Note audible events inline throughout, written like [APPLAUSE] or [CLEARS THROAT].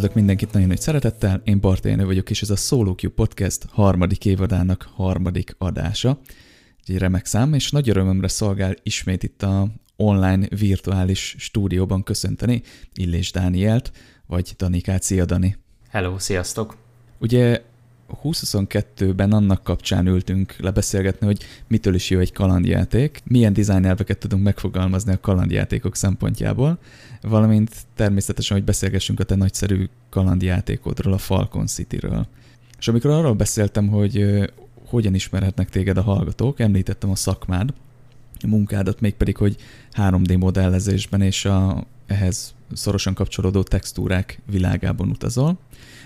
Üdvözlök mindenkit nagyon nagy szeretettel, én Barténő vagyok, és ez a Solo Q Podcast harmadik évadának harmadik adása. Egy remek szám, és nagy örömömre szolgál ismét itt a online virtuális stúdióban köszönteni Illés Dánielt, vagy Danikát. Szia, Dani! Hello, sziasztok! Ugye 2022-ben annak kapcsán ültünk lebeszélgetni, hogy mitől is jó egy kalandjáték, milyen design elveket tudunk megfogalmazni a kalandjátékok szempontjából, valamint természetesen, hogy beszélgessünk a te nagyszerű kalandjátékodról, a Falcon City-ről. És amikor arról beszéltem, hogy hogyan ismerhetnek téged a hallgatók, említettem a szakmád, a munkádat, mégpedig, hogy 3D modellezésben és a ehhez szorosan kapcsolódó textúrák világában utazol.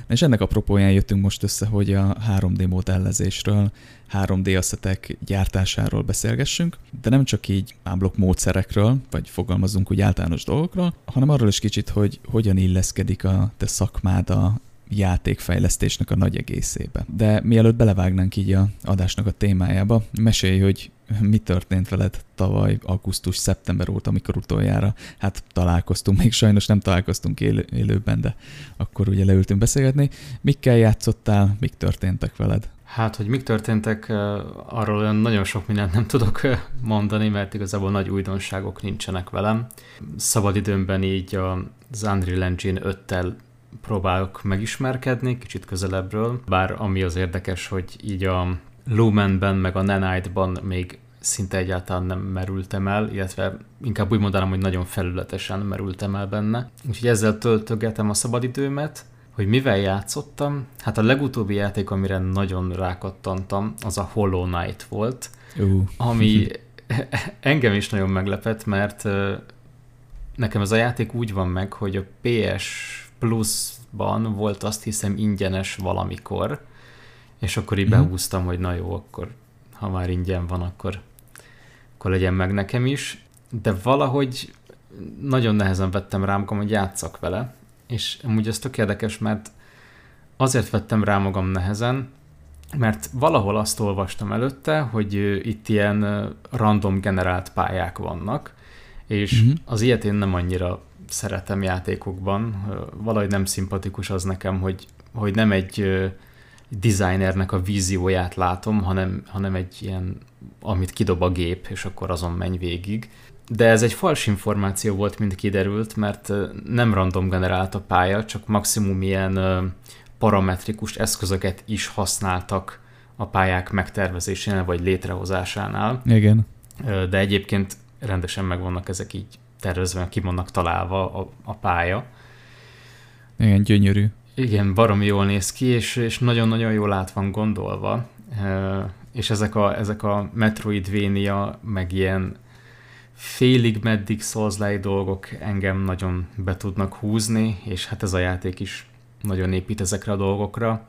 És ennek a propóján jöttünk most össze, hogy a 3D modellezésről, 3D asszetek gyártásáról beszélgessünk, de nem csak így ámblok módszerekről, vagy fogalmazunk úgy általános dolgokról, hanem arról is kicsit, hogy hogyan illeszkedik a te szakmád a játékfejlesztésnek a nagy egészébe. De mielőtt belevágnánk így a adásnak a témájába, mesélj, hogy mi történt veled tavaly augusztus-szeptember óta, amikor utoljára hát találkoztunk, még sajnos nem találkoztunk élő, élőben, de akkor ugye leültünk beszélgetni. Mikkel játszottál, mik történtek veled? Hát, hogy mik történtek, arról olyan nagyon sok mindent nem tudok mondani, mert igazából nagy újdonságok nincsenek velem. Szabadidőmben így az Unreal Engine 5-tel próbálok megismerkedni, kicsit közelebbről, bár ami az érdekes, hogy így a Lumenben meg a Nanite-ban még szinte egyáltalán nem merültem el, illetve inkább úgy mondanám, hogy nagyon felületesen merültem el benne. Úgyhogy ezzel töltögetem a szabadidőmet, hogy mivel játszottam. Hát a legutóbbi játék, amire nagyon rákattantam, az a Hollow Knight volt, uh. ami [LAUGHS] engem is nagyon meglepett, mert nekem ez a játék úgy van meg, hogy a PS Plus-ban volt azt hiszem ingyenes valamikor, és akkor így mhm. behúztam, hogy na jó, akkor ha már ingyen van, akkor, akkor legyen meg nekem is. De valahogy nagyon nehezen vettem rám magam, hogy játszak vele, és amúgy ez tök érdekes, mert azért vettem rá magam nehezen, mert valahol azt olvastam előtte, hogy itt ilyen random generált pályák vannak, és uh-huh. az ilyet én nem annyira szeretem játékokban. Valahogy nem szimpatikus az nekem, hogy, hogy nem egy designernek a vízióját látom, hanem, hanem egy ilyen, amit kidob a gép, és akkor azon menj végig. De ez egy fals információ volt, mint kiderült, mert nem random generált a pálya, csak maximum ilyen parametrikus eszközöket is használtak a pályák megtervezésénél vagy létrehozásánál. Igen. De egyébként rendesen megvannak ezek így tervezve, ki vannak találva a, a pálya. Igen, gyönyörű. Igen, baromi jól néz ki, és, és nagyon-nagyon jól át van gondolva. És ezek a, ezek a Metroidvania, meg ilyen félig meddig souls dolgok engem nagyon be tudnak húzni, és hát ez a játék is nagyon épít ezekre a dolgokra.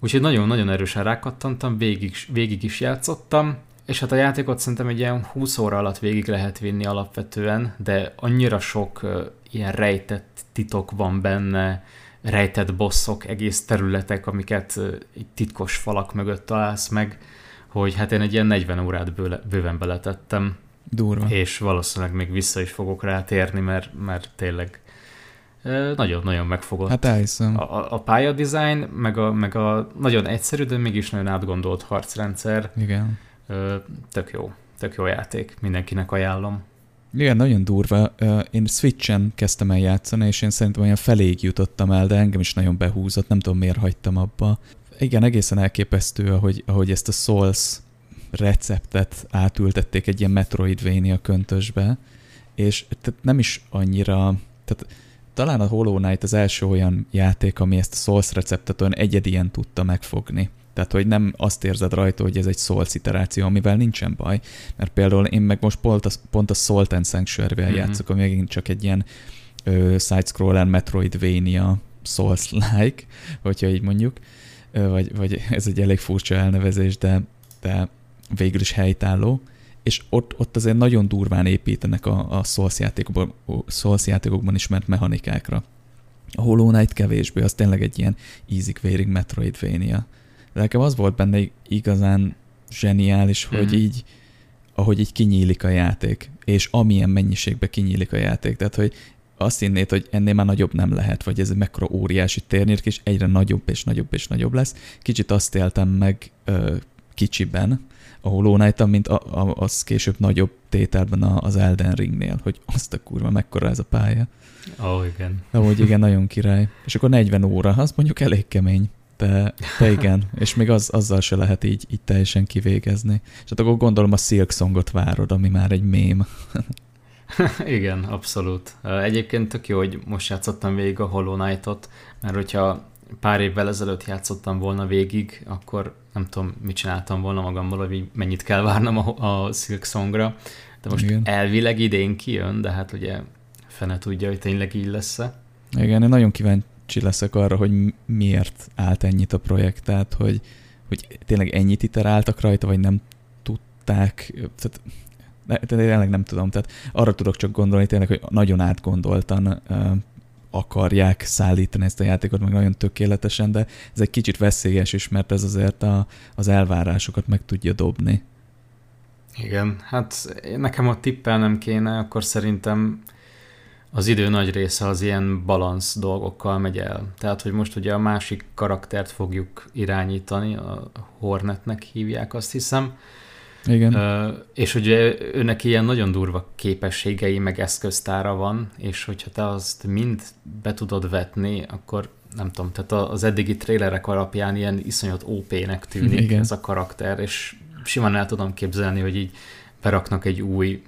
Úgyhogy nagyon-nagyon erősen rákattantam, végig, végig is játszottam, és hát a játékot szerintem egy ilyen 20 óra alatt végig lehet vinni alapvetően, de annyira sok uh, ilyen rejtett titok van benne, rejtett bosszok, egész területek, amiket uh, titkos falak mögött találsz meg, hogy hát én egy ilyen 40 órát bőle, bőven beletettem. Durva. És valószínűleg még vissza is fogok rátérni, mert, mert tényleg nagyon-nagyon megfogott. Hát elhiszem. A, a pályadizájn, meg a, meg a nagyon egyszerű, de mégis nagyon átgondolt harcrendszer. Igen tök jó, tök jó játék, mindenkinek ajánlom. Igen, nagyon durva. Én Switchen kezdtem el játszani, és én szerintem olyan feléig jutottam el, de engem is nagyon behúzott, nem tudom miért hagytam abba. Igen, egészen elképesztő, ahogy, ahogy ezt a Souls receptet átültették egy ilyen Metroidvania köntösbe, és tehát nem is annyira, tehát talán a Hollow Knight az első olyan játék, ami ezt a Souls receptet olyan egyedien tudta megfogni. Tehát, hogy nem azt érzed rajta, hogy ez egy Souls iteráció, amivel nincsen baj. Mert például én meg most pont a, pont a Salt and Sanctuary-vel mm-hmm. játszok, ami megint csak egy ilyen ö, side-scroller Metroidvania Souls-like, [LAUGHS] hogyha így mondjuk. Ö, vagy, vagy ez egy elég furcsa elnevezés, de, de végül is helytálló és ott, ott azért nagyon durván építenek a, a Souls, játékokban, Souls játékokban ismert mechanikákra. A Hollow Knight kevésbé, az tényleg egy ilyen easy vérig Metroidvania. Nekem az volt benne igazán zseniális, hogy mhm. így, ahogy így kinyílik a játék, és amilyen mennyiségbe kinyílik a játék. Tehát, hogy azt hinnéd, hogy ennél már nagyobb nem lehet, vagy ez egy mekkora óriási térnyék, és egyre nagyobb és nagyobb és nagyobb lesz. Kicsit azt éltem meg ö, kicsiben, a Hollow knight mint a, a, az később nagyobb tételben az Elden Ringnél, hogy azt a kurva, mekkora ez a pálya. Ó, oh, igen. Ahogy igen, nagyon király. És akkor 40 óra, az mondjuk elég kemény. De, de igen, és még az, azzal se lehet így, így teljesen kivégezni. És hát akkor gondolom a Silk Songot várod, ami már egy mém. [LAUGHS] igen, abszolút. Egyébként tök jó, hogy most játszottam végig a Hollow Knight-ot, mert hogyha pár évvel ezelőtt játszottam volna végig, akkor nem tudom, mit csináltam volna magammal, hogy mennyit kell várnom a, a Silk Songra. De most Igen. elvileg idén kijön, de hát ugye fene tudja, hogy tényleg így lesz-e. Igen, én nagyon kíváncsi leszek arra, hogy miért állt ennyit a projekt, tehát hogy, hogy tényleg ennyit iteráltak rajta, vagy nem tudták, tehát tényleg nem tudom, tehát arra tudok csak gondolni tényleg, hogy nagyon átgondoltan akarják szállítani ezt a játékot, meg nagyon tökéletesen, de ez egy kicsit veszélyes is, mert ez azért a, az elvárásokat meg tudja dobni. Igen, hát nekem a tippelnem kéne, akkor szerintem az idő nagy része az ilyen balansz dolgokkal megy el. Tehát, hogy most ugye a másik karaktert fogjuk irányítani, a Hornetnek hívják azt hiszem, igen. Uh, és ugye őnek ilyen nagyon durva képességei, meg eszköztára van, és hogyha te azt mind be tudod vetni, akkor nem tudom, tehát az eddigi trélerek alapján ilyen iszonyat OP-nek tűnik Igen. ez a karakter, és simán el tudom képzelni, hogy így beraknak egy új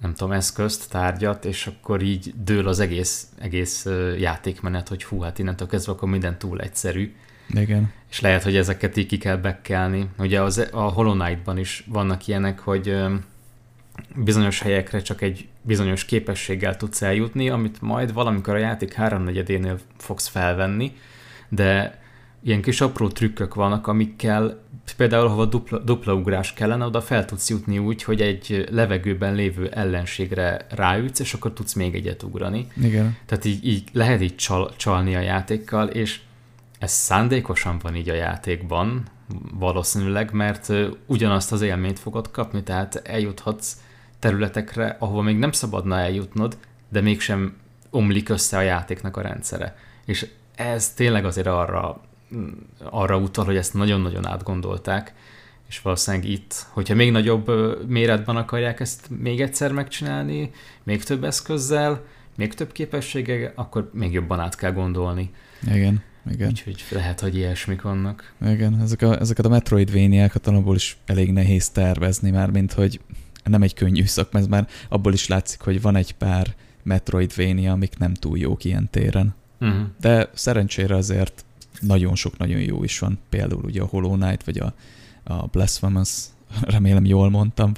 nem tudom, eszközt, tárgyat, és akkor így dől az egész, egész játékmenet, hogy hú, hát innentől kezdve akkor minden túl egyszerű. Igen. És lehet, hogy ezeket így ki kell bekkelni. Ugye az, a Hollow Knight-ban is vannak ilyenek, hogy bizonyos helyekre csak egy bizonyos képességgel tudsz eljutni, amit majd valamikor a játék háromnegyedénél fogsz felvenni, de ilyen kis apró trükkök vannak, amikkel például, ha dupla, dupla ugrás kellene, oda fel tudsz jutni úgy, hogy egy levegőben lévő ellenségre ráütsz, és akkor tudsz még egyet ugrani. Igen. Tehát így, így lehet így csal, csalni a játékkal, és ez szándékosan van így a játékban, valószínűleg, mert ugyanazt az élményt fogod kapni, tehát eljuthatsz területekre, ahova még nem szabadna eljutnod, de mégsem omlik össze a játéknak a rendszere. És ez tényleg azért arra, arra utal, hogy ezt nagyon-nagyon átgondolták, és valószínűleg itt, hogyha még nagyobb méretben akarják ezt még egyszer megcsinálni, még több eszközzel, még több képességgel, akkor még jobban át kell gondolni. Igen igen. Úgyhogy lehet, hogy ilyesmik vannak. Igen, ezek a, ezeket a Metroidvania-kat alapból is elég nehéz tervezni már, mint hogy nem egy könnyű szakma, ez már abból is látszik, hogy van egy pár Metroidvania, amik nem túl jók ilyen téren. Uh-huh. De szerencsére azért nagyon sok nagyon jó is van, például ugye a Hollow Knight, vagy a, a Blasphemous, [LAUGHS] remélem jól mondtam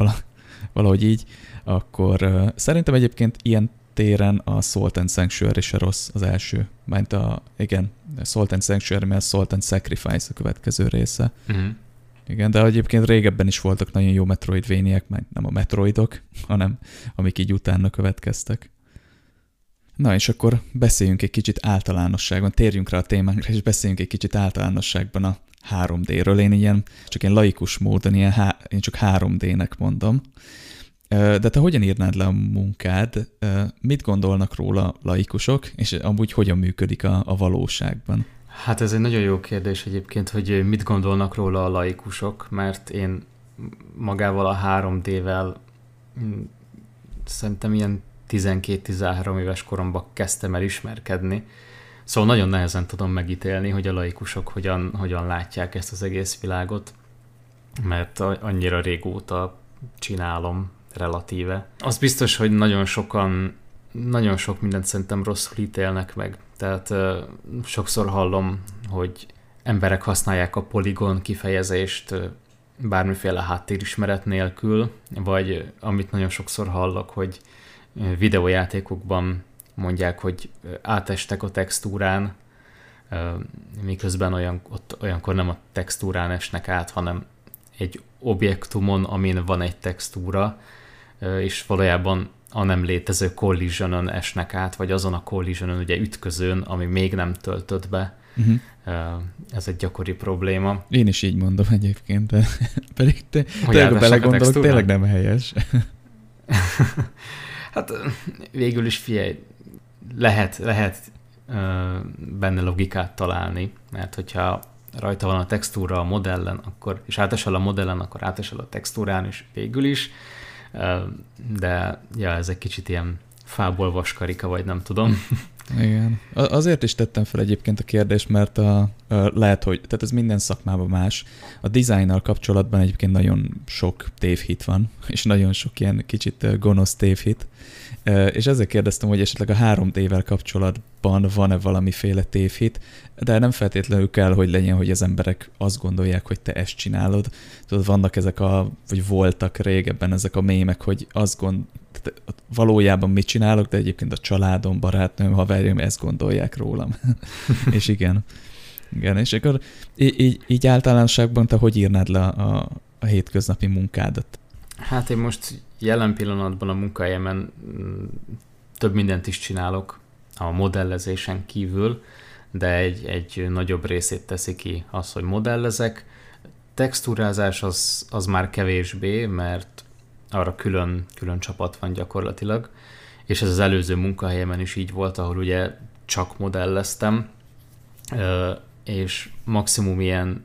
valahogy így, akkor uh, szerintem egyébként ilyen téren a Salt and Sanctuary se rossz az első. Mert a, igen, Salt and Sanctuary, mert Salt and Sacrifice a következő része. Uh-huh. Igen, de egyébként régebben is voltak nagyon jó Metroidvéniek, mert nem a Metroidok, [LAUGHS] hanem amik így utána következtek. Na és akkor beszéljünk egy kicsit általánosságban, térjünk rá a témánkra, és beszéljünk egy kicsit általánosságban a 3D-ről. Én ilyen, csak ilyen laikus módon, ilyen há- én csak 3D-nek mondom. De te hogyan írnád le a munkád? Mit gondolnak róla laikusok, és amúgy hogyan működik a, a valóságban? Hát ez egy nagyon jó kérdés egyébként, hogy mit gondolnak róla a laikusok, mert én magával a 3D-vel mm, szerintem ilyen 12-13 éves koromban kezdtem el ismerkedni. Szóval nagyon nehezen tudom megítélni, hogy a laikusok hogyan, hogyan látják ezt az egész világot, mert annyira régóta csinálom relatíve. Az biztos, hogy nagyon sokan, nagyon sok mindent szerintem rosszul ítélnek meg. Tehát uh, sokszor hallom, hogy emberek használják a poligon kifejezést bármiféle háttérismeret nélkül, vagy amit nagyon sokszor hallok, hogy videójátékokban mondják, hogy átestek a textúrán, miközben olyan, ott olyankor nem a textúrán esnek át, hanem egy objektumon, amin van egy textúra, és valójában a nem létező collisionon esnek át, vagy azon a collisionon ugye ütközőn, ami még nem töltött be. Uh-huh. Ez egy gyakori probléma. Én is így mondom egyébként, de pedig te, tényleg, belegondolok, tényleg nem helyes. [LAUGHS] hát végül is figyelj, lehet, lehet benne logikát találni, mert hogyha rajta van a textúra a modellen, akkor, és átesel a modellen, akkor átesel a textúrán is végül is, de ja, ez egy kicsit ilyen fából vaskarika, vagy nem tudom. Igen. Azért is tettem fel egyébként a kérdést, mert a, a, lehet, hogy, tehát ez minden szakmában más. A dizájnnal kapcsolatban egyébként nagyon sok tévhit van, [LAUGHS] és nagyon sok ilyen kicsit gonosz tévhit. És ezért kérdeztem, hogy esetleg a 3D-vel kapcsolatban van-e valamiféle tévhit, de nem feltétlenül kell, hogy legyen, hogy az emberek azt gondolják, hogy te ezt csinálod. Tudod, vannak ezek a, vagy voltak régebben ezek a mémek, hogy azt gond, valójában mit csinálok, de egyébként a családom, barátnőm, haverjaim ezt gondolják rólam. [LAUGHS] és igen. Igen, és akkor így, így, általánosságban te hogy írnád le a, a, a hétköznapi munkádat? Hát én most jelen pillanatban a munkahelyemen mm, több mindent is csinálok a modellezésen kívül, de egy, egy nagyobb részét teszi ki az, hogy modellezek. Textúrázás az, az már kevésbé, mert arra külön, külön csapat van gyakorlatilag, és ez az előző munkahelyemen is így volt, ahol ugye csak modelleztem, és maximum ilyen,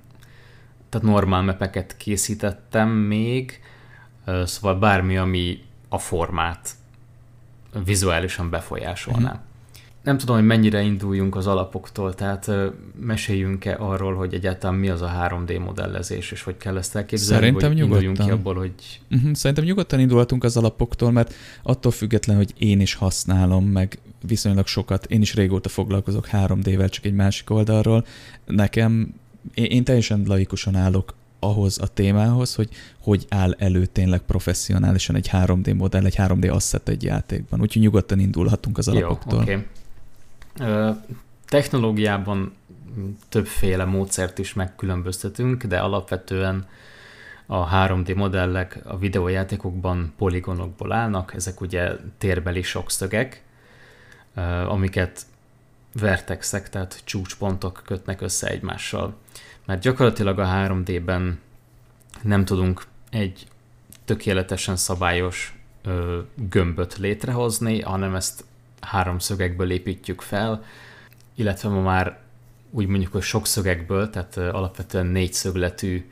tehát normál mepeket készítettem még, szóval bármi, ami a formát vizuálisan befolyásolná. Uh-huh. Nem tudom, hogy mennyire induljunk az alapoktól, tehát meséljünk-e arról, hogy egyáltalán mi az a 3D modellezés, és hogy kell ezt elképzelni, Szerintem vagy nyugodtan. induljunk ki abból, hogy... Uh-huh. Szerintem nyugodtan indulhatunk az alapoktól, mert attól független, hogy én is használom, meg viszonylag sokat, én is régóta foglalkozok 3D-vel, csak egy másik oldalról, nekem én, én teljesen laikusan állok ahhoz a témához, hogy hogy áll elő tényleg professzionálisan egy 3D modell, egy 3D asset egy játékban. Úgyhogy nyugodtan indulhatunk az alapoktól. Jó, okay. Technológiában többféle módszert is megkülönböztetünk, de alapvetően a 3D modellek a videójátékokban poligonokból állnak, ezek ugye térbeli sokszögek, amiket vertexek, tehát csúcspontok kötnek össze egymással. Mert gyakorlatilag a 3D-ben nem tudunk egy tökéletesen szabályos gömböt létrehozni, hanem ezt háromszögekből építjük fel, illetve ma már úgy mondjuk, hogy sokszögekből, tehát alapvetően négyszögletű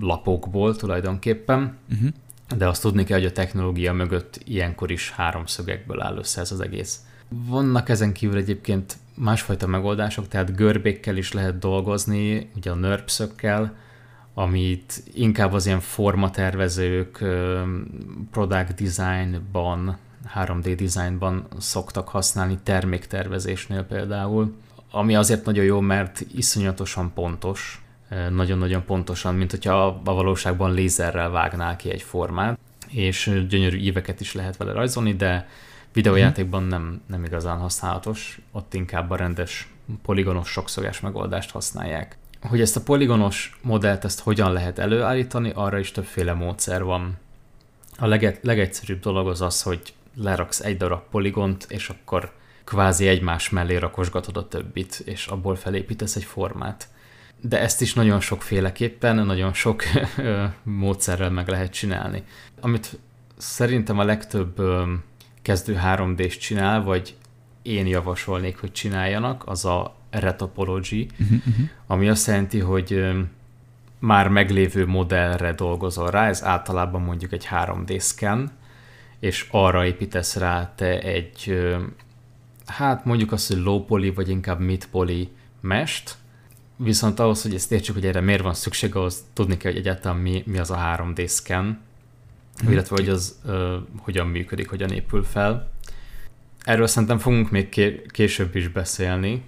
lapokból tulajdonképpen, uh-huh. de azt tudni kell, hogy a technológia mögött ilyenkor is háromszögekből áll össze ez az egész. Vannak ezen kívül egyébként másfajta megoldások, tehát görbékkel is lehet dolgozni, ugye a NURBS-ökkel, amit inkább az ilyen formatervezők, product designban 3D designban szoktak használni, terméktervezésnél például, ami azért nagyon jó, mert iszonyatosan pontos, eh, nagyon-nagyon pontosan, mint hogyha a valóságban lézerrel vágnál ki egy formát, és gyönyörű íveket is lehet vele rajzolni, de videójátékban nem, nem igazán használatos, ott inkább a rendes poligonos sokszöges megoldást használják. Hogy ezt a poligonos modellt ezt hogyan lehet előállítani, arra is többféle módszer van. A lege- legegyszerűbb dolog az az, hogy leraksz egy darab poligont, és akkor kvázi egymás mellé rakosgatod a többit, és abból felépítesz egy formát. De ezt is nagyon sokféleképpen, nagyon sok módszerrel meg lehet csinálni. Amit szerintem a legtöbb kezdő 3D-s csinál, vagy én javasolnék, hogy csináljanak, az a retopology, uh-huh, uh-huh. ami azt jelenti, hogy már meglévő modellre dolgozol rá, ez általában mondjuk egy 3D scan, és arra építesz rá te egy, hát mondjuk azt, hogy low poly, vagy inkább mid poly mest, viszont ahhoz, hogy ezt értsük, hogy erre miért van szükség, ahhoz tudni kell, hogy egyáltalán mi, mi az a 3D scan, hmm. illetve hogy az uh, hogyan működik, hogyan épül fel. Erről szerintem fogunk még később is beszélni.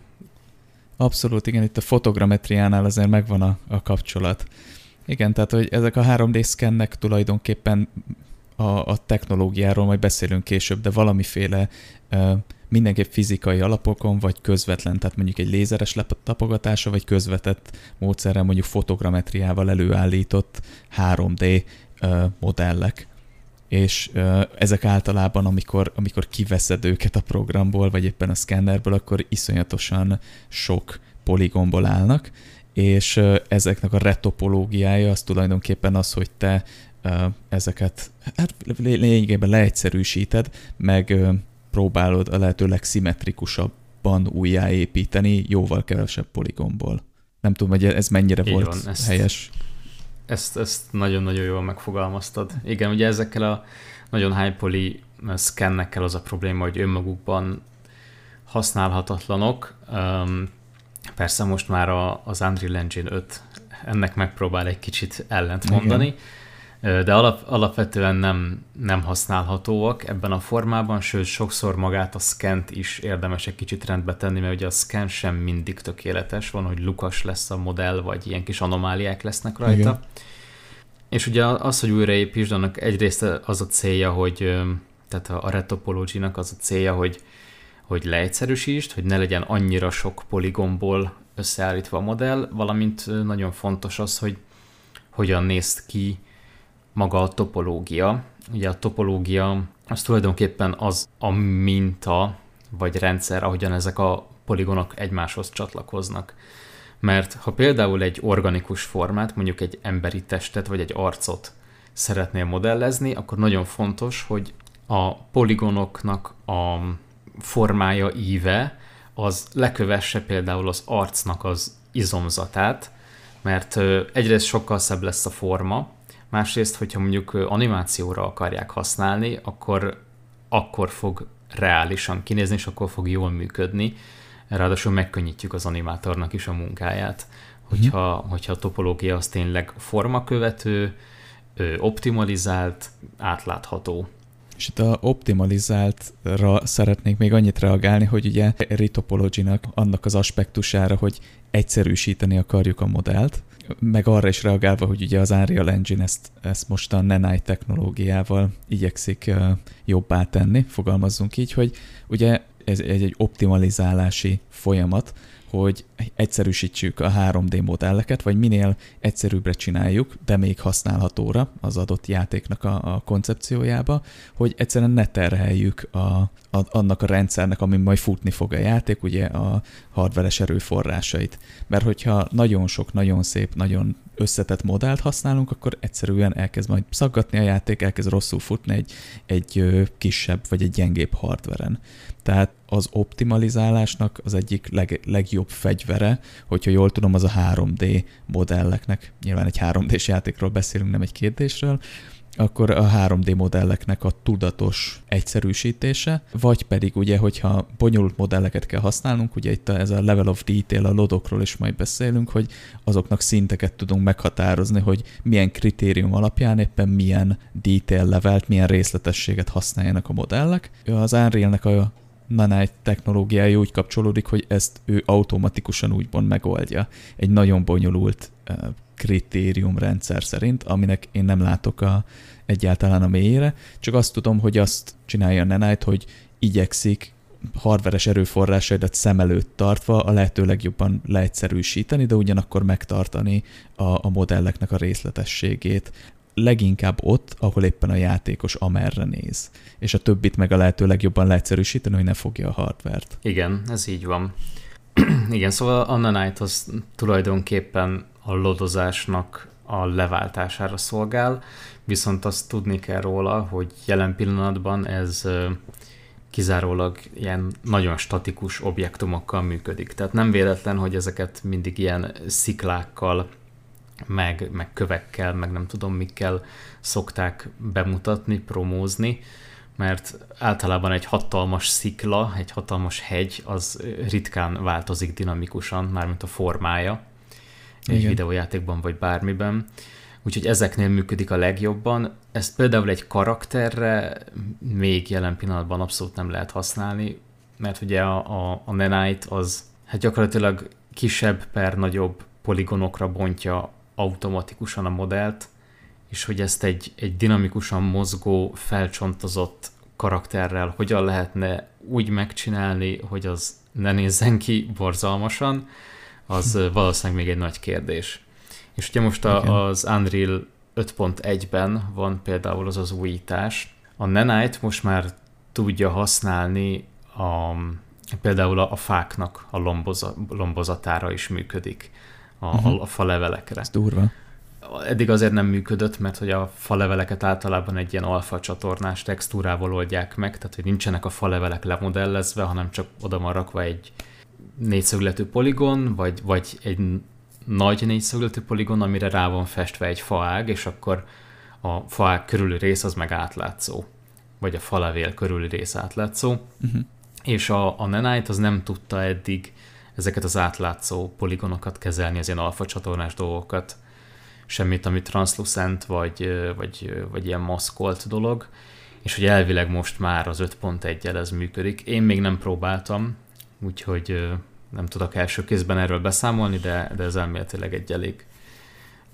Abszolút, igen, itt a fotogrammetriánál azért megvan a, a kapcsolat. Igen, tehát hogy ezek a 3D szkennek tulajdonképpen a, a technológiáról majd beszélünk később, de valamiféle uh, mindenképp fizikai alapokon, vagy közvetlen, tehát mondjuk egy lézeres tapogatása, vagy közvetett módszerrel, mondjuk fotogrammetriával előállított 3D uh, modellek. És ezek általában, amikor, amikor kiveszed őket a programból, vagy éppen a szkennerből, akkor iszonyatosan sok poligonból állnak, és ezeknek a retopológiája az tulajdonképpen az, hogy te ezeket hát lényegében leegyszerűsíted, meg próbálod a lehető legszimmetrikusabban újjáépíteni, jóval kevesebb poligomból. Nem tudom, hogy ez mennyire Így volt van, ezt, helyes. Ezt, ezt nagyon-nagyon jól megfogalmaztad. Igen, ugye ezekkel a nagyon high poly szkennekkel az a probléma, hogy önmagukban használhatatlanok. Persze most már az Unreal Engine 5 ennek megpróbál egy kicsit ellent mondani, Igen de alap, alapvetően nem, nem használhatóak ebben a formában, sőt sokszor magát a scant is érdemes egy kicsit rendbe tenni, mert ugye a scan sem mindig tökéletes, van, hogy lukas lesz a modell, vagy ilyen kis anomáliák lesznek rajta. Igen. És ugye az, hogy újraépítsd, annak egyrészt az a célja, hogy tehát a retopology-nak az a célja, hogy, hogy leegyszerűsítsd, hogy ne legyen annyira sok poligomból összeállítva a modell, valamint nagyon fontos az, hogy hogyan néz ki maga a topológia. Ugye a topológia az tulajdonképpen az a minta, vagy rendszer, ahogyan ezek a poligonok egymáshoz csatlakoznak. Mert ha például egy organikus formát, mondjuk egy emberi testet, vagy egy arcot szeretnél modellezni, akkor nagyon fontos, hogy a poligonoknak a formája, íve, az lekövesse például az arcnak az izomzatát, mert egyrészt sokkal szebb lesz a forma, Másrészt, hogyha mondjuk animációra akarják használni, akkor, akkor fog reálisan kinézni, és akkor fog jól működni. Ráadásul megkönnyítjük az animátornak is a munkáját, hogyha, mm. hogyha a topológia az tényleg formakövető, optimalizált, átlátható. És itt a optimalizáltra szeretnék még annyit reagálni, hogy ugye Retopology-nak annak az aspektusára, hogy egyszerűsíteni akarjuk a modellt, meg arra is reagálva, hogy ugye az Unreal Engine ezt, ezt most a Nenai technológiával igyekszik jobbá tenni, fogalmazzunk így, hogy ugye ez egy, egy optimalizálási folyamat, hogy egyszerűsítsük a 3D modelleket, vagy minél egyszerűbbre csináljuk, de még használhatóra az adott játéknak a, a koncepciójába, hogy egyszerűen ne terheljük a, a, annak a rendszernek, ami majd futni fog a játék, ugye a hardveres erőforrásait. Mert hogyha nagyon sok, nagyon szép, nagyon összetett modellt használunk, akkor egyszerűen elkezd majd szaggatni a játék, elkezd rosszul futni egy, egy kisebb vagy egy gyengébb hardveren. Tehát az optimalizálásnak az egyik leg, legjobb fegyvere, hogyha jól tudom, az a 3D modelleknek, nyilván egy 3D-s játékról beszélünk, nem egy kérdésről, akkor a 3D modelleknek a tudatos egyszerűsítése, vagy pedig ugye, hogyha bonyolult modelleket kell használnunk, ugye itt a, ez a level of detail, a lodokról is majd beszélünk, hogy azoknak szinteket tudunk meghatározni, hogy milyen kritérium alapján éppen milyen detail levelt, milyen részletességet használjanak a modellek. Az Unreal-nek a Nanite technológiája úgy kapcsolódik, hogy ezt ő automatikusan úgymond megoldja. Egy nagyon bonyolult kritériumrendszer szerint, aminek én nem látok a, egyáltalán a mélyére, csak azt tudom, hogy azt csinálja a Nanite, hogy igyekszik hardveres erőforrásaidat szem előtt tartva a lehető legjobban leegyszerűsíteni, de ugyanakkor megtartani a, a modelleknek a részletességét. Leginkább ott, ahol éppen a játékos amerre néz. És a többit meg a lehető legjobban leegyszerűsíteni, hogy ne fogja a hardvert. Igen, ez így van. [CLEARS THROAT] Igen, szóval a Nanite az tulajdonképpen a lodozásnak a leváltására szolgál, viszont azt tudni kell róla, hogy jelen pillanatban ez kizárólag ilyen nagyon statikus objektumokkal működik. Tehát nem véletlen, hogy ezeket mindig ilyen sziklákkal, meg, meg kövekkel, meg nem tudom mikkel szokták bemutatni, promózni, mert általában egy hatalmas szikla, egy hatalmas hegy, az ritkán változik dinamikusan, mármint a formája egy Igen. videójátékban vagy bármiben. Úgyhogy ezeknél működik a legjobban. Ezt például egy karakterre még jelen pillanatban abszolút nem lehet használni, mert ugye a, a, a Nenite az hát gyakorlatilag kisebb per nagyobb poligonokra bontja automatikusan a modellt, és hogy ezt egy, egy dinamikusan mozgó, felcsontozott karakterrel hogyan lehetne úgy megcsinálni, hogy az ne nézzen ki borzalmasan, az valószínűleg még egy nagy kérdés. És ugye most a, az Unreal 5.1-ben van például az az újítás. A Nanite most már tudja használni a, például a, a fáknak a lomboza, lombozatára is működik, a, uh-huh. a, a fa levelekre. Ez durva. Eddig azért nem működött, mert hogy a faleveleket általában egy ilyen alfa csatornás textúrával oldják meg, tehát hogy nincsenek a falevelek lemodellezve, hanem csak oda van rakva egy négyszögletű poligon, vagy, vagy egy nagy négyszögletű poligon, amire rá van festve egy faág, és akkor a faág körüli rész az meg átlátszó, vagy a falevél körüli rész átlátszó. Uh-huh. És a, a Nenite az nem tudta eddig ezeket az átlátszó poligonokat kezelni, az ilyen alfa csatornás dolgokat, semmit, ami translucent, vagy, vagy, vagy ilyen maszkolt dolog, és hogy elvileg most már az 5.1-el ez működik. Én még nem próbáltam, úgyhogy nem tudok első kézben erről beszámolni, de, de ez elméletileg egy elég,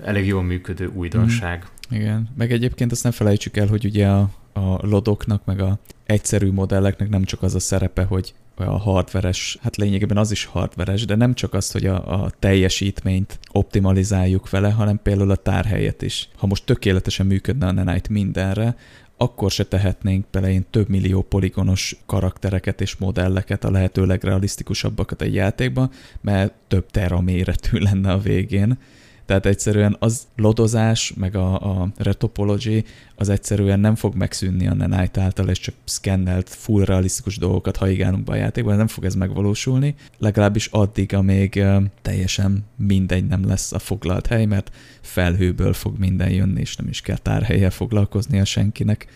elég jól működő újdonság. Mm, igen, meg egyébként azt nem felejtsük el, hogy ugye a, a lodoknak, meg a egyszerű modelleknek nem csak az a szerepe, hogy a hardveres, hát lényegében az is hardveres, de nem csak az, hogy a, a teljesítményt optimalizáljuk vele, hanem például a tárhelyet is. Ha most tökéletesen működne a Nanite mindenre, akkor se tehetnénk bele én több millió poligonos karaktereket és modelleket, a lehető legrealisztikusabbakat egy játékba, mert több tera méretű [LAUGHS] lenne a végén. Tehát egyszerűen az lodozás, meg a, a retopology, az egyszerűen nem fog megszűnni a Nanite által, és csak szkennelt, full realisztikus dolgokat haigálunk be a játékban, nem fog ez megvalósulni, legalábbis addig, amíg teljesen mindegy nem lesz a foglalt hely, mert felhőből fog minden jönni, és nem is kell tárhelyel foglalkoznia senkinek,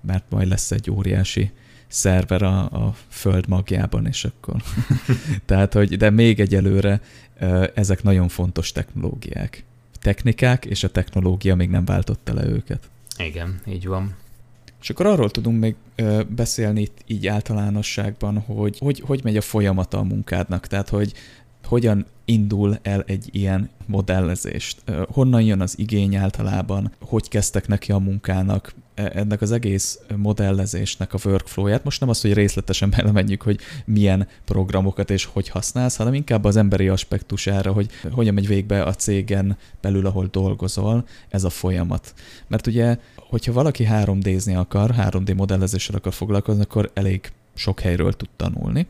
mert majd lesz egy óriási szerver a, a föld magjában, és akkor. [LAUGHS] Tehát, hogy, de még egyelőre ezek nagyon fontos technológiák. Technikák, és a technológia még nem váltotta le őket. Igen, így van. És akkor arról tudunk még beszélni itt így általánosságban, hogy, hogy hogy megy a folyamata a munkádnak, tehát hogy hogyan indul el egy ilyen modellezést? Honnan jön az igény általában? Hogy kezdtek neki a munkának? E, ennek az egész modellezésnek a workflow-ját. Most nem az, hogy részletesen [LAUGHS] belemenjük, hogy milyen programokat és hogy használsz, hanem inkább az emberi aspektusára, hogy hogyan megy végbe a cégen belül, ahol dolgozol, ez a folyamat. Mert ugye, hogyha valaki 3D-zni akar, 3D modellezéssel akar foglalkozni, akkor elég sok helyről tud tanulni,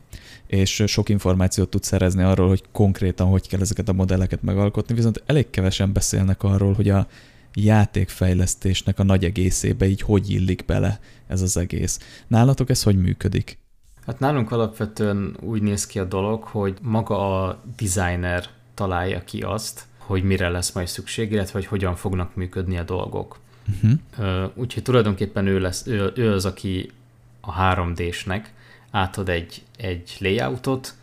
és sok információt tud szerezni arról, hogy konkrétan hogy kell ezeket a modelleket megalkotni, viszont elég kevesen beszélnek arról, hogy a játékfejlesztésnek a nagy egészébe így hogy illik bele ez az egész. Nálatok ez hogy működik? Hát nálunk alapvetően úgy néz ki a dolog, hogy maga a designer találja ki azt, hogy mire lesz majd szükség, illetve hogy hogyan fognak működni a dolgok. Uh-huh. Úgyhogy tulajdonképpen ő, lesz, ő, ő az, aki a 3D-snek átad egy, egy layoutot,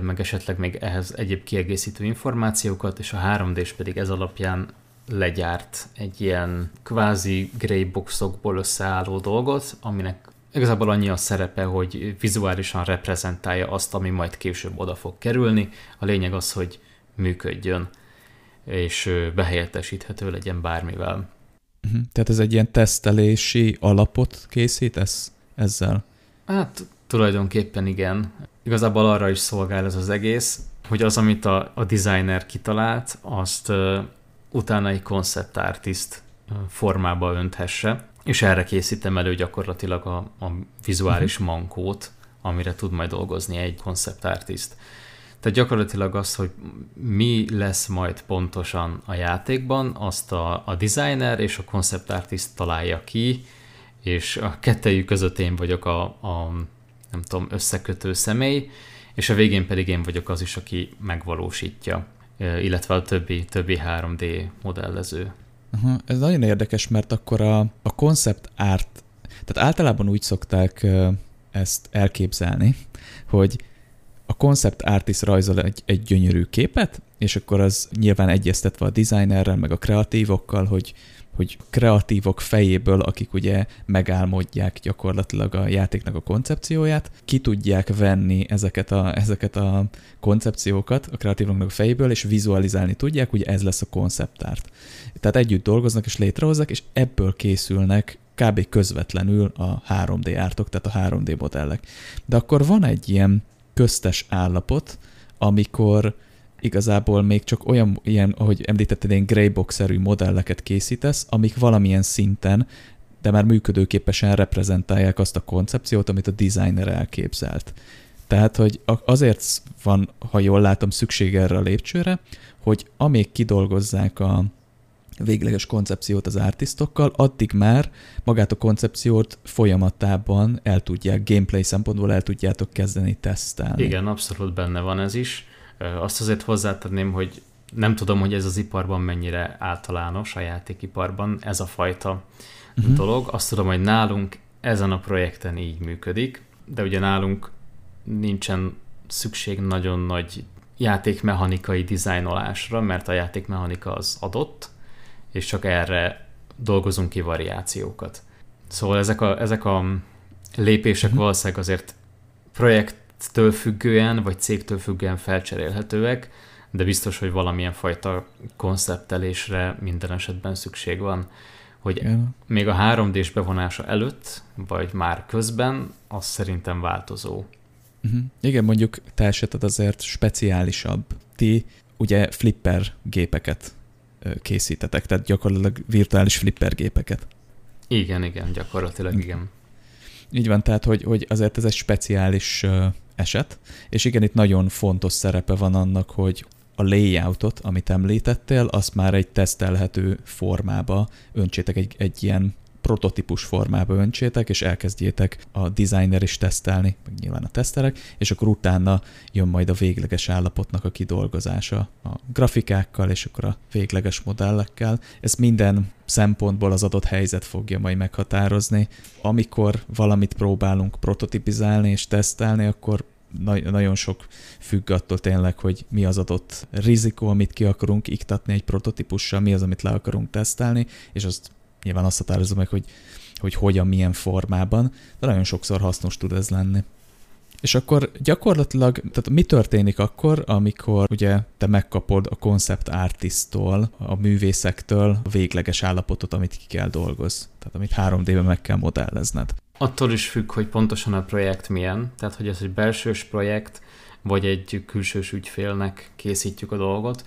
meg esetleg még ehhez egyéb kiegészítő információkat, és a 3D-s pedig ez alapján legyárt egy ilyen kvázi greyboxokból összeálló dolgot, aminek igazából annyi a szerepe, hogy vizuálisan reprezentálja azt, ami majd később oda fog kerülni. A lényeg az, hogy működjön, és behelyettesíthető legyen bármivel. Uh-huh. Tehát ez egy ilyen tesztelési alapot készítesz ezzel? Hát tulajdonképpen igen. Igazából arra is szolgál ez az egész, hogy az, amit a, a designer kitalált, azt utána egy concept artist formába önthesse, és erre készítem elő gyakorlatilag a, a vizuális uh-huh. mankót, amire tud majd dolgozni egy concept artist. Tehát gyakorlatilag az, hogy mi lesz majd pontosan a játékban, azt a, a designer és a concept artist találja ki, és a kettejük között én vagyok a, a nem tudom, összekötő személy, és a végén pedig én vagyok az is, aki megvalósítja illetve a többi, többi 3D modellező. Uh-huh. Ez nagyon érdekes, mert akkor a, a concept art, tehát általában úgy szokták ezt elképzelni, hogy a concept artist rajzol egy, egy gyönyörű képet, és akkor az nyilván egyeztetve a designerrel, meg a kreatívokkal, hogy hogy kreatívok fejéből, akik ugye megálmodják gyakorlatilag a játéknak a koncepcióját, ki tudják venni ezeket a, ezeket a koncepciókat a kreatívoknak a fejéből, és vizualizálni tudják, ugye ez lesz a konceptárt. Tehát együtt dolgoznak és létrehozzák, és ebből készülnek kb. közvetlenül a 3D ártok, tehát a 3D modellek. De akkor van egy ilyen köztes állapot, amikor igazából még csak olyan, ilyen, ahogy említetted, ilyen greybox-szerű modelleket készítesz, amik valamilyen szinten, de már működőképesen reprezentálják azt a koncepciót, amit a designer elképzelt. Tehát, hogy azért van, ha jól látom, szükség erre a lépcsőre, hogy amíg kidolgozzák a, végleges koncepciót az artistokkal, addig már magát a koncepciót folyamatában el tudják, gameplay szempontból el tudjátok kezdeni tesztelni. Igen, abszolút benne van ez is. Azt azért hozzátenném, hogy nem tudom, hogy ez az iparban mennyire általános, a játékiparban ez a fajta uh-huh. dolog. Azt tudom, hogy nálunk ezen a projekten így működik, de ugye nálunk nincsen szükség nagyon nagy játékmechanikai dizájnolásra, mert a játékmechanika az adott, és csak erre dolgozunk ki variációkat. Szóval ezek a, ezek a lépések uh-huh. valószínűleg azért projekttől függően, vagy cégtől függően felcserélhetőek, de biztos, hogy valamilyen fajta konceptelésre minden esetben szükség van, hogy Igen. még a 3D-s bevonása előtt, vagy már közben, az szerintem változó. Uh-huh. Igen, mondjuk te eseted azért speciálisabb. Ti ugye flipper gépeket készítetek, tehát gyakorlatilag virtuális flipper gépeket. Igen, igen, gyakorlatilag igen. Így van, tehát hogy, hogy azért ez egy speciális eset, és igen, itt nagyon fontos szerepe van annak, hogy a layoutot, amit említettél, azt már egy tesztelhető formába öntsétek egy, egy ilyen prototípus formába öntsétek, és elkezdjétek a designer is tesztelni, meg nyilván a teszterek, és akkor utána jön majd a végleges állapotnak a kidolgozása a grafikákkal, és akkor a végleges modellekkel. Ez minden szempontból az adott helyzet fogja majd meghatározni. Amikor valamit próbálunk prototipizálni és tesztelni, akkor nagyon sok függ attól tényleg, hogy mi az adott rizikó, amit ki akarunk iktatni egy prototípussal, mi az, amit le akarunk tesztelni, és azt nyilván azt határozza meg, hogy, hogy hogyan, milyen formában, de nagyon sokszor hasznos tud ez lenni. És akkor gyakorlatilag, tehát mi történik akkor, amikor ugye te megkapod a concept artisttól, a művészektől a végleges állapotot, amit ki kell dolgoz, tehát amit 3D-ben meg kell modellezned. Attól is függ, hogy pontosan a projekt milyen, tehát hogy ez egy belsős projekt, vagy egy külsős ügyfélnek készítjük a dolgot,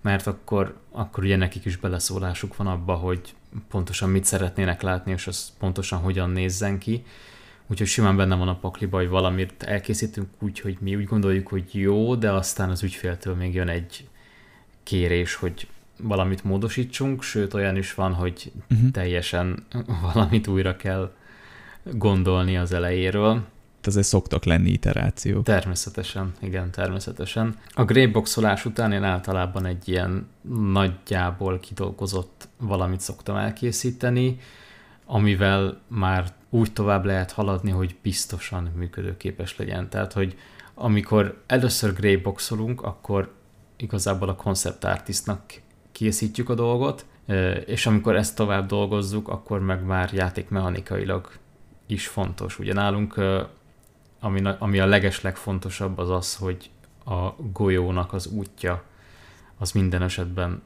mert akkor, akkor ugye nekik is beleszólásuk van abba, hogy pontosan mit szeretnének látni, és az pontosan hogyan nézzen ki. Úgyhogy simán benne van a pakliba, hogy valamit elkészítünk úgy, hogy mi úgy gondoljuk, hogy jó, de aztán az ügyféltől még jön egy kérés, hogy valamit módosítsunk, sőt olyan is van, hogy uh-huh. teljesen valamit újra kell gondolni az elejéről azért szoktak lenni iterációk. Természetesen, igen, természetesen. A grayboxolás után én általában egy ilyen nagyjából kidolgozott valamit szoktam elkészíteni, amivel már úgy tovább lehet haladni, hogy biztosan működőképes legyen. Tehát, hogy amikor először grayboxolunk, akkor igazából a concept artistnak készítjük a dolgot, és amikor ezt tovább dolgozzuk, akkor meg már játékmechanikailag is fontos. Ugye nálunk ami, ami a legeslegfontosabb az az, hogy a golyónak az útja az minden esetben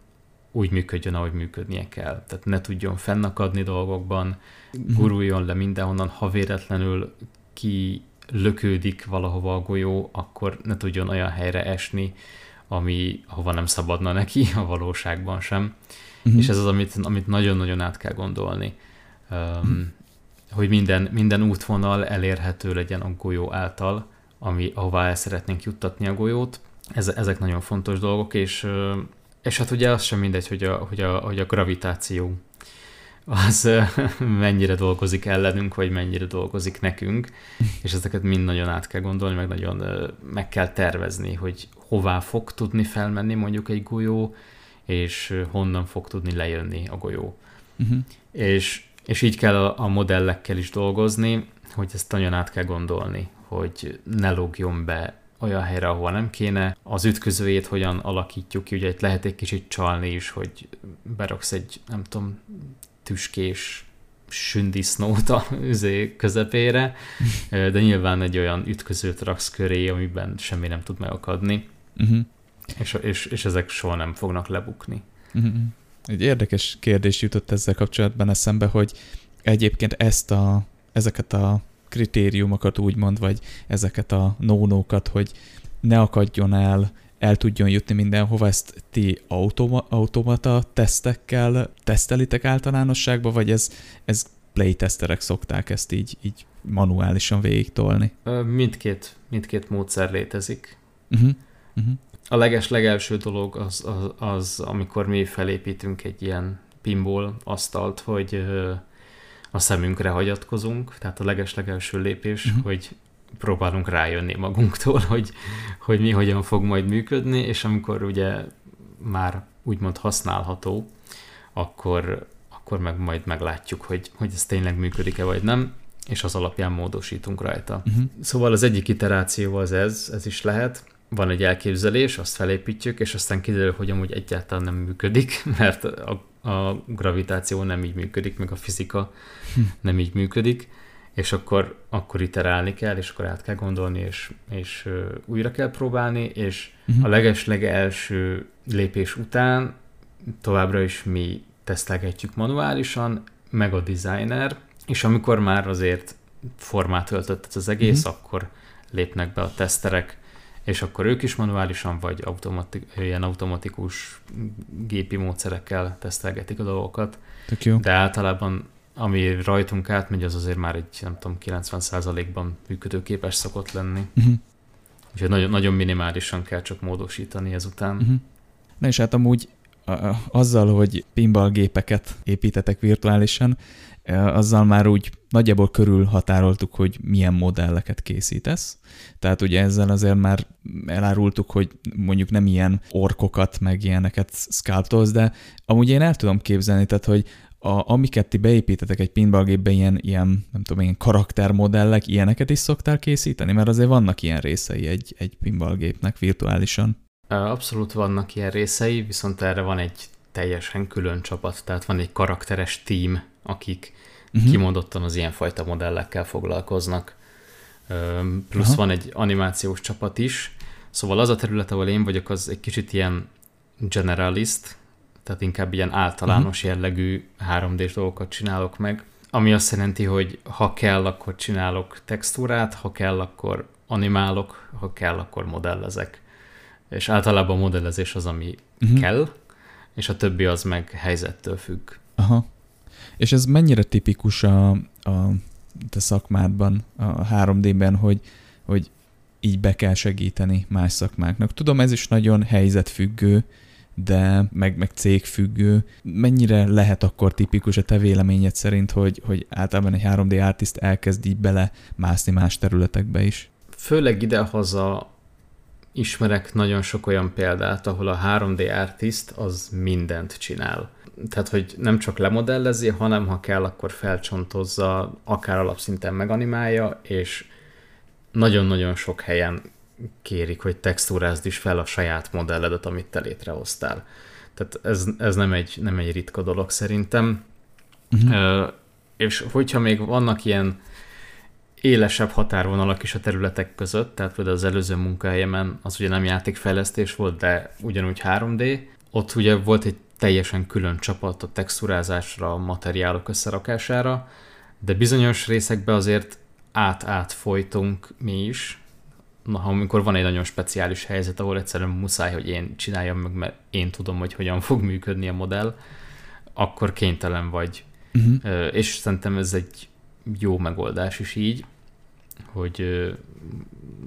úgy működjön, ahogy működnie kell. Tehát ne tudjon fennakadni dolgokban, mhm. guruljon le mindenhonnan, ha véletlenül ki lökődik valahova a golyó, akkor ne tudjon olyan helyre esni, ami hova nem szabadna neki, a valóságban sem. Uh-huh. És ez az, amit, amit nagyon-nagyon át kell gondolni. Um, uh-huh hogy minden, minden útvonal elérhető legyen a golyó által, ami, ahová el szeretnénk juttatni a golyót. Ez, ezek nagyon fontos dolgok, és, és hát ugye az sem mindegy, hogy a, hogy a, hogy a gravitáció az [LAUGHS] mennyire dolgozik ellenünk, vagy mennyire dolgozik nekünk, és ezeket mind nagyon át kell gondolni, meg nagyon meg kell tervezni, hogy hová fog tudni felmenni mondjuk egy golyó, és honnan fog tudni lejönni a golyó. Uh-huh. És és így kell a, a modellekkel is dolgozni, hogy ezt nagyon át kell gondolni, hogy ne lógjon be olyan helyre, ahol nem kéne. Az ütközőjét hogyan alakítjuk ki, ugye itt lehet egy kicsit csalni is, hogy beraksz egy, nem tudom, tüskés sündisznót a [LAUGHS] üzé közepére, de nyilván egy olyan ütközőt raksz köré, amiben semmi nem tud megakadni, uh-huh. és, és, és ezek soha nem fognak lebukni. Uh-huh. Egy érdekes kérdés jutott ezzel kapcsolatban eszembe, hogy egyébként ezt a, ezeket a kritériumokat úgymond, vagy ezeket a nónókat, hogy ne akadjon el, el tudjon jutni mindenhova, ezt ti automa, automata tesztekkel tesztelitek általánosságban, vagy ez, ez playtesterek szokták ezt így, így manuálisan végig tolni? Mindkét, mindkét módszer létezik. Uh-huh. Uh-huh a leges legelső dolog az, az, az, amikor mi felépítünk egy ilyen pinball asztalt, hogy a szemünkre hagyatkozunk, tehát a legeslegelső lépés, uh-huh. hogy próbálunk rájönni magunktól, [LAUGHS] hogy, hogy mi hogyan fog majd működni, és amikor ugye már úgymond használható, akkor, akkor meg majd meglátjuk, hogy, hogy ez tényleg működik-e vagy nem, és az alapján módosítunk rajta. Uh-huh. Szóval az egyik iteráció az ez, ez is lehet, van egy elképzelés, azt felépítjük, és aztán kiderül, hogy amúgy egyáltalán nem működik, [LAUGHS] mert a, a gravitáció nem így működik, meg a fizika hm. nem így működik, és akkor, akkor iterálni kell, és akkor át kell gondolni, és, és újra kell próbálni, és uh-huh. a legesleg első lépés után továbbra is mi tesztelgetjük manuálisan, meg a designer, és amikor már azért formát öltött az egész, uh-huh. akkor lépnek be a teszterek, és akkor ők is manuálisan, vagy automatik, ilyen automatikus gépi módszerekkel tesztelgetik a dolgokat. Tök jó. De általában ami rajtunk átmegy, az azért már egy, nem tudom, 90%-ban működőképes szokott lenni. Uh-huh. Úgyhogy nagyon, nagyon minimálisan kell csak módosítani ezután. Uh-huh. Na és hát amúgy azzal, hogy pinball gépeket építetek virtuálisan, azzal már úgy nagyjából körül határoltuk, hogy milyen modelleket készítesz. Tehát ugye ezzel azért már elárultuk, hogy mondjuk nem ilyen orkokat, meg ilyeneket sculptolsz, de amúgy én el tudom képzelni, tehát hogy a, amiket ti beépítetek egy pinballgépbe, ilyen, ilyen, nem tudom, ilyen karaktermodellek, ilyeneket is szoktál készíteni? Mert azért vannak ilyen részei egy, egy pinballgépnek virtuálisan. Abszolút vannak ilyen részei, viszont erre van egy teljesen külön csapat, tehát van egy karakteres team, akik uh-huh. kimondottan az ilyenfajta modellekkel foglalkoznak. Plusz Aha. van egy animációs csapat is, szóval az a terület, ahol én vagyok, az egy kicsit ilyen generalist, tehát inkább ilyen általános uh-huh. jellegű 3D-s dolgokat csinálok meg, ami azt jelenti, hogy ha kell, akkor csinálok textúrát, ha kell, akkor animálok, ha kell, akkor modellezek. És általában a modellezés az, ami uh-huh. kell, és a többi az meg helyzettől függ. Aha. És ez mennyire tipikus a, a te szakmádban, a 3D-ben, hogy, hogy így be kell segíteni más szakmáknak. Tudom, ez is nagyon helyzetfüggő, de meg, meg cégfüggő. Mennyire lehet akkor tipikus a te véleményed szerint, hogy, hogy általában egy 3D artist elkezd így bele mászni más területekbe is? Főleg idehaza ismerek nagyon sok olyan példát, ahol a 3D artist az mindent csinál. Tehát, hogy nem csak lemodellezi, hanem ha kell, akkor felcsontozza, akár alapszinten meganimálja, és nagyon-nagyon sok helyen kérik, hogy textúrázd is fel a saját modelledet, amit te létrehoztál. Tehát ez, ez nem, egy, nem egy ritka dolog szerintem. Uh-huh. És hogyha még vannak ilyen élesebb határvonalak is a területek között, tehát például az előző munkahelyemen az ugye nem játékfejlesztés volt, de ugyanúgy 3D. Ott ugye volt egy teljesen külön csapat a texturázásra, a materiálok összerakására, de bizonyos részekben azért át-át folytunk mi is, na, amikor van egy nagyon speciális helyzet, ahol egyszerűen muszáj, hogy én csináljam meg, mert én tudom, hogy hogyan fog működni a modell, akkor kénytelen vagy. Uh-huh. És szerintem ez egy jó megoldás is így, hogy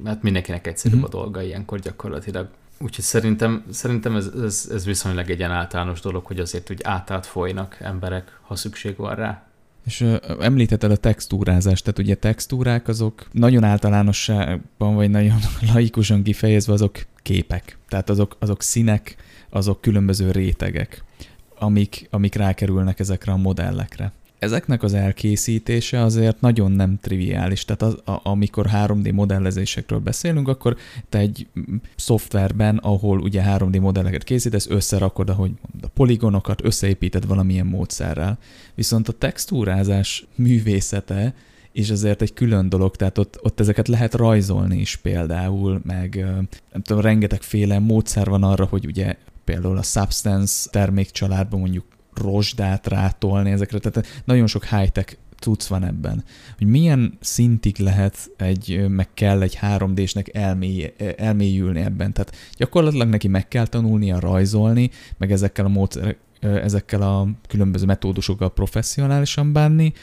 hát mindenkinek egyszerűbb uh-huh. a dolga ilyenkor gyakorlatilag. Úgyhogy szerintem, szerintem ez, ez, ez viszonylag egy általános dolog, hogy azért úgy átát folynak emberek, ha szükség van rá. És uh, említetted a textúrázást, tehát ugye textúrák azok nagyon általánosságban, vagy nagyon [LAUGHS] laikusan kifejezve azok képek. Tehát azok, azok színek, azok különböző rétegek, amik, amik rákerülnek ezekre a modellekre ezeknek az elkészítése azért nagyon nem triviális. Tehát az, a, amikor 3D modellezésekről beszélünk, akkor te egy szoftverben, ahol ugye 3D modelleket készítesz, összerakod, ahogy a poligonokat, összeépíted valamilyen módszerrel. Viszont a textúrázás művészete és azért egy külön dolog, tehát ott, ott ezeket lehet rajzolni is például, meg nem tudom, rengetegféle módszer van arra, hogy ugye például a Substance termékcsaládban mondjuk rozsdát rátolni ezekre, tehát nagyon sok high-tech cucc van ebben. Hogy milyen szintig lehet egy, meg kell egy 3D-snek elmély, elmélyülni ebben. Tehát gyakorlatilag neki meg kell tanulnia rajzolni, meg ezekkel a módszer, ezekkel a különböző metódusokkal professzionálisan bánni,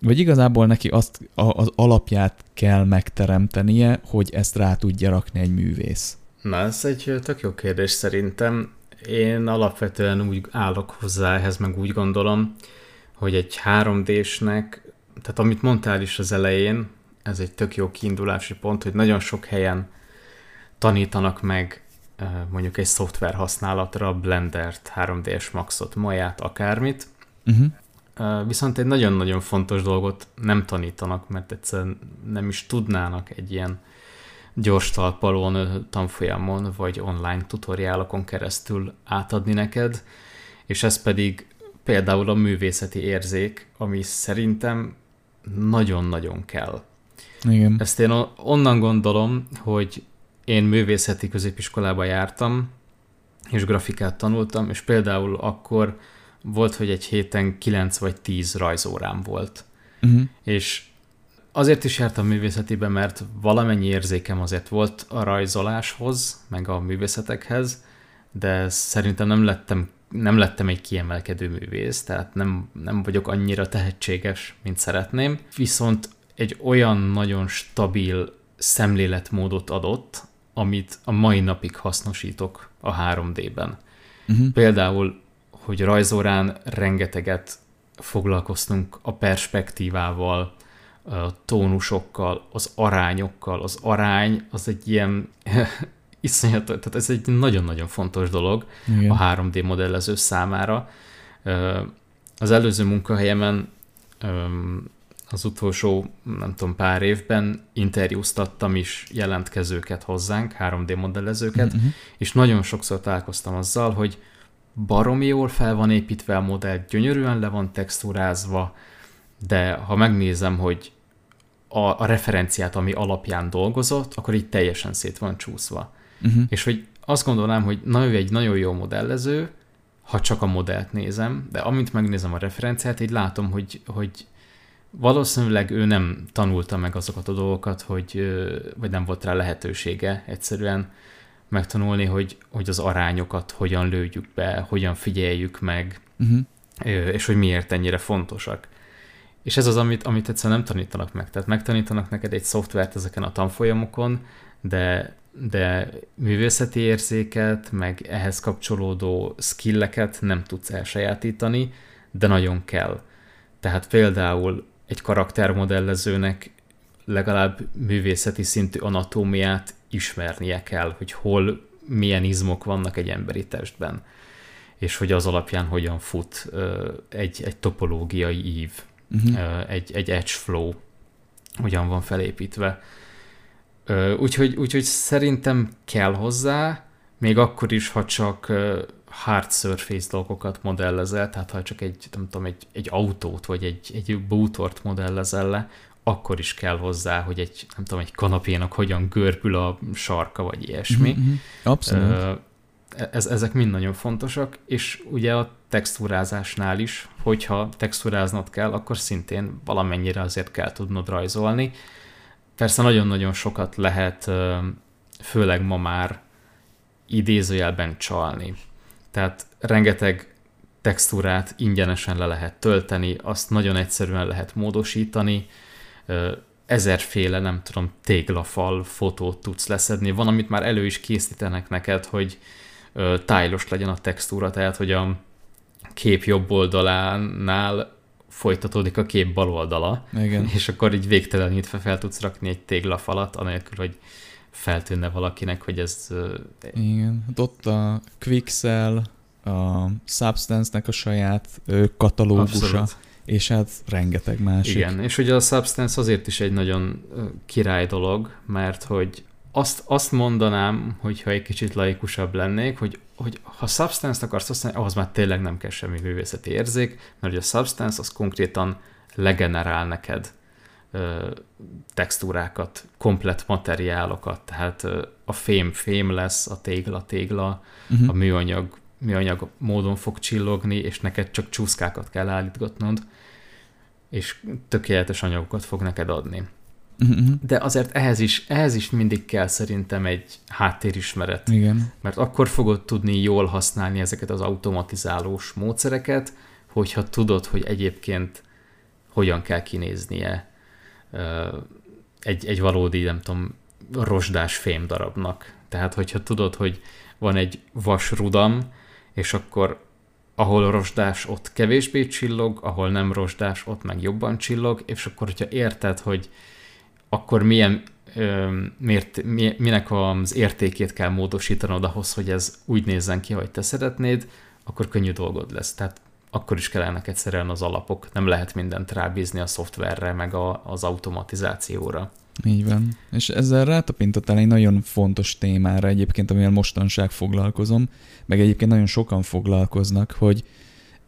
vagy igazából neki azt az alapját kell megteremtenie, hogy ezt rá tudja rakni egy művész? Na, ez egy tök jó kérdés szerintem Én alapvetően úgy állok hozzá ehhez, meg úgy gondolom, hogy egy 3D-snek, tehát amit mondtál is az elején, ez egy tök jó kiindulási pont, hogy nagyon sok helyen tanítanak meg mondjuk egy szoftver használatra, Blendert, 3ds Maxot, Maját, akármit, uh-huh. viszont egy nagyon-nagyon fontos dolgot nem tanítanak, mert egyszerűen nem is tudnának egy ilyen gyors talpalón, tanfolyamon vagy online tutoriálokon keresztül átadni neked, és ez pedig például a művészeti érzék, ami szerintem nagyon-nagyon kell. Igen. Ezt én onnan gondolom, hogy én művészeti középiskolába jártam, és grafikát tanultam, és például akkor volt, hogy egy héten 9 vagy 10 rajzórám volt. Uh-huh. És azért is jártam művészetibe, mert valamennyi érzékem azért volt a rajzoláshoz, meg a művészetekhez, de szerintem nem lettem, nem lettem egy kiemelkedő művész, tehát nem, nem vagyok annyira tehetséges, mint szeretném. Viszont egy olyan nagyon stabil szemléletmódot adott, amit a mai napig hasznosítok a 3D-ben. Uh-huh. Mhm. Például, hogy rajzórán rengeteget foglalkoztunk a perspektívával, a tónusokkal, az arányokkal. Az arány az egy ilyen [LAUGHS] iszonyat, tehát ez egy nagyon-nagyon fontos dolog Igen. a 3D modellező számára. Az előző munkahelyemen az utolsó, nem tudom, pár évben interjúztattam is jelentkezőket hozzánk, 3D modellezőket, uh-huh. és nagyon sokszor találkoztam azzal, hogy baromi jól fel van építve a modell, gyönyörűen le van textúrázva, de ha megnézem, hogy a, a referenciát, ami alapján dolgozott, akkor így teljesen szét van csúszva. Uh-huh. És hogy azt gondolnám, hogy na, ő egy nagyon jó modellező, ha csak a modellt nézem, de amint megnézem a referenciát, így látom, hogy, hogy valószínűleg ő nem tanulta meg azokat a dolgokat, hogy, vagy nem volt rá lehetősége egyszerűen megtanulni, hogy, hogy az arányokat hogyan lőjük be, hogyan figyeljük meg, uh-huh. és hogy miért ennyire fontosak. És ez az, amit, amit egyszerűen nem tanítanak meg. Tehát megtanítanak neked egy szoftvert ezeken a tanfolyamokon, de, de művészeti érzéket, meg ehhez kapcsolódó skilleket nem tudsz elsajátítani, de nagyon kell. Tehát például egy karaktermodellezőnek legalább művészeti szintű anatómiát ismernie kell, hogy hol milyen izmok vannak egy emberi testben, és hogy az alapján hogyan fut egy, egy topológiai ív, uh-huh. egy, egy edge flow, hogyan van felépítve. Úgyhogy, úgyhogy szerintem kell hozzá, még akkor is, ha csak hard surface dolgokat modellezel, tehát ha csak egy, nem tudom, egy, egy autót vagy egy, egy bútort modellezel le, akkor is kell hozzá, hogy egy, nem tudom, egy kanapénak hogyan görbül a sarka, vagy ilyesmi. Mm-hmm. Abszolút. Ez, ezek mind nagyon fontosak, és ugye a textúrázásnál is, hogyha textúráznod kell, akkor szintén valamennyire azért kell tudnod rajzolni. Persze nagyon-nagyon sokat lehet, főleg ma már idézőjelben csalni. Tehát rengeteg textúrát ingyenesen le lehet tölteni, azt nagyon egyszerűen lehet módosítani, ezerféle, nem tudom, téglafal fotót tudsz leszedni. Van, amit már elő is készítenek neked, hogy tájlos legyen a textúra, tehát hogy a kép jobb oldalánál folytatódik a kép bal oldala, Igen. és akkor így végtelenítve fel tudsz rakni egy téglafalat, anélkül, hogy feltűnne valakinek, hogy ez... Igen, hát ott a Quixel, a Substance-nek a saját katalógusa, Abszolút. és hát rengeteg másik. Igen, és ugye a Substance azért is egy nagyon király dolog, mert hogy azt, azt mondanám, hogyha egy kicsit laikusabb lennék, hogy, hogy ha Substance-t akarsz használni, ahhoz már tényleg nem kell semmi művészeti érzék, mert ugye a Substance az konkrétan legenerál neked textúrákat, komplet materiálokat, tehát a fém fém lesz, a tégla tégla, uh-huh. a műanyag műanyag módon fog csillogni, és neked csak csúszkákat kell állítgatnod, és tökéletes anyagokat fog neked adni. Uh-huh. De azért ehhez is, ehhez is mindig kell szerintem egy háttérismeret. Igen. Mert akkor fogod tudni jól használni ezeket az automatizálós módszereket, hogyha tudod, hogy egyébként hogyan kell kinéznie egy, egy valódi, nem tudom, rozsdás fém darabnak. Tehát, hogyha tudod, hogy van egy vasrudam, és akkor ahol rozsdás, ott kevésbé csillog, ahol nem rozsdás, ott meg jobban csillog, és akkor, hogyha érted, hogy akkor milyen, miért, mi, minek az értékét kell módosítanod ahhoz, hogy ez úgy nézzen ki, hogy te szeretnéd, akkor könnyű dolgod lesz. Tehát akkor is kellene egyszerűen az alapok, nem lehet mindent rábízni a szoftverre, meg a, az automatizációra. Így van. És ezzel rátapintottál egy nagyon fontos témára egyébként, amivel mostanság foglalkozom, meg egyébként nagyon sokan foglalkoznak, hogy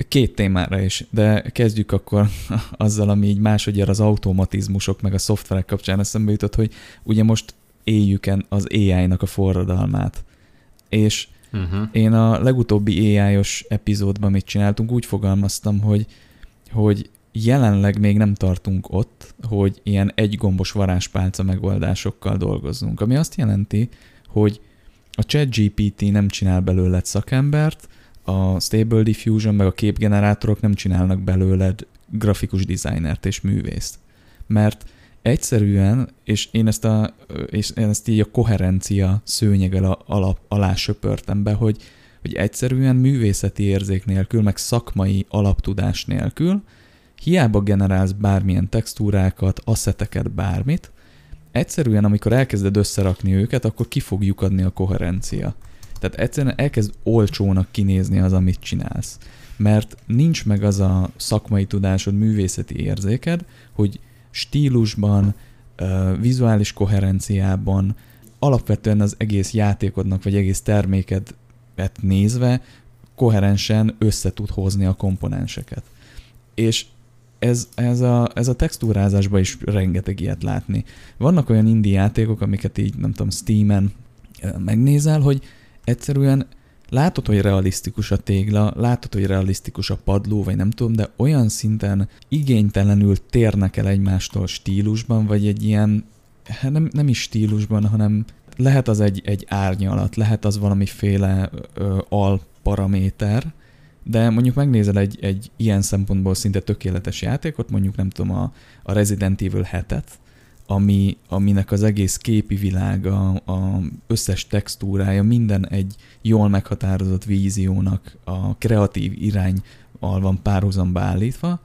két témára is, de kezdjük akkor [LAUGHS] azzal, ami így másodjára az automatizmusok meg a szoftverek kapcsán eszembe jutott, hogy ugye most éljük az AI-nak a forradalmát. És uh-huh. én a legutóbbi AI-os epizódban, amit csináltunk, úgy fogalmaztam, hogy, hogy jelenleg még nem tartunk ott, hogy ilyen egygombos varázspálca megoldásokkal dolgozzunk, ami azt jelenti, hogy a ChatGPT nem csinál belőled szakembert, a Stable Diffusion meg a képgenerátorok nem csinálnak belőled grafikus designert és művészt. Mert egyszerűen, és én ezt, a, és én ezt így a koherencia szőnyegel alap, alá söpörtem be, hogy, hogy egyszerűen művészeti érzék nélkül, meg szakmai alaptudás nélkül hiába generálsz bármilyen textúrákat, asszeteket, bármit, egyszerűen amikor elkezded összerakni őket, akkor ki fog lyukadni a koherencia. Tehát egyszerűen elkezd olcsónak kinézni az, amit csinálsz. Mert nincs meg az a szakmai tudásod, művészeti érzéked, hogy stílusban, vizuális koherenciában, alapvetően az egész játékodnak, vagy egész termékedet nézve koherensen össze tud hozni a komponenseket. És ez, ez, a, ez a textúrázásban is rengeteg ilyet látni. Vannak olyan indie játékok, amiket így, nem tudom, Steam-en megnézel, hogy egyszerűen látod, hogy realisztikus a tégla, látod, hogy realisztikus a padló, vagy nem tudom, de olyan szinten igénytelenül térnek el egymástól stílusban, vagy egy ilyen, hát nem, nem is stílusban, hanem lehet az egy, egy árnyalat, lehet az valamiféle ö, alparaméter, de mondjuk megnézel egy, egy ilyen szempontból szinte tökéletes játékot, mondjuk nem tudom, a, a Resident Evil 7-et, ami, aminek az egész képi világa, a összes textúrája, minden egy jól meghatározott víziónak a kreatív irányal van párhuzamba állítva,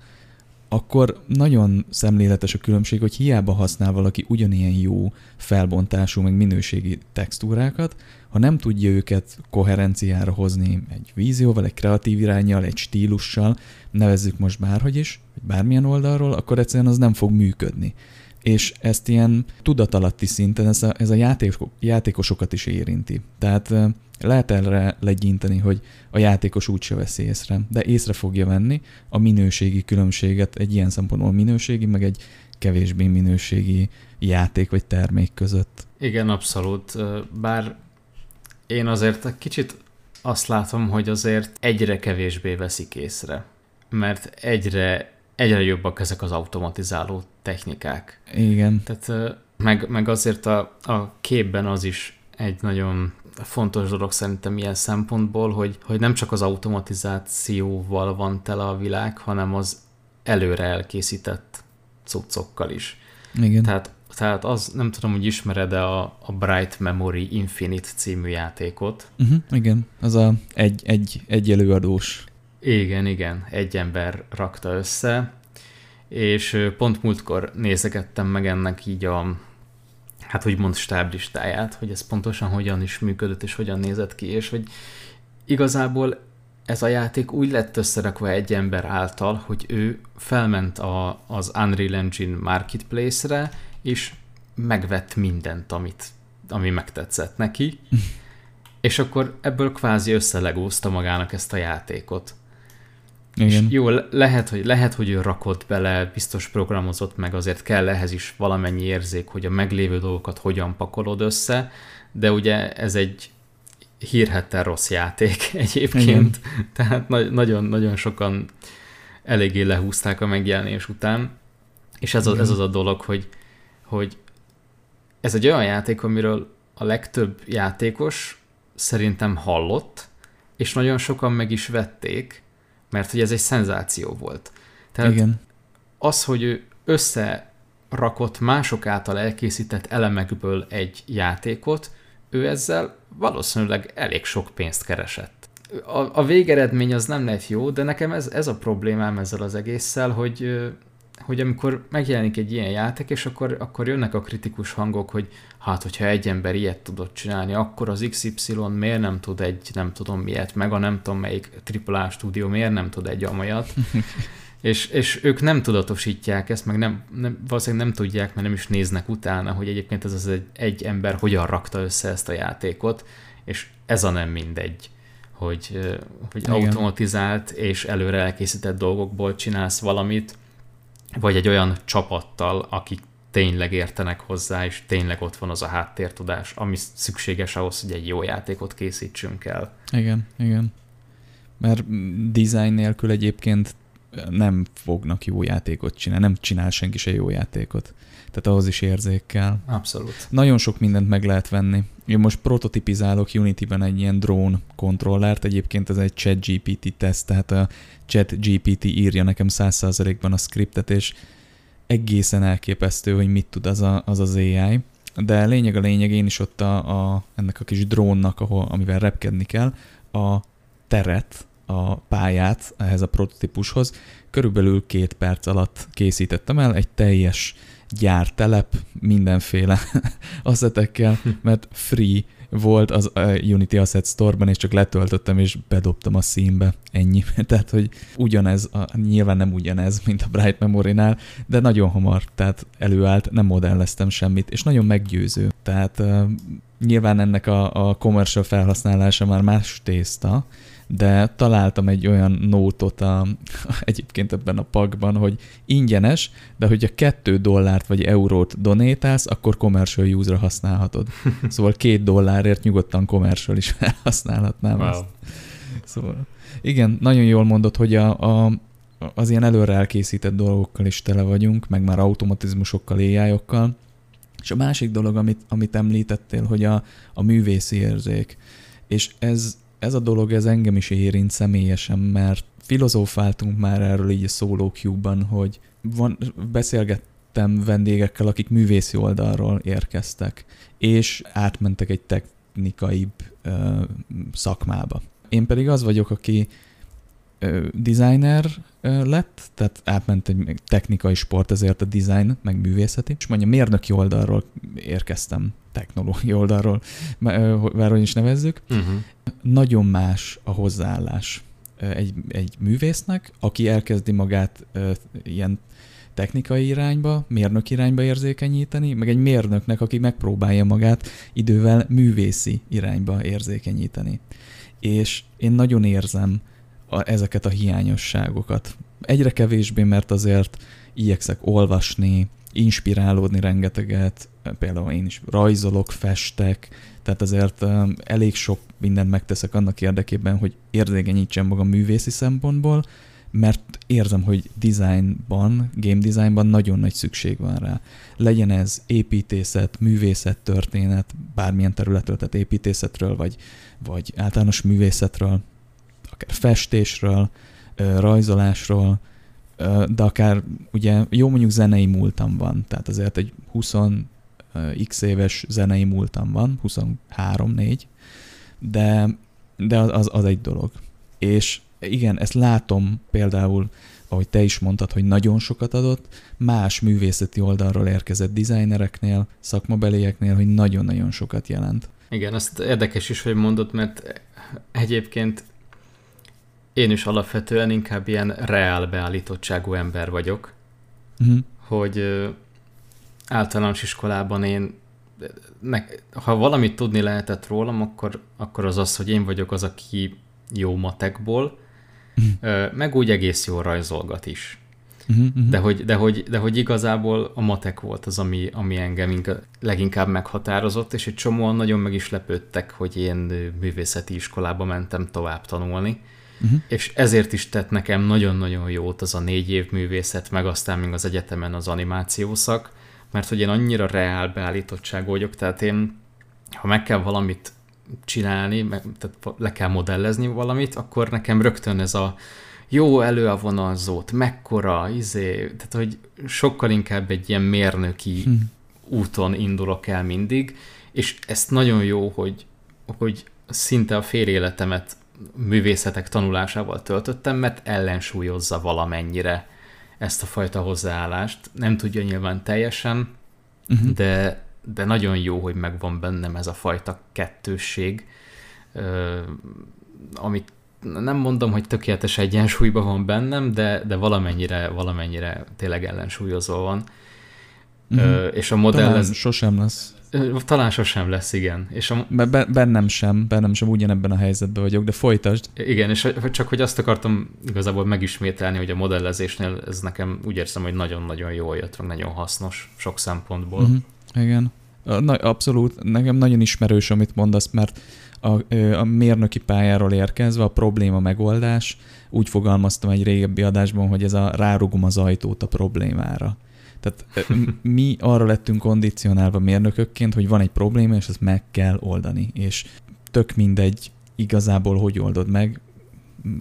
akkor nagyon szemléletes a különbség, hogy hiába használ valaki ugyanilyen jó felbontású, meg minőségi textúrákat, ha nem tudja őket koherenciára hozni egy vízióval, egy kreatív irányjal, egy stílussal, nevezzük most bárhogy is, vagy bármilyen oldalról, akkor egyszerűen az nem fog működni. És ezt ilyen tudatalatti szinten ez a, ez a játék, játékosokat is érinti. Tehát lehet erre legyinteni, hogy a játékos úgyse veszi észre, de észre fogja venni a minőségi különbséget egy ilyen szempontból minőségi, meg egy kevésbé minőségi játék vagy termék között. Igen, abszolút. Bár én azért kicsit azt látom, hogy azért egyre kevésbé veszik észre, mert egyre, egyre jobbak ezek az automatizáló technikák. Igen. Tehát meg, meg azért a, a képben az is egy nagyon fontos dolog szerintem ilyen szempontból, hogy, hogy nem csak az automatizációval van tele a világ, hanem az előre elkészített cuccokkal is. Igen. Tehát tehát az, nem tudom, hogy ismered-e a, a Bright Memory Infinite című játékot. Uh-huh, igen, az a egy, egy, egy előadós. Igen, igen, egy ember rakta össze, és pont múltkor nézegettem meg ennek így a, hát úgymond stáblistáját, hogy ez pontosan hogyan is működött, és hogyan nézett ki, és hogy igazából ez a játék úgy lett összerakva egy ember által, hogy ő felment a, az Unreal Engine Marketplace-re, és megvett mindent, amit, ami megtetszett neki, és akkor ebből kvázi összelegózta magának ezt a játékot. Igen. És jó, lehet hogy, lehet, hogy ő rakott bele, biztos programozott meg, azért kell ehhez is valamennyi érzék, hogy a meglévő dolgokat hogyan pakolod össze, de ugye ez egy hírhetten rossz játék [LAUGHS] egyébként, Igen. tehát nagyon-nagyon sokan eléggé lehúzták a megjelenés után, és ez, a, ez az a dolog, hogy hogy ez egy olyan játék, amiről a legtöbb játékos szerintem hallott, és nagyon sokan meg is vették, mert hogy ez egy szenzáció volt. Tehát Igen. az, hogy ő összerakott mások által elkészített elemekből egy játékot, ő ezzel valószínűleg elég sok pénzt keresett. a, a végeredmény az nem lett jó, de nekem ez, ez a problémám ezzel az egésszel, hogy hogy amikor megjelenik egy ilyen játék, és akkor, akkor jönnek a kritikus hangok, hogy hát, hogyha egy ember ilyet tudott csinálni, akkor az XY miért nem tud egy, nem tudom miért, meg a nem tudom melyik AAA stúdió miért nem tud egy amajat. [LAUGHS] és, és ők nem tudatosítják ezt, meg nem, nem, valószínűleg nem tudják, mert nem is néznek utána, hogy egyébként ez az egy, egy ember hogyan rakta össze ezt a játékot, és ez a nem mindegy hogy, hogy automatizált és előre elkészített dolgokból csinálsz valamit, vagy egy olyan csapattal, akik tényleg értenek hozzá, és tényleg ott van az a háttértudás, ami szükséges ahhoz, hogy egy jó játékot készítsünk el. Igen, igen. Mert design nélkül egyébként nem fognak jó játékot csinálni, nem csinál senki se jó játékot. Tehát ahhoz is érzék kell. Abszolút. Nagyon sok mindent meg lehet venni. Én most prototipizálok Unity-ben egy ilyen drone kontrollert, egyébként ez egy chat GPT teszt, tehát a chat GPT írja nekem 100%-ban a scriptet, és egészen elképesztő, hogy mit tud az a, az, az AI. De lényeg a lényeg, én is ott a, a, ennek a kis drónnak, ahol, amivel repkedni kell, a teret, a pályát ehhez a prototípushoz körülbelül két perc alatt készítettem el egy teljes gyártelep mindenféle [LAUGHS] asszetekkel, mert free volt az Unity Asset Store-ban, és csak letöltöttem, és bedobtam a színbe. Ennyi. [LAUGHS] Tehát, hogy ugyanez, a, nyilván nem ugyanez, mint a Bright Memory-nál, de nagyon hamar, tehát előállt, nem modelleztem semmit, és nagyon meggyőző. Tehát uh, nyilván ennek a, a commercial felhasználása már más tészta, de találtam egy olyan nótot a, [LAUGHS] egyébként ebben a pakban, hogy ingyenes, de hogyha kettő dollárt vagy eurót donétálsz, akkor commercial use-ra használhatod. [LAUGHS] Szóval két dollárért nyugodtan commercial is [LAUGHS] felhasználhatnám wow. ezt. Szóval igen, nagyon jól mondod, hogy a, a, az ilyen előre elkészített dolgokkal is tele vagyunk, meg már automatizmusokkal, ai És a másik dolog, amit, amit említettél, hogy a, a művészi érzék. És ez, ez a dolog, ez engem is érint személyesen, mert filozófáltunk már erről így a Solo Cube-ban, hogy van, beszélgettem vendégekkel, akik művészi oldalról érkeztek, és átmentek egy technikaibb ö, szakmába. Én pedig az vagyok, aki designer lett, tehát átment egy technikai sport, ezért a design, meg művészeti, és mondja, mérnöki oldalról érkeztem technológiai oldalról, bárhogy is nevezzük, uh-huh. nagyon más a hozzáállás egy, egy művésznek, aki elkezdi magát ilyen technikai irányba, mérnök irányba érzékenyíteni, meg egy mérnöknek, aki megpróbálja magát idővel művészi irányba érzékenyíteni. És én nagyon érzem a, ezeket a hiányosságokat. Egyre kevésbé, mert azért igyekszek olvasni, inspirálódni rengeteget, például én is rajzolok, festek, tehát azért elég sok mindent megteszek annak érdekében, hogy érzékenyítsem magam művészi szempontból, mert érzem, hogy designban, game designban nagyon nagy szükség van rá. Legyen ez építészet, művészet, történet, bármilyen területről, tehát építészetről, vagy, vagy általános művészetről, akár festésről, rajzolásról, de akár ugye jó mondjuk zenei múltam van, tehát azért egy 20 x éves zenei múltam van, 23-4, de, de az, az egy dolog. És igen, ezt látom például, ahogy te is mondtad, hogy nagyon sokat adott, más művészeti oldalról érkezett designereknél, szakmabelieknél, hogy nagyon-nagyon sokat jelent. Igen, azt érdekes is, hogy mondod, mert egyébként én is alapvetően inkább ilyen reál beállítottságú ember vagyok, uh-huh. hogy általános iskolában én, ne, ha valamit tudni lehetett rólam, akkor, akkor az az, hogy én vagyok az, aki jó matekból, uh-huh. meg úgy egész jól rajzolgat is. Uh-huh, uh-huh. De, hogy, de, hogy, de hogy igazából a matek volt az, ami, ami engem leginkább meghatározott, és egy csomóan nagyon meg is lepődtek, hogy én művészeti iskolába mentem tovább tanulni, Uh-huh. És ezért is tett nekem nagyon-nagyon jót az a négy év művészet, meg aztán még az egyetemen az animációszak, mert hogy én annyira reál beállítottság vagyok, tehát én, ha meg kell valamit csinálni, meg, tehát le kell modellezni valamit, akkor nekem rögtön ez a jó elő a vonalzót, mekkora, izé, tehát hogy sokkal inkább egy ilyen mérnöki hmm. úton indulok el mindig, és ezt nagyon jó, hogy, hogy szinte a fél életemet művészetek tanulásával töltöttem, mert ellensúlyozza valamennyire ezt a fajta hozzáállást. Nem tudja nyilván teljesen, uh-huh. de, de nagyon jó, hogy megvan bennem ez a fajta kettősség, amit nem mondom, hogy tökéletes egyensúlyban van bennem, de, de valamennyire, valamennyire tényleg ellensúlyozva van. Mm-hmm. és a modell... Talán ez... sosem lesz. Talán sosem lesz, igen. És a... bennem sem, bennem sem ugyanebben a helyzetben vagyok, de folytasd. Igen, és csak hogy azt akartam igazából megismételni, hogy a modellezésnél ez nekem úgy érzem, hogy nagyon-nagyon jól jött, meg nagyon hasznos sok szempontból. Mm-hmm. Igen. Na, abszolút, nekem nagyon ismerős, amit mondasz, mert a, a mérnöki pályáról érkezve a probléma megoldás, úgy fogalmaztam egy régebbi adásban, hogy ez a rárugom az ajtót a problémára. Tehát mi arra lettünk kondicionálva mérnökökként, hogy van egy probléma, és ezt meg kell oldani. És tök mindegy igazából, hogy oldod meg,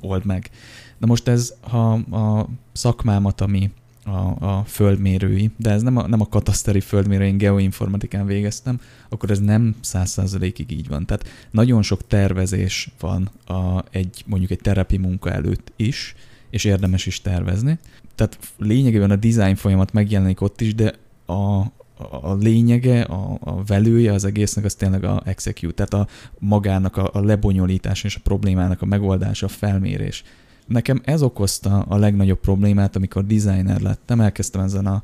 old meg. Na most ez, ha a szakmámat, ami a, a földmérői, de ez nem a, nem a kataszteri földmérő, én geoinformatikán végeztem, akkor ez nem száz százalékig így van. Tehát nagyon sok tervezés van a, egy, mondjuk egy terapi munka előtt is, és érdemes is tervezni. Tehát lényegében a design folyamat megjelenik ott is, de a, a lényege, a, a velője az egésznek az tényleg a execute, tehát a magának a, a lebonyolítás és a problémának a megoldása, a felmérés. Nekem ez okozta a legnagyobb problémát, amikor designer lettem, elkezdtem ezen a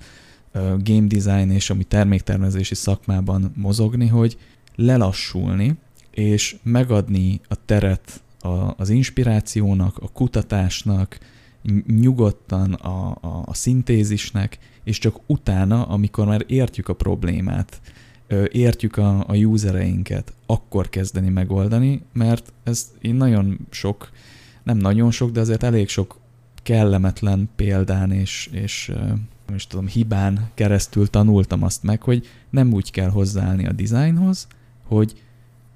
game design és ami terméktervezési szakmában mozogni, hogy lelassulni, és megadni a teret az inspirációnak, a kutatásnak, nyugodtan a, a, a szintézisnek, és csak utána, amikor már értjük a problémát, értjük a, a usereinket, akkor kezdeni megoldani, mert ez én nagyon sok nem nagyon sok, de azért elég sok kellemetlen példán és, és nem is tudom, hibán keresztül tanultam azt meg, hogy nem úgy kell hozzáállni a dizájnhoz, hogy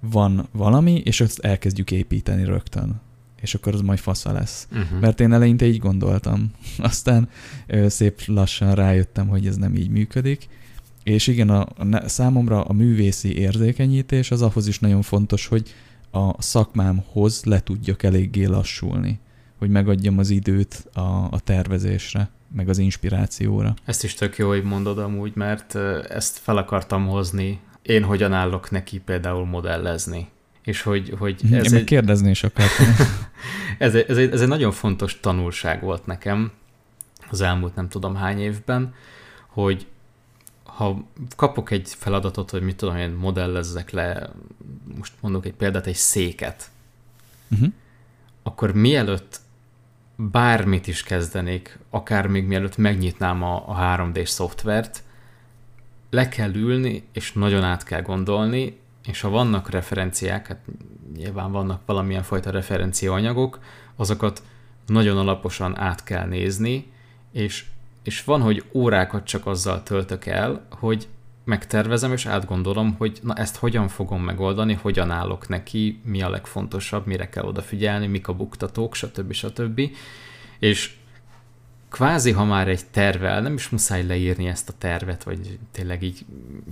van valami, és azt elkezdjük építeni rögtön. És akkor az majd fasza lesz. Uh-huh. Mert én eleinte így gondoltam. [LAUGHS] Aztán ö, szép lassan rájöttem, hogy ez nem így működik. És igen, a, a, számomra a művészi érzékenyítés az ahhoz is nagyon fontos, hogy a szakmámhoz le tudjak eléggé lassulni, hogy megadjam az időt a, a tervezésre, meg az inspirációra. Ezt is tök jó, hogy mondod amúgy, mert ezt fel akartam hozni. Én hogyan állok neki például modellezni. És hogy, hogy mhm, ez Én egy... kérdezni is akartam. [LAUGHS] ez, egy, ez, egy, ez egy nagyon fontos tanulság volt nekem az elmúlt nem tudom hány évben, hogy ha kapok egy feladatot, hogy mit tudom, én modellezzek le, most mondok egy példát, egy széket, uh-huh. akkor mielőtt bármit is kezdenék, akár még mielőtt megnyitnám a, a 3D-s szoftvert, le kell ülni, és nagyon át kell gondolni, és ha vannak referenciák, hát nyilván vannak valamilyen fajta referenciaanyagok, azokat nagyon alaposan át kell nézni, és és van, hogy órákat csak azzal töltök el, hogy megtervezem és átgondolom, hogy na ezt hogyan fogom megoldani, hogyan állok neki, mi a legfontosabb, mire kell odafigyelni, mik a buktatók, stb. stb. És kvázi, ha már egy tervel, nem is muszáj leírni ezt a tervet, vagy tényleg így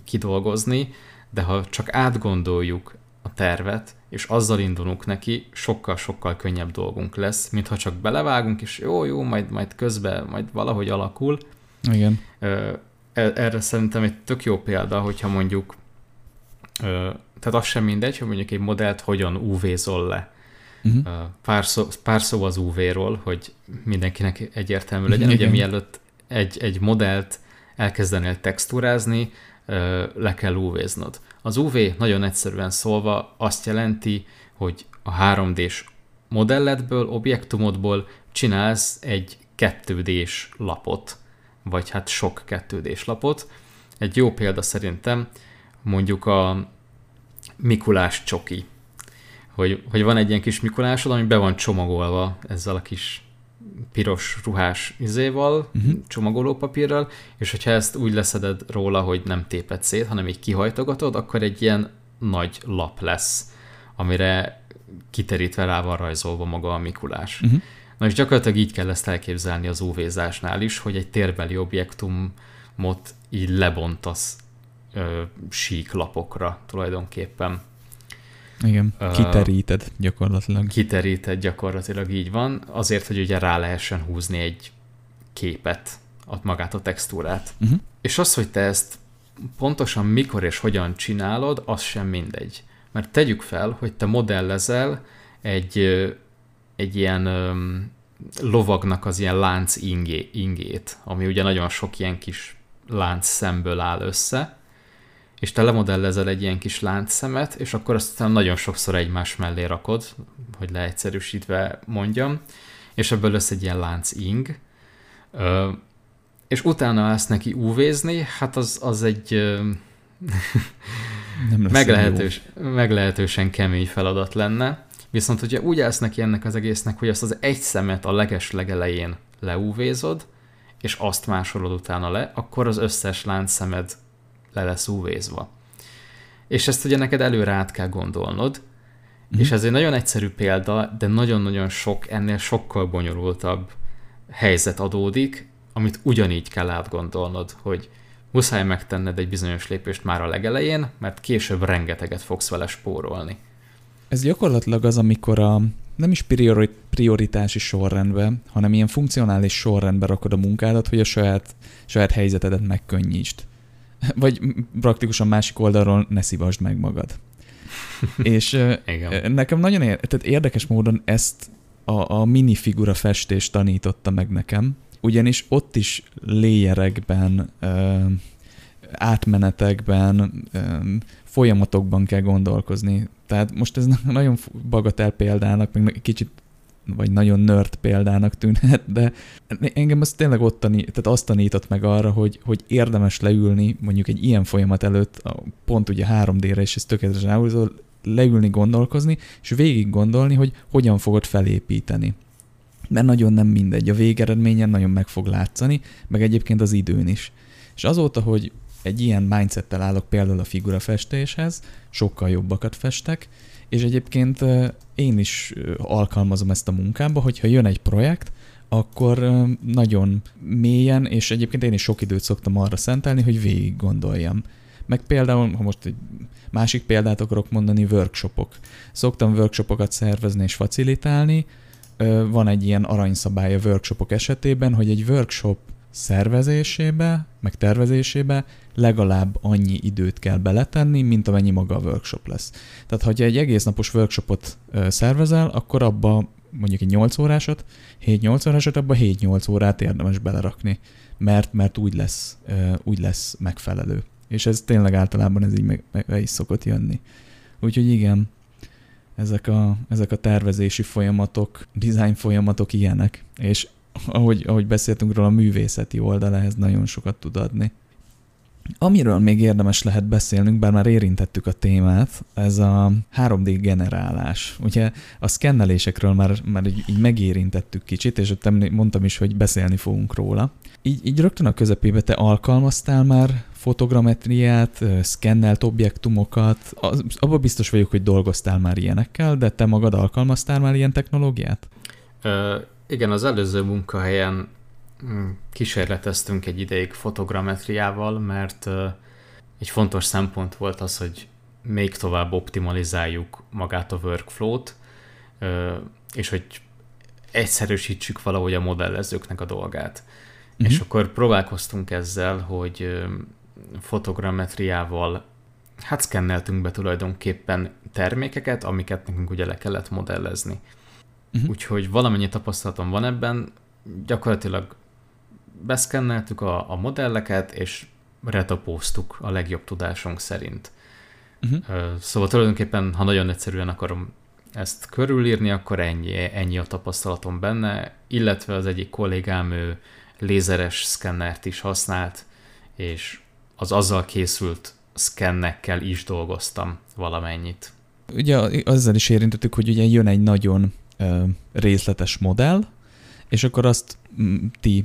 kidolgozni, de ha csak átgondoljuk a tervet, és azzal indulunk neki, sokkal-sokkal könnyebb dolgunk lesz, mint ha csak belevágunk, és jó, jó, majd, majd közben, majd valahogy alakul. Igen. E, erre szerintem egy tök jó példa, hogyha mondjuk, tehát az sem mindegy, hogy mondjuk egy modellt hogyan UV-zol le. Uh-huh. Pár, szó, pár szó az UV-ról, hogy mindenkinek egyértelmű legyen. Igen. Ugye mielőtt egy, egy modellt elkezdenél textúrázni, le kell UV-znod. Az UV nagyon egyszerűen szólva azt jelenti, hogy a 3D-s modelledből, objektumodból csinálsz egy 2D-s lapot, vagy hát sok 2D-s lapot. Egy jó példa szerintem mondjuk a Mikulás csoki, hogy, hogy van egy ilyen kis Mikulásod, ami be van csomagolva ezzel a kis piros ruhás izéval, uh-huh. csomagolópapírral, és hogyha ezt úgy leszeded róla, hogy nem téped szét, hanem így kihajtogatod, akkor egy ilyen nagy lap lesz, amire kiterítve rá van rajzolva maga a Mikulás. Uh-huh. Na és gyakorlatilag így kell ezt elképzelni az UV-zásnál is, hogy egy térbeli objektumot így lebontasz ö, sík lapokra tulajdonképpen. Igen, kiteríted gyakorlatilag. Kiteríted gyakorlatilag, így van, azért, hogy ugye rá lehessen húzni egy képet, magát a textúrát. Uh-huh. És az, hogy te ezt pontosan mikor és hogyan csinálod, az sem mindegy. Mert tegyük fel, hogy te modellezel egy, egy ilyen um, lovagnak az ilyen lánc ingé, ingét, ami ugye nagyon sok ilyen kis lánc szemből áll össze, és te lemodellezel egy ilyen kis láncszemet, és akkor azt nagyon sokszor egymás mellé rakod, hogy leegyszerűsítve mondjam, és ebből lesz egy ilyen lánc ing, és utána ezt neki UV-zni, hát az, az egy Nem meglehetős, meglehetősen kemény feladat lenne. Viszont hogyha úgy állsz neki ennek az egésznek, hogy azt az egy szemet a leges legelején leúvézod, és azt másolod utána le, akkor az összes szemed le lesz úvézva. És ezt ugye neked előre át kell gondolnod, mm. és ez egy nagyon egyszerű példa, de nagyon-nagyon sok, ennél sokkal bonyolultabb helyzet adódik, amit ugyanígy kell átgondolnod, hogy muszáj megtenned egy bizonyos lépést már a legelején, mert később rengeteget fogsz vele spórolni. Ez gyakorlatilag az, amikor a nem is priori, prioritási sorrendbe, hanem ilyen funkcionális sorrendbe rakod a munkádat, hogy a saját, saját helyzetedet megkönnyítsd. [LAUGHS] Vagy praktikusan másik oldalról ne szívasd meg magad. [LAUGHS] És Igen. nekem nagyon ér, tehát érdekes módon ezt a, a minifigura festés tanította meg nekem, ugyanis ott is léjerekben, átmenetekben, folyamatokban kell gondolkozni. Tehát most ez [LAUGHS] nagyon bagatel példának, meg kicsit vagy nagyon nerd példának tűnhet, de engem az tényleg ott tanít, tehát azt tanított meg arra, hogy, hogy érdemes leülni mondjuk egy ilyen folyamat előtt, pont ugye 3D-re, és ez tökéletesen áhúzol, leülni, gondolkozni, és végig gondolni, hogy hogyan fogod felépíteni mert nagyon nem mindegy, a végeredményen nagyon meg fog látszani, meg egyébként az időn is. És azóta, hogy egy ilyen mindsettel állok például a figurafestéshez, sokkal jobbakat festek, és egyébként én is alkalmazom ezt a munkába, hogyha jön egy projekt, akkor nagyon mélyen, és egyébként én is sok időt szoktam arra szentelni, hogy végig gondoljam. Meg például, ha most egy másik példát akarok mondani, workshopok. Szoktam workshopokat szervezni és facilitálni, van egy ilyen aranyszabály a workshopok esetében, hogy egy workshop szervezésébe, meg tervezésébe legalább annyi időt kell beletenni, mint amennyi maga a workshop lesz. Tehát, ha egy egész napos workshopot szervezel, akkor abba mondjuk egy 8 órásot, 7-8 órásot, abba 7-8 órát érdemes belerakni, mert, mert úgy, lesz, úgy lesz megfelelő. És ez tényleg általában ez így meg, meg is szokott jönni. Úgyhogy igen, ezek a, ezek a tervezési folyamatok, design folyamatok ilyenek, és ahogy, ahogy beszéltünk róla, a művészeti oldal ehhez nagyon sokat tud adni. Amiről még érdemes lehet beszélnünk, bár már érintettük a témát, ez a 3D generálás. Ugye a szkennelésekről már, már így, így megérintettük kicsit, és ott mondtam is, hogy beszélni fogunk róla. Így, így rögtön a közepébe te alkalmaztál már fotogrametriát, szkennelt objektumokat. Az, abban biztos vagyok, hogy dolgoztál már ilyenekkel, de te magad alkalmaztál már ilyen technológiát? Ö, igen, az előző munkahelyen kísérleteztünk egy ideig fotogrametriával, mert egy fontos szempont volt az, hogy még tovább optimalizáljuk magát a workflow-t, és hogy egyszerűsítsük valahogy a modellezőknek a dolgát. Uh-huh. És akkor próbálkoztunk ezzel, hogy fotogrammetriával hát szkenneltünk be tulajdonképpen termékeket, amiket nekünk ugye le kellett modellezni. Uh-huh. Úgyhogy valamennyi tapasztalatom van ebben, gyakorlatilag beszkenneltük a, a modelleket, és retapóztuk a legjobb tudásunk szerint. Uh-huh. Szóval tulajdonképpen, ha nagyon egyszerűen akarom ezt körülírni, akkor ennyi, ennyi a tapasztalatom benne, illetve az egyik kollégám ő lézeres szkennert is használt, és az azzal készült szkennekkel is dolgoztam valamennyit. Ugye azzal is érintettük, hogy ugye jön egy nagyon ö, részletes modell, és akkor azt ti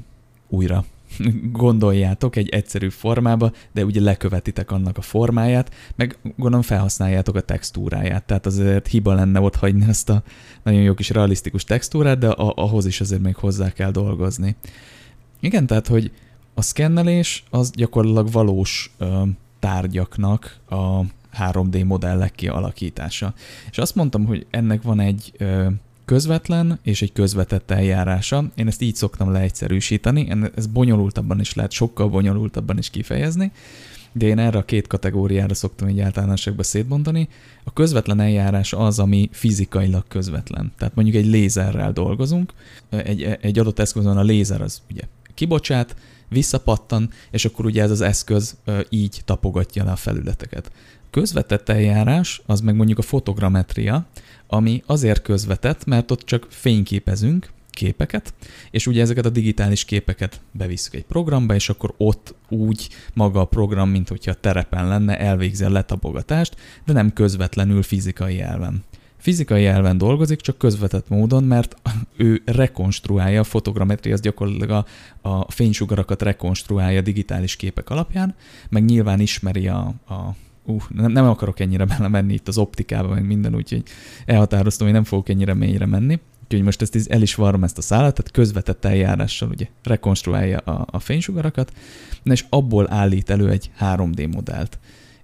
újra [LAUGHS] gondoljátok egy egyszerű formába, de ugye lekövetitek annak a formáját, meg gondolom felhasználjátok a textúráját, tehát azért hiba lenne ott hagyni ezt a nagyon jó kis realisztikus textúrát, de ahhoz is azért még hozzá kell dolgozni. Igen, tehát, hogy a szkennelés az gyakorlatilag valós ö, tárgyaknak a 3D modellek kialakítása. És azt mondtam, hogy ennek van egy közvetlen és egy közvetett eljárása. Én ezt így szoktam leegyszerűsíteni, ez bonyolultabban is lehet, sokkal bonyolultabban is kifejezni, de én erre a két kategóriára szoktam egy általánosságba szétbontani. A közvetlen eljárás az, ami fizikailag közvetlen. Tehát mondjuk egy lézerrel dolgozunk, egy, egy adott eszközön a lézer az ugye kibocsát, visszapattan, és akkor ugye ez az eszköz így tapogatja le a felületeket. Közvetett eljárás az meg mondjuk a fotogrammetria, ami azért közvetett, mert ott csak fényképezünk képeket, és ugye ezeket a digitális képeket bevisszük egy programba, és akkor ott úgy maga a program, mint hogyha terepen lenne, elvégzi a letapogatást, de nem közvetlenül fizikai elven. Fizikai elven dolgozik, csak közvetett módon, mert ő rekonstruálja, a fotogrammetria az gyakorlatilag a, a fénysugarakat rekonstruálja digitális képek alapján, meg nyilván ismeri a, a uh, nem, nem akarok ennyire belemenni itt az optikába, meg minden, úgyhogy elhatároztam, hogy nem fogok ennyire mélyre menni. Úgyhogy most ezt el is varrom ezt a szállat, tehát közvetett eljárással ugye rekonstruálja a, a fénysugarakat, és abból állít elő egy 3D modellt.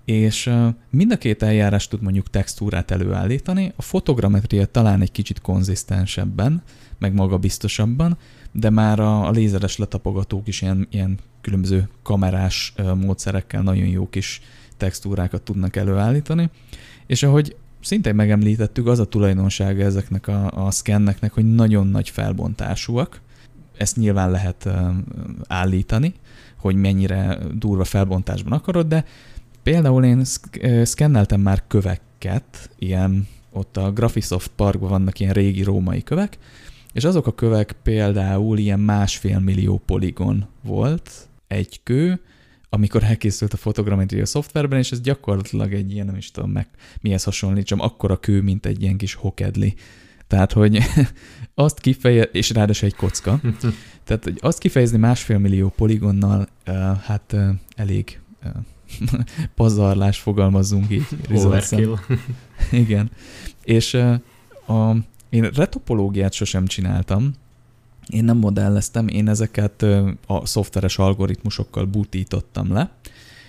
És mind a két eljárás tud mondjuk textúrát előállítani, a fotogrammetria talán egy kicsit konzisztensebben, meg magabiztosabban, de már a, a lézeres letapogatók is ilyen, ilyen különböző kamerás módszerekkel nagyon jó kis textúrákat tudnak előállítani. És ahogy szintén megemlítettük, az a tulajdonsága ezeknek a, a szkenneknek, hogy nagyon nagy felbontásúak. Ezt nyilván lehet állítani, hogy mennyire durva felbontásban akarod, de például én szkenneltem már köveket, ilyen ott a Graphisoft Parkban vannak ilyen régi római kövek, és azok a kövek például ilyen másfél millió poligon volt egy kő, amikor elkészült a fotogrammetria szoftverben, és ez gyakorlatilag egy ilyen, nem is tudom meg mihez hasonlítsam, akkora kő, mint egy ilyen kis hokedli. Tehát, hogy [LAUGHS] azt kifeje, és ráadásul egy kocka. [LAUGHS] Tehát, hogy azt kifejezni másfél millió poligonnal, hát elég [LAUGHS] pazarlás fogalmazzunk így. Overkill. Igen. És a, én retopológiát sosem csináltam, én nem modelleztem, én ezeket a szoftveres algoritmusokkal butítottam le,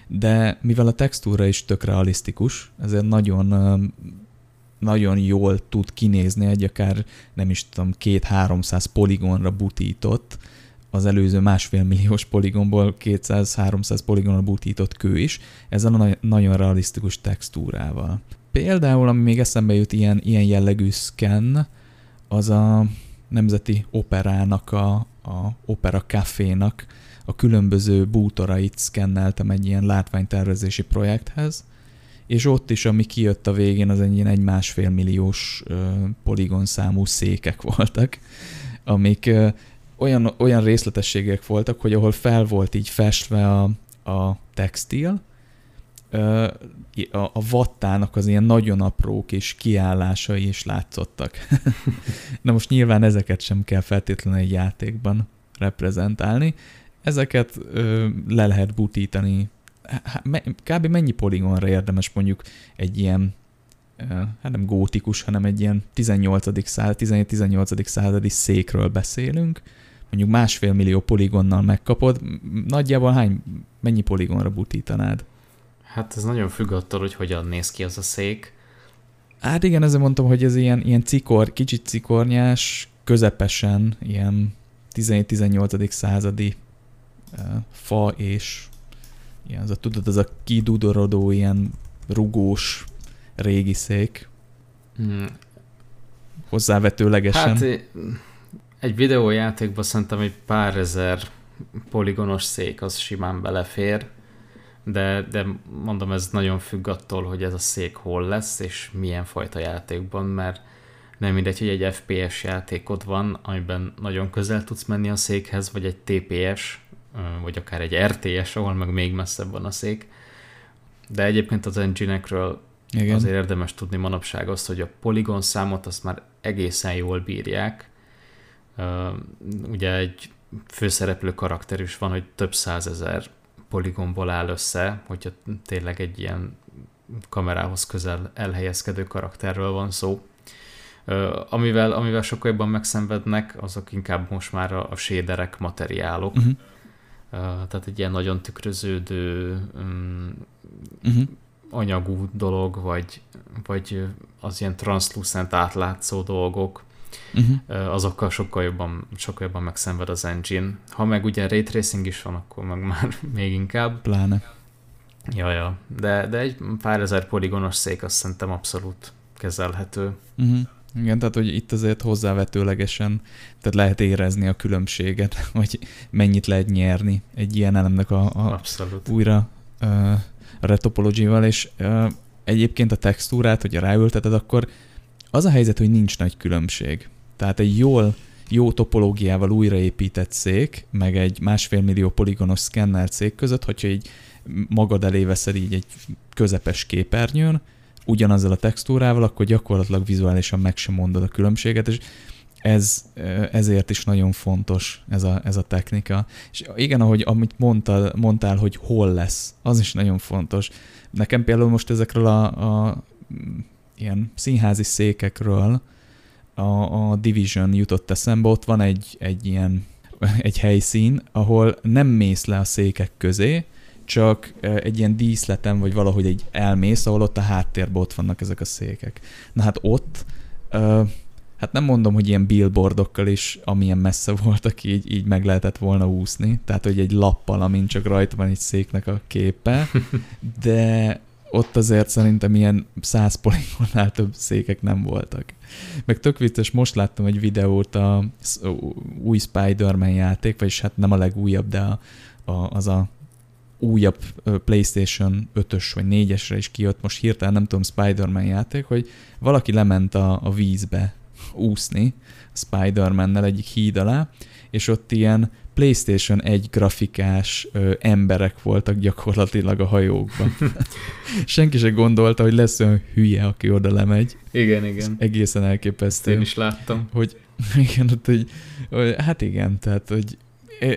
de mivel a textúra is tök realisztikus, ezért nagyon nagyon jól tud kinézni egy akár nem is tudom, két-háromszáz poligonra butított, az előző másfél milliós poligonból 200-300 poligonra butított kő is, ezzel a nagyon realisztikus textúrával. Például, ami még eszembe jut ilyen, ilyen jellegű scan, az a Nemzeti Operának, a, a Opera Cafénak a különböző bútorait szkenneltem egy ilyen látványtervezési projekthez, és ott is, ami kijött a végén, az egy ilyen egy másfél milliós poligon számú székek [LAUGHS] voltak, amik olyan, olyan részletességek voltak, hogy ahol fel volt így festve a, a textil, a vattának az ilyen nagyon apró kis kiállásai is látszottak. [LAUGHS] Na most nyilván ezeket sem kell feltétlenül egy játékban reprezentálni. Ezeket ö, le lehet butítani. Kb. mennyi poligonra érdemes mondjuk egy ilyen hát nem gótikus, hanem egy ilyen 18. század, 17-18. századi székről beszélünk, mondjuk másfél millió poligonnal megkapod, nagyjából hány, mennyi poligonra butítanád? Hát ez nagyon függ attól, hogy hogyan néz ki az a szék. Hát igen, ezzel mondtam, hogy ez ilyen, ilyen cikor, kicsit cikornyás, közepesen ilyen 17-18. századi uh, fa és ilyen, az a, tudod, az a kidudorodó, ilyen rugós régi szék. Hmm. Hozzávetőlegesen. Hát egy videójátékban szerintem egy pár ezer poligonos szék az simán belefér, de, de mondom, ez nagyon függ attól, hogy ez a szék hol lesz, és milyen fajta játékban, mert nem mindegy, hogy egy FPS játékod van, amiben nagyon közel tudsz menni a székhez, vagy egy TPS, vagy akár egy RTS, ahol meg még messzebb van a szék. De egyébként az engine-ekről Igen. azért érdemes tudni manapság azt, hogy a poligon számot azt már egészen jól bírják. Ugye egy főszereplő karakter is van, hogy több százezer poligonból áll össze, hogyha tényleg egy ilyen kamerához közel elhelyezkedő karakterről van szó. Amivel, amivel sokkal jobban megszenvednek, azok inkább most már a, a shaderek, materiálok. Uh-huh. Tehát egy ilyen nagyon tükröződő, um, uh-huh. anyagú dolog, vagy, vagy az ilyen translucent átlátszó dolgok, uh-huh. azokkal sokkal jobban, sokkal jobban megszenved az engine. Ha meg ugye ray tracing is van, akkor meg már [LAUGHS] még inkább. Pláne. Ja, ja. De, de egy pár ezer poligonos szék azt szerintem abszolút kezelhető. Uh-huh. Igen, tehát hogy itt azért hozzávetőlegesen, tehát lehet érezni a különbséget, [LAUGHS] hogy mennyit lehet nyerni egy ilyen elemnek a, a Abszolút. újra uh, a retopology és uh, egyébként a textúrát, hogyha ráülteted, akkor az a helyzet, hogy nincs nagy különbség. Tehát egy jól, jó topológiával újraépített szék, meg egy másfél millió poligonos szkenner szék között, hogyha így magad elé veszed így egy közepes képernyőn, ugyanazzal a textúrával, akkor gyakorlatilag vizuálisan meg sem mondod a különbséget, és ez, ezért is nagyon fontos ez a, ez a technika. És igen, ahogy amit mondtál, mondtál, hogy hol lesz, az is nagyon fontos. Nekem például most ezekről a, a ilyen színházi székekről a, a Division jutott eszembe, ott van egy, egy ilyen [LAUGHS] egy helyszín, ahol nem mész le a székek közé, csak egy ilyen díszleten, vagy valahogy egy elmész, ahol ott a háttérben ott vannak ezek a székek. Na hát ott, hát nem mondom, hogy ilyen billboardokkal is, amilyen messze [LAUGHS] voltak, így, így meg lehetett volna úszni, tehát hogy egy lappal, amin csak rajta van egy széknek a képe, [LAUGHS] de ott azért szerintem ilyen száz poligonnál több székek nem voltak. Meg tök vicces, most láttam egy videót a új Spider-Man játék, vagyis hát nem a legújabb, de a, a, az a újabb PlayStation 5-ös vagy 4-esre is kijött, most hirtelen nem tudom, Spider-Man játék, hogy valaki lement a, a vízbe úszni Spider-Man-nel egyik híd alá, és ott ilyen PlayStation 1 grafikás ö, emberek voltak gyakorlatilag a hajókban. [LAUGHS] Senki se gondolta, hogy lesz olyan hülye, aki oda lemegy. Igen, igen. Ez egészen elképesztő. Én is láttam. Hogy, [LAUGHS] igen, hogy, hogy, hát igen, tehát, hogy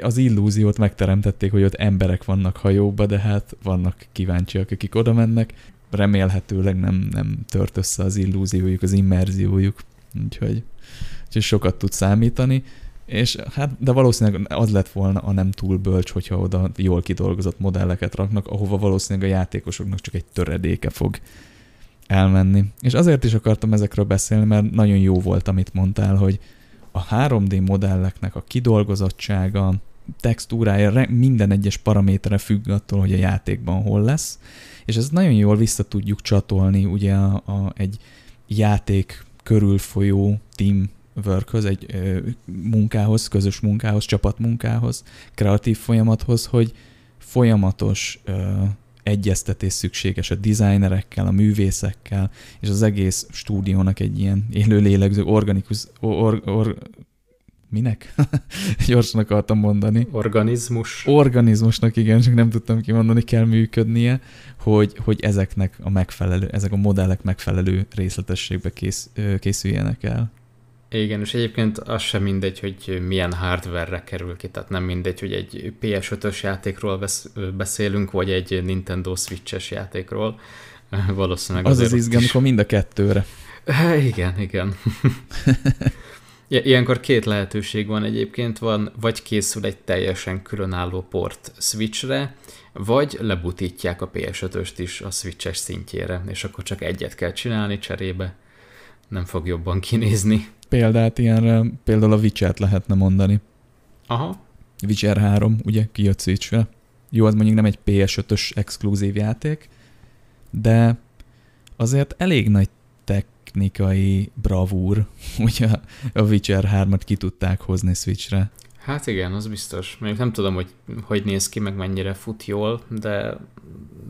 az illúziót megteremtették, hogy ott emberek vannak hajóba, de hát vannak kíváncsiak, akik oda mennek. Remélhetőleg nem, nem tört össze az illúziójuk, az immerziójuk, úgyhogy, úgyhogy sokat tud számítani. És hát, de valószínűleg az lett volna a nem túl bölcs, hogyha oda jól kidolgozott modelleket raknak, ahova valószínűleg a játékosoknak csak egy töredéke fog elmenni. És azért is akartam ezekről beszélni, mert nagyon jó volt, amit mondtál, hogy a 3D modelleknek a kidolgozottsága, textúrája, minden egyes paramétere függ attól, hogy a játékban hol lesz, és ezt nagyon jól vissza tudjuk csatolni ugye a, a, egy játék körül folyó team workhöz, egy ö, munkához, közös munkához, csapatmunkához, kreatív folyamathoz, hogy folyamatos ö, egyeztetés szükséges a designerekkel, a művészekkel, és az egész stúdiónak egy ilyen élő lélegző, organikus, or, or, minek? [LAUGHS] Gyorsan akartam mondani. Organizmus. Organizmusnak, igen, csak nem tudtam kimondani, kell működnie, hogy, hogy ezeknek a megfelelő, ezek a modellek megfelelő részletességbe kész, készüljenek el. Igen, és egyébként az sem mindegy, hogy milyen hardware-re kerül ki, tehát nem mindegy, hogy egy PS5-ös játékról beszélünk, vagy egy Nintendo Switch-es játékról. [LAUGHS] Valószínűleg az az izgalom, amikor mind a kettőre. Igen, igen. [LAUGHS] Ilyenkor két lehetőség van egyébként, van, vagy készül egy teljesen különálló port Switchre, vagy lebutítják a PS5-öst is a Switches szintjére, és akkor csak egyet kell csinálni cserébe, nem fog jobban kinézni példát ilyenre, például a Witcher-t lehetne mondani. Aha. Witcher 3, ugye, kijött Switchre. Jó, az mondjuk nem egy PS5-ös exkluzív játék, de azért elég nagy technikai bravúr, [LAUGHS] ugye a Witcher 3-at ki tudták hozni Switchre. Hát igen, az biztos. Még nem tudom, hogy hogy néz ki, meg mennyire fut jól, de,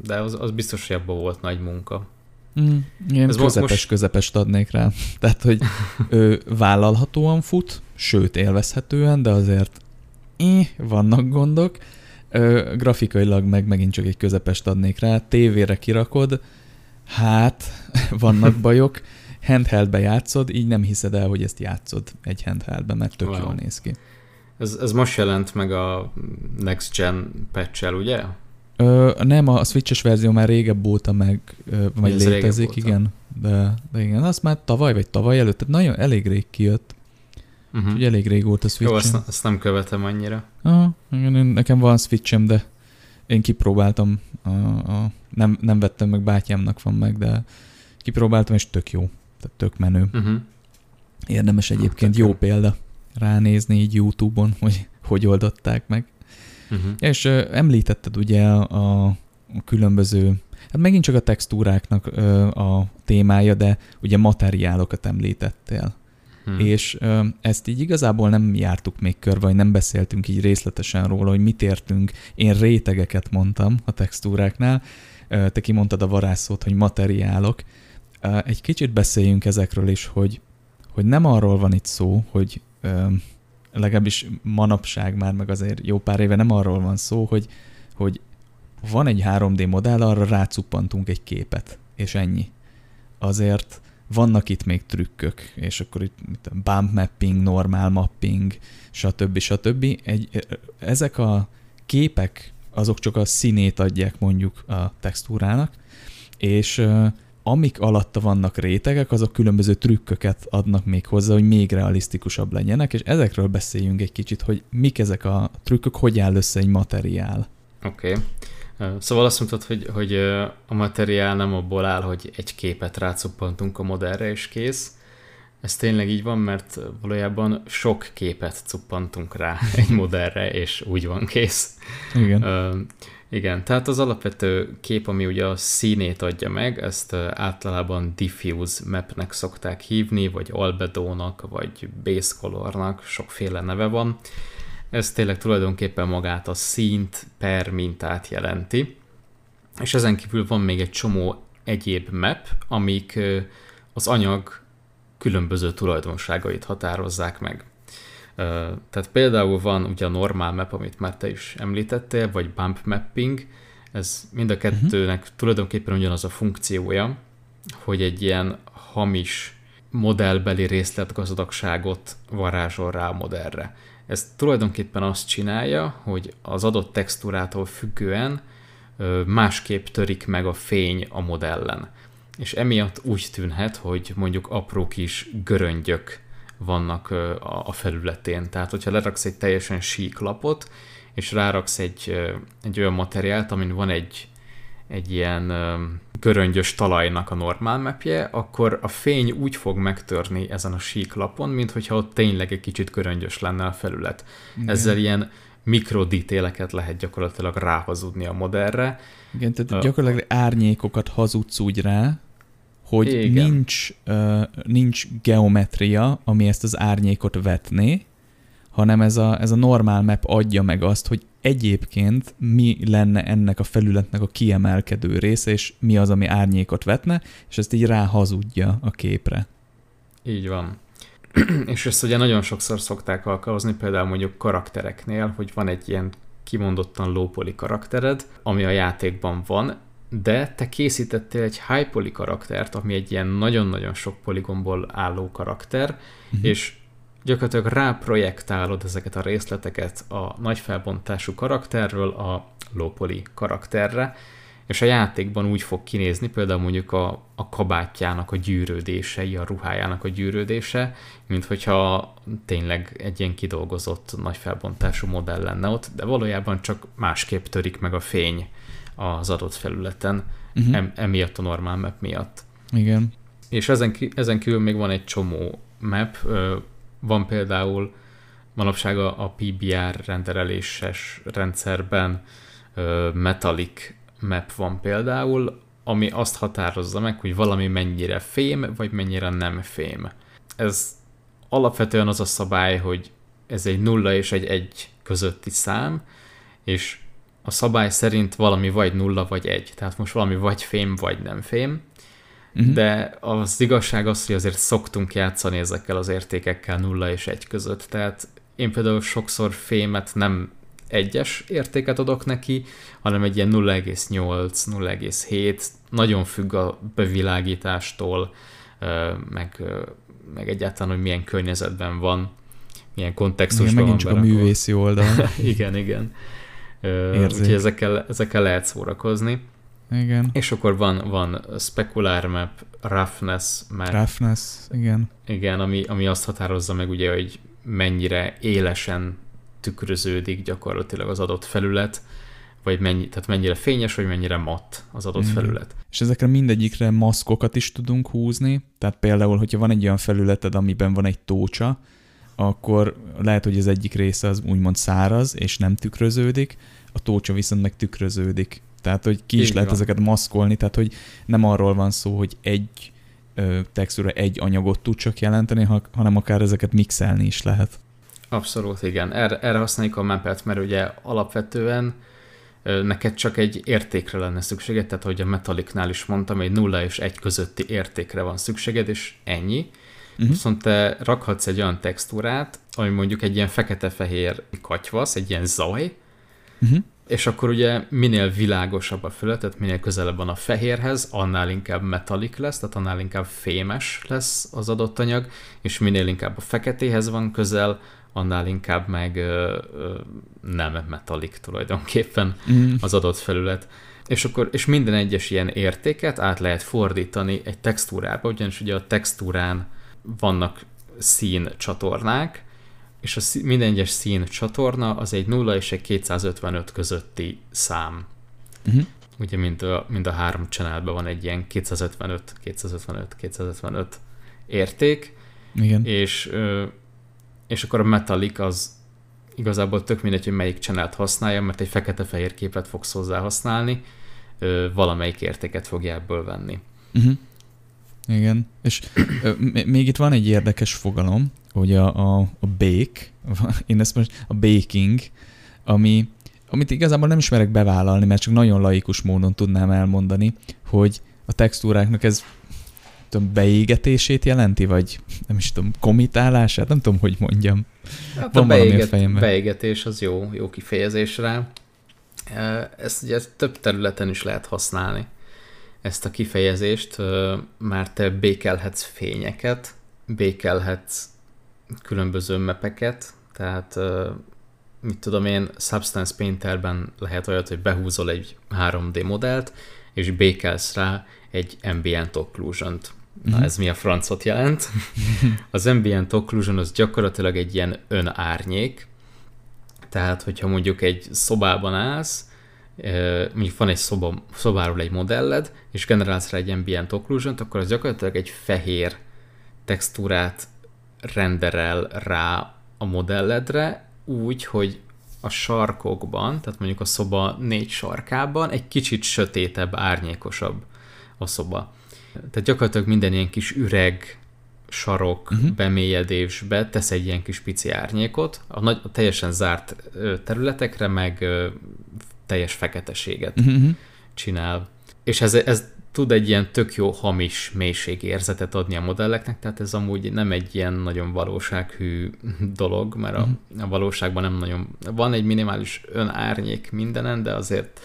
de az, az biztos, hogy abban volt nagy munka. Mm, én Ez közepes, most... közepest adnék rá. [LAUGHS] Tehát, hogy ő vállalhatóan fut, sőt élvezhetően, de azért eh, vannak gondok. Ö, grafikailag meg megint csak egy közepest adnék rá. Tévére kirakod, hát [LAUGHS] vannak bajok. Handheldbe játszod, így nem hiszed el, hogy ezt játszod egy handheldbe, mert tök wow. jól néz ki. Ez, ez most jelent meg a Next Gen patch ugye? Ö, nem, a Switches verzió már régebb óta meg, ö, vagy Ez létezik, igen. De, de igen, azt már tavaly vagy tavaly előtt, tehát nagyon elég rég kijött. Uh-huh. Úgyhogy elég régóta switch Jó, azt, azt nem követem annyira. Aha, igen, nekem van Switchem, de Én kipróbáltam, a, a, nem, nem vettem meg, bátyámnak van meg, de kipróbáltam, és tök jó. Tehát tök menő. Uh-huh. Érdemes egyébként, jó példa ránézni így YouTube-on, hogy hogy oldották meg. Uh-huh. És uh, említetted ugye a, a különböző, hát megint csak a textúráknak uh, a témája, de ugye materiálokat említettél. Hmm. És ö, ezt így igazából nem jártuk még körbe, vagy nem beszéltünk így részletesen róla, hogy mit értünk. Én rétegeket mondtam a textúráknál, ö, te kimondtad a varázszót, hogy materiálok. Ö, egy kicsit beszéljünk ezekről is, hogy, hogy nem arról van itt szó, hogy ö, legalábbis manapság már, meg azért jó pár éve nem arról van szó, hogy, hogy van egy 3D modell, arra rácuppantunk egy képet, és ennyi. Azért vannak itt még trükkök, és akkor itt bump mapping, normál mapping, stb. stb. Egy, ezek a képek, azok csak a színét adják mondjuk a textúrának, és amik alatta vannak rétegek, azok különböző trükköket adnak még hozzá, hogy még realisztikusabb legyenek, és ezekről beszéljünk egy kicsit, hogy mik ezek a trükkök, hogy áll össze egy materiál. Oké. Okay. Szóval azt mondtad, hogy, hogy a materiál nem abból áll, hogy egy képet rácuppantunk a modellre és kész. Ez tényleg így van, mert valójában sok képet cuppantunk rá [LAUGHS] egy modellre, és úgy van kész. Igen. Uh, igen, tehát az alapvető kép, ami ugye a színét adja meg, ezt általában diffuse mapnek szokták hívni, vagy albedónak, vagy base colornak, sokféle neve van. Ez tényleg tulajdonképpen magát a színt per mintát jelenti. És ezen kívül van még egy csomó egyéb map, amik az anyag különböző tulajdonságait határozzák meg. Tehát például van ugye a normál map, amit már te is említettél, vagy bump mapping, ez mind a kettőnek uh-huh. tulajdonképpen ugyanaz a funkciója, hogy egy ilyen hamis modellbeli részletgazdagságot varázsol rá a modellre. Ez tulajdonképpen azt csinálja, hogy az adott textúrától függően másképp törik meg a fény a modellen. És emiatt úgy tűnhet, hogy mondjuk apró kis göröngyök vannak a felületén. Tehát, hogyha leraksz egy teljesen sík lapot, és ráraksz egy, egy olyan materiált, amin van egy, egy ilyen göröngyös talajnak a normál mapje, akkor a fény úgy fog megtörni ezen a sík lapon, mint hogyha ott tényleg egy kicsit göröngyös lenne a felület. Igen. Ezzel ilyen mikrodítéleket lehet gyakorlatilag ráhazudni a modellre. Igen, tehát uh, gyakorlatilag árnyékokat hazudsz úgy rá, hogy Igen. nincs, uh, nincs geometria, ami ezt az árnyékot vetné, hanem ez a, ez a normál map adja meg azt, hogy egyébként mi lenne ennek a felületnek a kiemelkedő része, és mi az, ami árnyékot vetne, és ezt így ráhazudja a képre. Így van. [CLEARS THROAT] és ezt ugye nagyon sokszor szokták alkalmazni, például mondjuk karaktereknél, hogy van egy ilyen kimondottan lópoli karaktered, ami a játékban van, de te készítettél egy high poly karaktert, ami egy ilyen nagyon-nagyon sok poligomból álló karakter, uh-huh. és gyakorlatilag ráprojektálod ezeket a részleteket a nagy felbontású karakterről a low poly karakterre, és a játékban úgy fog kinézni, például mondjuk a, a kabátjának a gyűrődései, a ruhájának a gyűrődése, mint hogyha tényleg egy ilyen kidolgozott nagy felbontású modell lenne ott, de valójában csak másképp törik meg a fény az adott felületen, uh-huh. em, emiatt a normál map miatt. Igen. És ezen, ezen kívül még van egy csomó map, van például manapság a PBR rendereléses rendszerben metallic map van például, ami azt határozza meg, hogy valami mennyire fém, vagy mennyire nem fém. Ez alapvetően az a szabály, hogy ez egy nulla és egy egy közötti szám, és a szabály szerint valami vagy nulla, vagy egy. Tehát most valami vagy fém, vagy nem fém. Uh-huh. De az igazság az, hogy azért szoktunk játszani ezekkel az értékekkel nulla és egy között. Tehát én például sokszor fémet nem egyes értéket adok neki, hanem egy ilyen 0,8, 0,7, nagyon függ a bevilágítástól, meg, meg egyáltalán, hogy milyen környezetben van, milyen kontextusban igen, megint van csak a művészi oldal. [LAUGHS] igen, igen. Érzék. Úgyhogy ezekkel, ezekkel lehet szórakozni. Igen. És akkor van, van specular map, roughness map. Roughness, igen. Igen, ami, ami azt határozza meg ugye, hogy mennyire élesen tükröződik gyakorlatilag az adott felület, vagy mennyi, tehát mennyire fényes, vagy mennyire matt az adott mm. felület. És ezekre mindegyikre maszkokat is tudunk húzni, tehát például, hogyha van egy olyan felületed, amiben van egy tócsa, akkor lehet, hogy az egyik része az úgymond száraz, és nem tükröződik, a tócsa viszont meg tükröződik. Tehát, hogy ki is Így lehet van. ezeket maszkolni, tehát, hogy nem arról van szó, hogy egy textúra egy anyagot tud csak jelenteni, hanem akár ezeket mixelni is lehet. Abszolút, igen. Erre, erre használjuk a mapet, mert ugye alapvetően neked csak egy értékre lenne szükséged, tehát hogy a Metallicnál is mondtam, egy 0 és 1 közötti értékre van szükséged, és ennyi. Uh-huh. Viszont te rakhatsz egy olyan textúrát, ami mondjuk egy ilyen fekete-fehér katyvasz, egy ilyen zaj, uh-huh. és akkor ugye minél világosabb a fölött, tehát minél közelebb van a fehérhez, annál inkább metalik lesz, tehát annál inkább fémes lesz az adott anyag, és minél inkább a feketéhez van közel, annál inkább meg ö, ö, nem metalik tulajdonképpen mm. az adott felület. És akkor és minden egyes ilyen értéket át lehet fordítani egy textúrába, ugyanis ugye a textúrán vannak szín csatornák, és a szí, minden egyes szín csatorna az egy 0 és egy 255 közötti szám. Uh-huh. Ugye mind a, mind a három channelben van egy ilyen 255, 255, 255 érték, Igen. és és akkor a Metallic az igazából tök mindegy, hogy melyik channelt használja, mert egy fekete-fehér képet fogsz hozzá használni, valamelyik értéket fogja ebből venni. Uh-huh. Igen, és még itt van egy érdekes fogalom, hogy a, a, a bake, [LAUGHS] én ezt most a baking, ami, amit igazából nem ismerek bevállalni, mert csak nagyon laikus módon tudnám elmondani, hogy a textúráknak ez tudom, beégetését jelenti, vagy nem is tudom, komitálását, nem tudom, hogy mondjam. Hát Van a beéget, a beégetés az jó, jó kifejezés rá. Ezt ugye több területen is lehet használni, ezt a kifejezést, már te békelhetsz fényeket, békelhetsz különböző mepeket, tehát mit tudom én, Substance Painterben lehet olyat, hogy behúzol egy 3D modellt, és békelsz rá egy ambient occlusion-t. Na, ez mi a francot jelent? [LAUGHS] Az ambient occlusion az gyakorlatilag egy ilyen önárnyék, tehát hogyha mondjuk egy szobában állsz, mondjuk van egy szoba, szobáról egy modelled, és generálsz rá egy ambient occlusion akkor az gyakorlatilag egy fehér textúrát renderel rá a modelledre, úgy, hogy a sarkokban, tehát mondjuk a szoba négy sarkában egy kicsit sötétebb, árnyékosabb a szoba. Tehát gyakorlatilag minden ilyen kis üreg, sarok, uh-huh. bemélyedésbe tesz egy ilyen kis pici árnyékot, a, nagy, a teljesen zárt területekre meg teljes feketeséget uh-huh. csinál. És ez, ez tud egy ilyen tök jó hamis mélységérzetet adni a modelleknek, tehát ez amúgy nem egy ilyen nagyon valósághű dolog, mert a, uh-huh. a valóságban nem nagyon... Van egy minimális önárnyék mindenen, de azért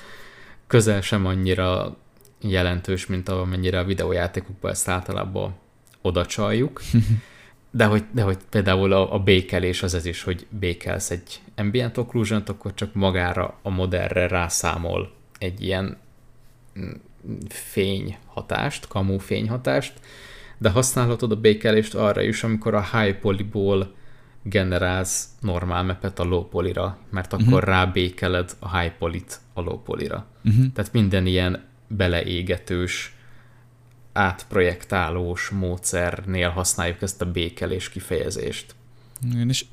közel sem annyira jelentős, mint amennyire a videójátékokban ezt általában oda csaljuk. [LAUGHS] De hogy, de hogy például a, a békelés az ez is, hogy békelsz egy ambient occlusion akkor csak magára a modellre rászámol egy ilyen mm, fényhatást, kamú fényhatást, de használhatod a békelést arra is, amikor a high polyból generálsz normál mepet a low polyra, mert akkor uh-huh. rábékeled a high polyt a low polyra. Uh-huh. Tehát minden ilyen beleégetős, átprojektálós módszernél használjuk ezt a békelés kifejezést. Igen, és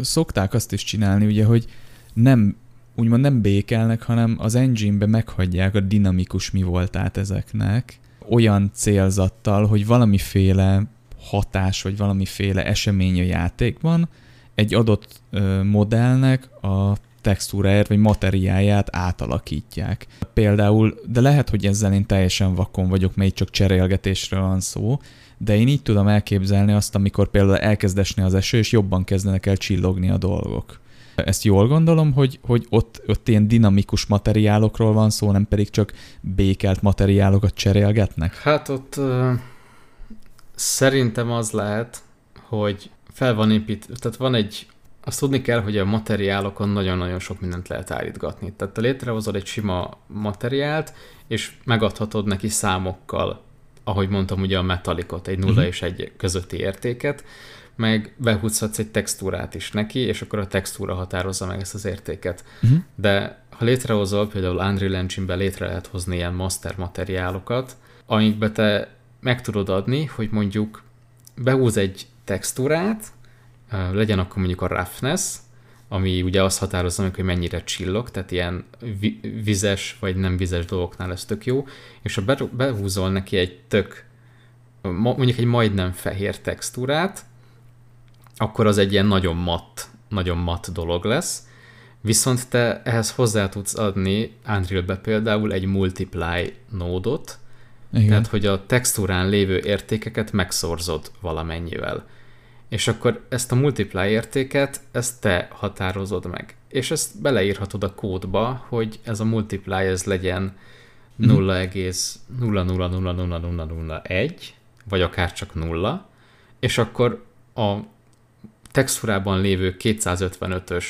szokták azt is csinálni, ugye, hogy nem úgymond nem békelnek, hanem az engine-be meghagyják a dinamikus mi voltát ezeknek, olyan célzattal, hogy valamiféle hatás, vagy valamiféle esemény a játékban egy adott ö, modellnek a textúráját vagy materiáját átalakítják. Például, de lehet, hogy ezzel én teljesen vakon vagyok, mely csak cserélgetésről van szó, de én így tudom elképzelni azt, amikor például elkezd esni az eső, és jobban kezdenek el csillogni a dolgok. Ezt jól gondolom, hogy, hogy ott, ott ilyen dinamikus materiálokról van szó, nem pedig csak békelt materiálokat cserélgetnek? Hát ott uh, szerintem az lehet, hogy fel van épít, tehát van egy azt tudni kell, hogy a materiálokon nagyon-nagyon sok mindent lehet állítgatni. Tehát te létrehozod egy sima materiált, és megadhatod neki számokkal ahogy mondtam, ugye a metalikot, egy nulla uh-huh. és egy közötti értéket, meg behúzhatsz egy textúrát is neki, és akkor a textúra határozza meg ezt az értéket. Uh-huh. De ha létrehozol, például Unreal Engine-ben létre lehet hozni ilyen master materiálokat, amikbe te meg tudod adni, hogy mondjuk behúz egy textúrát, legyen akkor mondjuk a roughness, ami ugye azt határozza meg, hogy mennyire csillog, tehát ilyen vizes vagy nem vizes dolgoknál ez tök jó, és ha behúzol neki egy tök, mondjuk egy majdnem fehér textúrát, akkor az egy ilyen nagyon matt, nagyon matt dolog lesz, viszont te ehhez hozzá tudsz adni Unreal-be például egy multiply nódot, Igen. tehát hogy a textúrán lévő értékeket megszorzod valamennyivel. És akkor ezt a multiply értéket, ezt te határozod meg. És ezt beleírhatod a kódba, hogy ez a multiply ez legyen 0,000001, vagy akár csak 0, és akkor a textúrában lévő 255-ös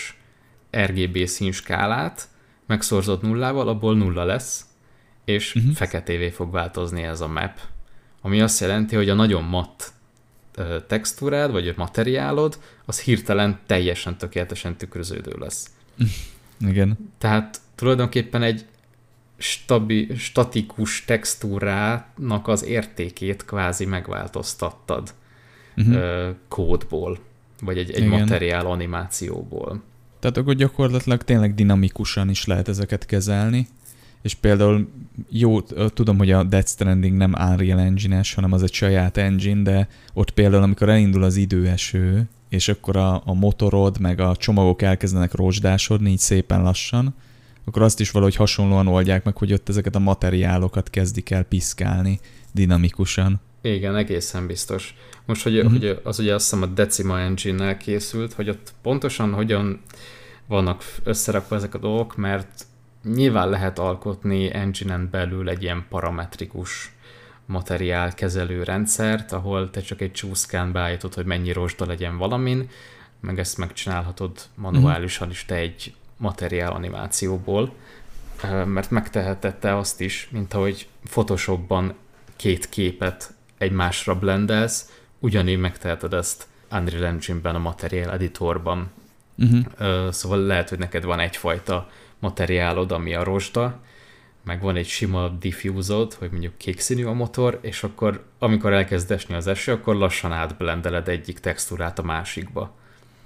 RGB színskálát megszorzod nullával, abból nulla lesz, és uh-huh. feketévé fog változni ez a map. Ami azt jelenti, hogy a nagyon matt textúrád, vagy a materiálod, az hirtelen teljesen tökéletesen tükröződő lesz. [LAUGHS] Igen. Tehát tulajdonképpen egy stabi, statikus textúrának az értékét kvázi megváltoztattad uh-huh. kódból, vagy egy, egy materiál animációból. Tehát akkor gyakorlatilag tényleg dinamikusan is lehet ezeket kezelni, és például jó, tudom, hogy a Death Stranding nem Unreal Engine-es, hanem az egy saját engine, de ott például, amikor elindul az időeső, és akkor a, a motorod, meg a csomagok elkezdenek rozsdásodni így szépen lassan, akkor azt is valahogy hasonlóan oldják meg, hogy ott ezeket a materiálokat kezdik el piszkálni dinamikusan. Igen, egészen biztos. Most, hogy, uh-huh. hogy az ugye azt hiszem a Decima Engine-nel készült, hogy ott pontosan hogyan vannak összerakva ezek a dolgok, mert nyilván lehet alkotni engine belül egy ilyen parametrikus materiálkezelő rendszert, ahol te csak egy csúszkán beállítod, hogy mennyi rozsda legyen valamin, meg ezt megcsinálhatod manuálisan is te egy materiál animációból, mert megtehetette azt is, mint ahogy Photoshopban két képet egymásra blendelsz, ugyanígy megteheted ezt Unreal Engine-ben, a Material Editorban. Uh-huh. Szóval lehet, hogy neked van egyfajta materiálod, ami a rozsda, meg van egy sima diffúzod, hogy mondjuk kék színű a motor, és akkor amikor elkezd esni az eső, akkor lassan átblendeled egyik textúrát a másikba.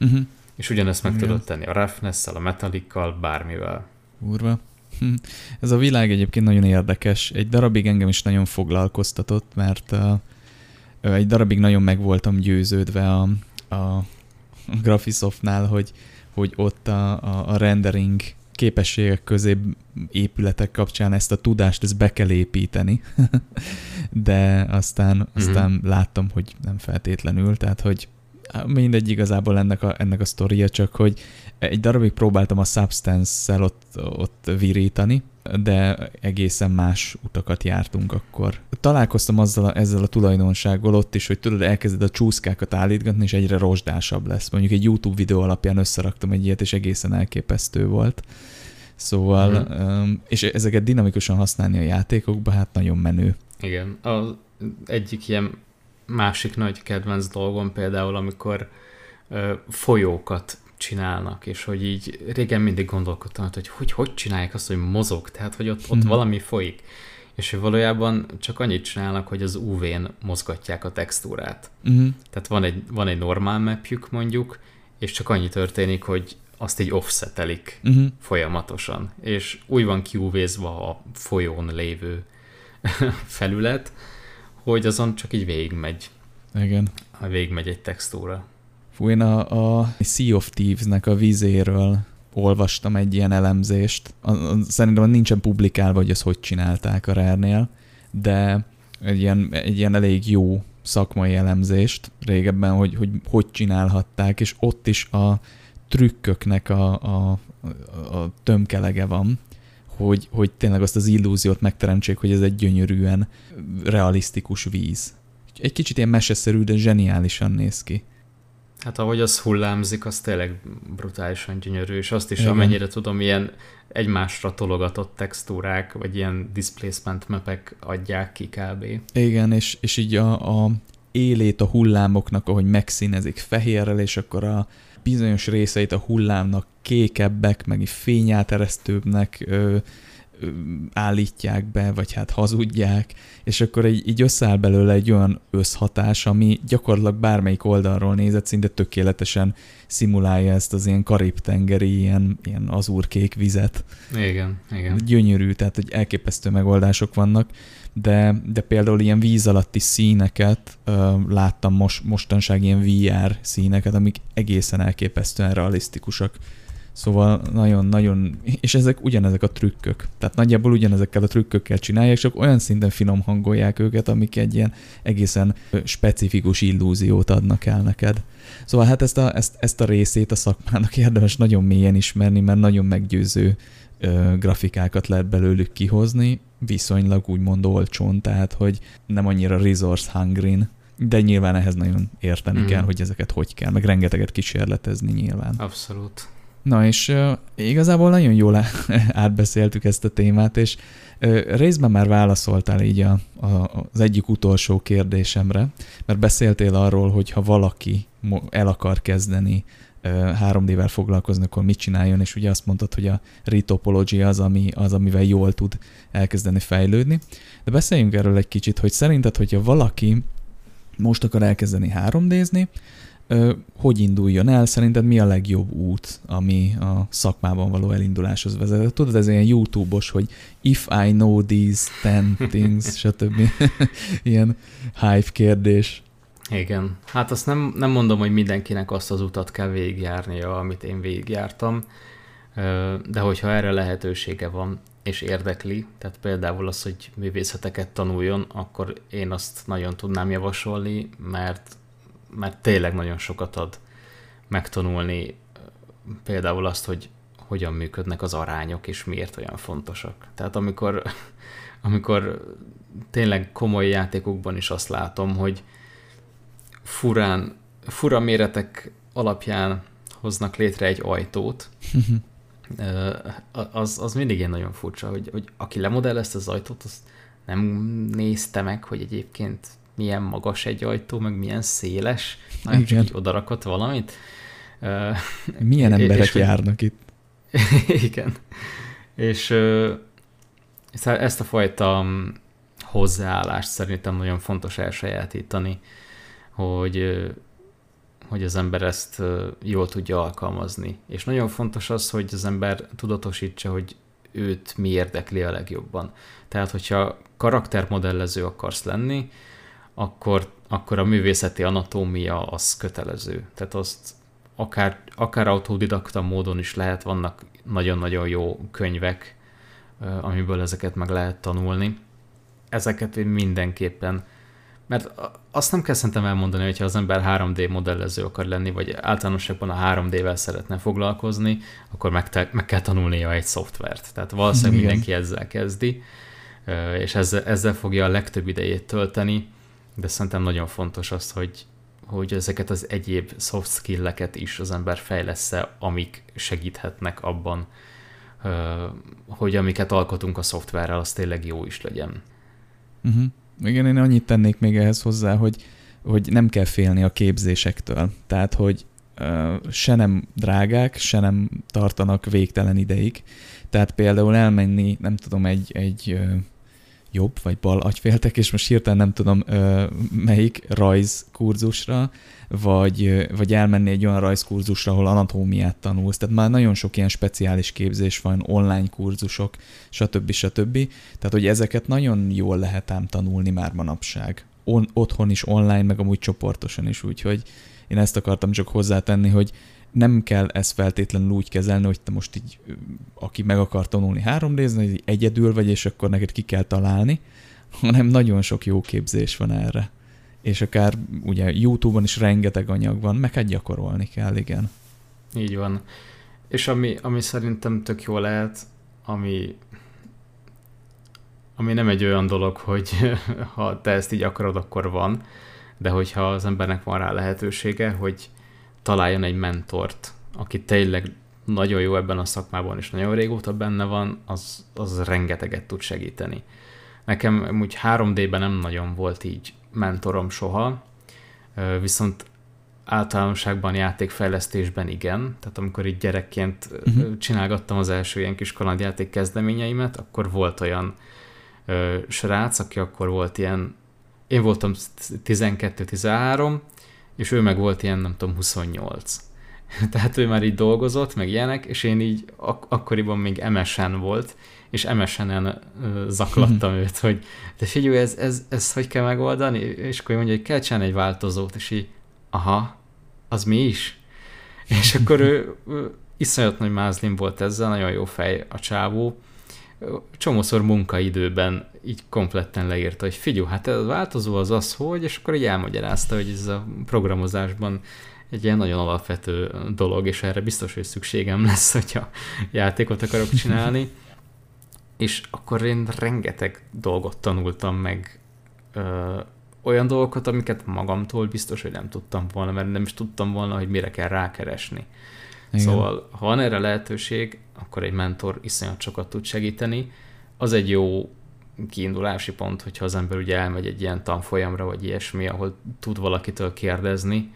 Uh-huh. És ugyanezt meg Igen. tudod tenni a roughness a metalikkal, bármivel. Urva. [LAUGHS] Ez a világ egyébként nagyon érdekes. Egy darabig engem is nagyon foglalkoztatott, mert uh, egy darabig nagyon meg voltam győződve a, a [LAUGHS] Graphisoftnál, hogy, hogy ott a, a, a rendering képességek közé épületek kapcsán ezt a tudást ezt be kell építeni, [LAUGHS] de aztán, mm-hmm. aztán láttam, hogy nem feltétlenül, tehát hogy mindegy igazából ennek a, ennek a sztoria, csak hogy egy darabig próbáltam a Substance-szel ott, ott virítani, de egészen más utakat jártunk akkor. Találkoztam azzal a, ezzel a tulajdonsággal ott is, hogy tudod, elkezded a csúszkákat állítgatni, és egyre rozsdásabb lesz. Mondjuk egy YouTube videó alapján összeraktam egy ilyet, és egészen elképesztő volt. Szóval, mm. és ezeket dinamikusan használni a játékokban, hát nagyon menő. Igen, az egyik ilyen másik nagy kedvenc dolgom például, amikor folyókat csinálnak, és hogy így régen mindig gondolkodtam, hogy hogy, hogy csinálják azt, hogy mozog, tehát hogy ott, ott hmm. valami folyik. És hogy valójában csak annyit csinálnak, hogy az UV-n mozgatják a textúrát. Uh-huh. Tehát van egy, van egy normál mapjük mondjuk, és csak annyi történik, hogy azt így offsetelik uh-huh. folyamatosan. És úgy van kiúvézva a folyón lévő [LAUGHS] felület, hogy azon csak így végigmegy. Igen. Végigmegy egy textúra. Fú, én a, a Sea of Thieves-nek a vízéről olvastam egy ilyen elemzést. Szerintem nincsen publikálva, hogy ezt hogy csinálták a Rare-nél, de egy ilyen, egy ilyen elég jó szakmai elemzést régebben, hogy, hogy hogy csinálhatták, és ott is a trükköknek a, a, a tömkelege van, hogy, hogy tényleg azt az illúziót megteremtsék, hogy ez egy gyönyörűen realisztikus víz. Egy kicsit ilyen meseszerű, de zseniálisan néz ki. Hát ahogy az hullámzik, az tényleg brutálisan gyönyörű, és azt is, Igen. amennyire tudom, ilyen egymásra tologatott textúrák, vagy ilyen displacement mapek adják ki kb. Igen, és, és így a, a élét a hullámoknak, ahogy megszínezik fehérrel, és akkor a bizonyos részeit a hullámnak kékebbek, meg fényáteresztőbbnek ö, állítják be, vagy hát hazudják, és akkor így, így összeáll belőle egy olyan összhatás, ami gyakorlatilag bármelyik oldalról nézett, szinte tökéletesen szimulálja ezt az ilyen karib-tengeri, ilyen, ilyen azúrkék vizet. Igen, igen. Gyönyörű, tehát hogy elképesztő megoldások vannak, de, de például ilyen víz alatti színeket ö, láttam most, mostanság ilyen VR színeket, amik egészen elképesztően realisztikusak Szóval nagyon-nagyon, és ezek ugyanezek a trükkök. Tehát nagyjából ugyanezekkel a trükkökkel csinálják, csak olyan szinten finom hangolják őket, amik egy ilyen egészen specifikus illúziót adnak el neked. Szóval hát ezt a, ezt, ezt a részét a szakmának [LAUGHS] érdemes nagyon mélyen ismerni, mert nagyon meggyőző ö, grafikákat lehet belőlük kihozni, viszonylag úgymond olcsón, tehát hogy nem annyira resource hungry de nyilván ehhez nagyon érteni mm. kell, hogy ezeket hogy kell, meg rengeteget kísérletezni nyilván. Abszolút. Na és uh, igazából nagyon jól [LAUGHS] átbeszéltük ezt a témát, és uh, részben már válaszoltál így a, a, az egyik utolsó kérdésemre, mert beszéltél arról, hogy ha valaki el akar kezdeni uh, 3D-vel foglalkozni, akkor mit csináljon, és ugye azt mondtad, hogy a retopology az, ami, az, amivel jól tud elkezdeni fejlődni. De beszéljünk erről egy kicsit, hogy szerinted, hogyha valaki most akar elkezdeni 3D-zni, hogy induljon el? Szerinted mi a legjobb út, ami a szakmában való elinduláshoz vezet? Tudod, ez ilyen YouTube-os, hogy if I know these ten [LAUGHS] things, stb. [LAUGHS] ilyen hype kérdés. Igen. Hát azt nem, nem mondom, hogy mindenkinek azt az utat kell végigjárnia, amit én végigjártam, de hogyha erre lehetősége van, és érdekli, tehát például az, hogy művészeteket tanuljon, akkor én azt nagyon tudnám javasolni, mert mert tényleg nagyon sokat ad megtanulni például azt, hogy hogyan működnek az arányok, és miért olyan fontosak. Tehát amikor, [LAUGHS] amikor tényleg komoly játékokban is azt látom, hogy furán, fura méretek alapján hoznak létre egy ajtót, [LAUGHS] az, az mindig ilyen nagyon furcsa, hogy, hogy aki lemodellezte az ajtót, azt nem nézte meg, hogy egyébként milyen magas egy ajtó, meg milyen széles, nagyon Igen. csak odarakott valamit. Milyen emberek és, járnak itt. [LAUGHS] Igen. És ezt a fajta hozzáállást szerintem nagyon fontos elsajátítani, hogy, hogy az ember ezt jól tudja alkalmazni. És nagyon fontos az, hogy az ember tudatosítsa, hogy őt mi érdekli a legjobban. Tehát, hogyha karaktermodellező akarsz lenni, akkor, akkor a művészeti anatómia az kötelező. Tehát azt akár, akár autodidakta módon is lehet, vannak nagyon-nagyon jó könyvek, amiből ezeket meg lehet tanulni. Ezeket én mindenképpen, mert azt nem kell szerintem elmondani, hogyha az ember 3D modellező akar lenni, vagy általánosságban a 3D-vel szeretne foglalkozni, akkor meg, te, meg kell tanulnia egy szoftvert. Tehát valószínűleg Igen. mindenki ezzel kezdi, és ezzel, ezzel fogja a legtöbb idejét tölteni, de szerintem nagyon fontos az, hogy, hogy ezeket az egyéb soft skill-eket is az ember fejlesz amik segíthetnek abban, hogy amiket alkotunk a szoftverrel, az tényleg jó is legyen. Uh-huh. Igen, én annyit tennék még ehhez hozzá, hogy, hogy nem kell félni a képzésektől. Tehát, hogy uh, se nem drágák, se nem tartanak végtelen ideig. Tehát például elmenni, nem tudom, egy, egy jobb vagy bal agyféltek, és most hirtelen nem tudom melyik rajzkurzusra, vagy, vagy elmenni egy olyan rajzkurzusra, ahol anatómiát tanulsz. Tehát már nagyon sok ilyen speciális képzés van, online kurzusok, stb. stb. Tehát, hogy ezeket nagyon jól lehet ám tanulni már manapság. On, otthon is, online, meg amúgy csoportosan is, úgyhogy én ezt akartam csak hozzátenni, hogy nem kell ezt feltétlenül úgy kezelni, hogy te most így, aki meg akar tanulni 3 d hogy egyedül vagy, és akkor neked ki kell találni, [LAUGHS] hanem nagyon sok jó képzés van erre. És akár ugye YouTube-on is rengeteg anyag van, meg hát gyakorolni kell, igen. Így van. És ami, ami szerintem tök jó lehet, ami, ami nem egy olyan dolog, hogy [LAUGHS] ha te ezt így akarod, akkor van, de hogyha az embernek van rá lehetősége, hogy találjon egy mentort, aki tényleg nagyon jó ebben a szakmában, és nagyon régóta benne van, az, az rengeteget tud segíteni. Nekem úgy 3D-ben nem nagyon volt így mentorom soha, viszont általánosságban játékfejlesztésben igen, tehát amikor így gyerekként uh-huh. csinálgattam az első ilyen kis kalandjáték kezdeményeimet, akkor volt olyan ö, srác, aki akkor volt ilyen, én voltam 12-13, és ő meg volt ilyen, nem tudom, 28. [LAUGHS] Tehát ő már így dolgozott, meg ilyenek, és én így ak- akkoriban még MSN volt, és MSN-en zaklattam őt, hogy de figyelj, ez, ez, ez hogy kell megoldani? És akkor mondja, hogy kell csinálni egy változót, és így, aha, az mi is? [LAUGHS] És akkor ő, ő iszonyat nagy mázlim volt ezzel, nagyon jó fej a csávó, csomószor munkaidőben így kompletten leírta, hogy figyelj, hát a változó az az, hogy, és akkor így elmagyarázta, hogy ez a programozásban egy ilyen nagyon alapvető dolog, és erre biztos, hogy szükségem lesz, hogyha játékot akarok csinálni. és akkor én rengeteg dolgot tanultam meg, ö, olyan dolgokat, amiket magamtól biztos, hogy nem tudtam volna, mert nem is tudtam volna, hogy mire kell rákeresni. Igen. Szóval, ha van erre lehetőség, akkor egy mentor iszonyat sokat tud segíteni. Az egy jó kiindulási pont, hogyha az ember ugye elmegy egy ilyen tanfolyamra, vagy ilyesmi, ahol tud valakitől kérdezni,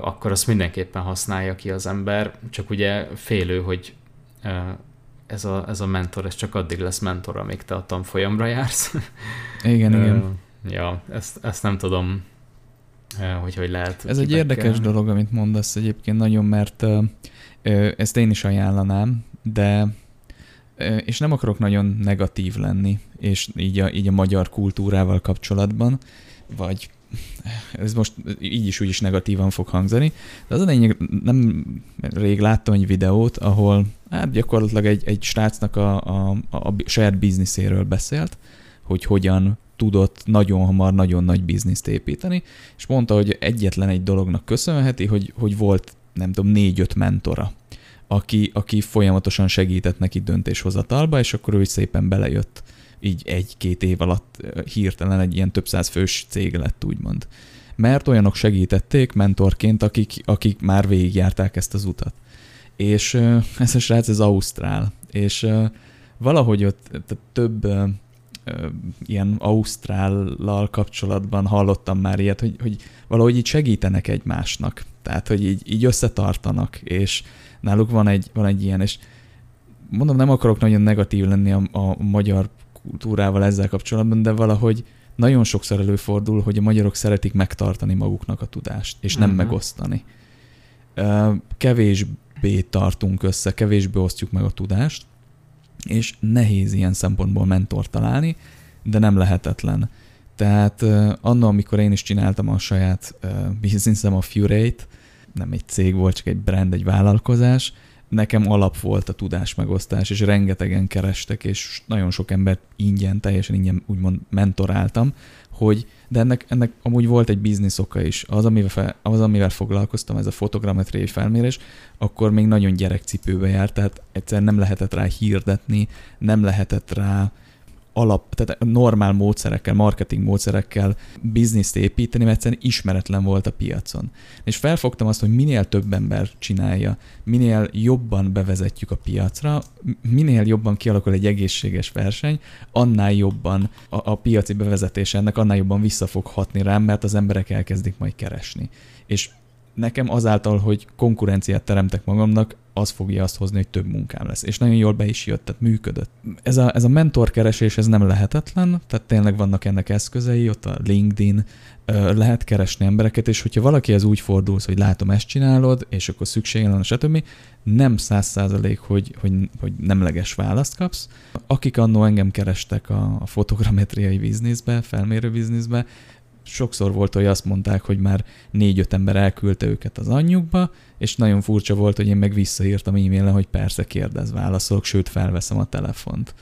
akkor azt mindenképpen használja ki az ember, csak ugye félő, hogy ez a, ez a mentor, ez csak addig lesz mentor, amíg te a tanfolyamra jársz. Igen, igen. Ja, ezt, ezt nem tudom, hogy hogy lehet. Ez egy érdekes dolog, amit mondasz egyébként nagyon, mert ezt én is ajánlanám, de és nem akarok nagyon negatív lenni, és így a, így a magyar kultúrával kapcsolatban, vagy ez most így is úgy is negatívan fog hangzani, de az a lényeg, nem rég láttam egy videót, ahol hát gyakorlatilag egy, egy srácnak a, a, a, a saját bizniszéről beszélt, hogy hogyan tudott nagyon hamar nagyon nagy bizniszt építeni, és mondta, hogy egyetlen egy dolognak köszönheti, hogy, hogy volt nem tudom, négy-öt mentora, aki, aki folyamatosan segített neki döntéshozatalba, és akkor ő szépen belejött így egy-két év alatt hirtelen egy ilyen több száz fős cég lett, úgymond. Mert olyanok segítették mentorként, akik, akik már végigjárták ezt az utat. És ez a srác, ez Ausztrál, és valahogy ott több ilyen Ausztrállal kapcsolatban hallottam már ilyet, hogy, hogy valahogy így segítenek egymásnak. Tehát, hogy így, így összetartanak, és náluk van egy, van egy ilyen, és mondom, nem akarok nagyon negatív lenni a, a magyar kultúrával ezzel kapcsolatban, de valahogy nagyon sokszor előfordul, hogy a magyarok szeretik megtartani maguknak a tudást, és nem uh-huh. megosztani. Kevésbé tartunk össze, kevésbé osztjuk meg a tudást, és nehéz ilyen szempontból mentor találni, de nem lehetetlen. Tehát uh, annól, amikor én is csináltam a saját uh, bizniszem, a Furate, nem egy cég volt, csak egy brand, egy vállalkozás, nekem alap volt a tudás megosztás, és rengetegen kerestek, és nagyon sok embert ingyen, teljesen ingyen úgymond mentoráltam, hogy de ennek, ennek amúgy volt egy biznisz oka is. Az amivel, fel, az, amivel foglalkoztam, ez a fotogrammetriai felmérés, akkor még nagyon gyerekcipőbe járt, tehát egyszer nem lehetett rá hirdetni, nem lehetett rá alap, tehát normál módszerekkel, marketing módszerekkel bizniszt építeni, mert egyszerűen ismeretlen volt a piacon. És felfogtam azt, hogy minél több ember csinálja, minél jobban bevezetjük a piacra, minél jobban kialakul egy egészséges verseny, annál jobban a, a piaci bevezetés ennek, annál jobban vissza fog hatni rám, mert az emberek elkezdik majd keresni. És nekem azáltal, hogy konkurenciát teremtek magamnak, az fogja azt hozni, hogy több munkám lesz. És nagyon jól be is jött, tehát működött. Ez a, ez a mentorkeresés, ez nem lehetetlen, tehát tényleg vannak ennek eszközei, ott a LinkedIn, lehet keresni embereket, és hogyha valaki az úgy fordul, hogy látom, ezt csinálod, és akkor szükségen van, stb., nem száz százalék, hogy, hogy, hogy nemleges választ kapsz. Akik annó engem kerestek a, a fotogrametriai bizniszbe, felmérő bizniszbe, sokszor volt, hogy azt mondták, hogy már négy-öt ember elküldte őket az anyjukba, és nagyon furcsa volt, hogy én meg visszaírtam e-mailen, hogy persze kérdez, válaszolok, sőt felveszem a telefont.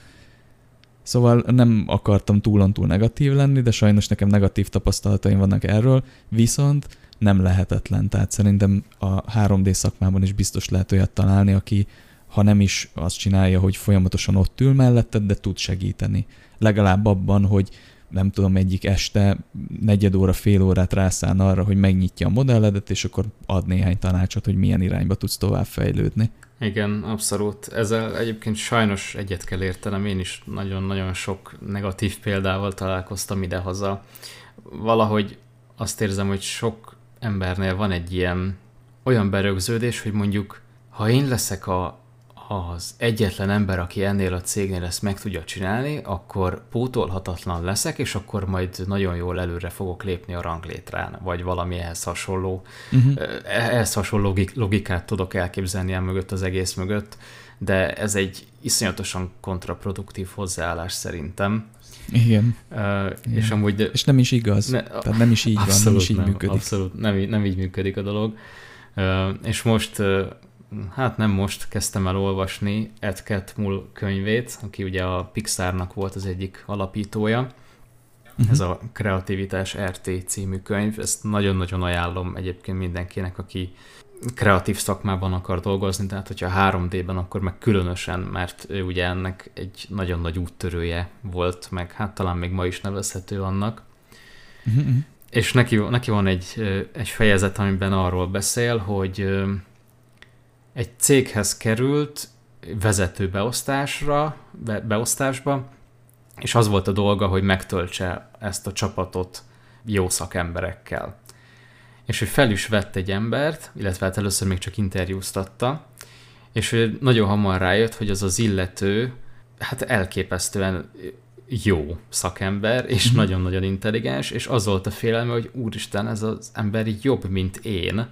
Szóval nem akartam túlontúl negatív lenni, de sajnos nekem negatív tapasztalataim vannak erről, viszont nem lehetetlen. Tehát szerintem a 3D szakmában is biztos lehet olyat találni, aki ha nem is azt csinálja, hogy folyamatosan ott ül melletted, de tud segíteni. Legalább abban, hogy nem tudom, egyik este negyed óra, fél órát rászán arra, hogy megnyitja a modelledet, és akkor ad néhány tanácsot, hogy milyen irányba tudsz tovább fejlődni. Igen, abszolút. Ezzel egyébként sajnos egyet kell értenem, én is nagyon-nagyon sok negatív példával találkoztam idehaza. Valahogy azt érzem, hogy sok embernél van egy ilyen olyan berögződés, hogy mondjuk, ha én leszek a, az egyetlen ember, aki ennél a cégnél ezt meg tudja csinálni, akkor pótolhatatlan leszek, és akkor majd nagyon jól előre fogok lépni a ranglétrán, vagy valami ehhez hasonló, uh-huh. ehhez hasonló logikát tudok elképzelni el mögött az egész mögött, de ez egy iszonyatosan kontraproduktív hozzáállás szerintem. Igen. Uh, Igen. És amúgy... És nem is igaz. Ne, Tehát nem is így van, nem is így nem, működik. Abszolút, nem, nem így működik a dolog. Uh, és most uh, hát nem most kezdtem el olvasni Ed Catmull könyvét, aki ugye a Pixarnak volt az egyik alapítója. Uh-huh. Ez a Kreativitás RT című könyv, ezt nagyon-nagyon ajánlom egyébként mindenkinek, aki kreatív szakmában akar dolgozni, tehát hogyha 3D-ben, akkor meg különösen, mert ő ugye ennek egy nagyon nagy úttörője volt, meg hát talán még ma is nevezhető annak. Uh-huh. És neki, neki van egy, egy fejezet, amiben arról beszél, hogy egy céghez került vezető beosztásra, be, beosztásba, és az volt a dolga, hogy megtöltse ezt a csapatot jó szakemberekkel. És hogy fel is vett egy embert, illetve hát először még csak interjúztatta, és ő nagyon hamar rájött, hogy az az illető, hát elképesztően jó szakember, és mm. nagyon-nagyon intelligens, és az volt a félelme, hogy úristen, ez az ember jobb, mint én,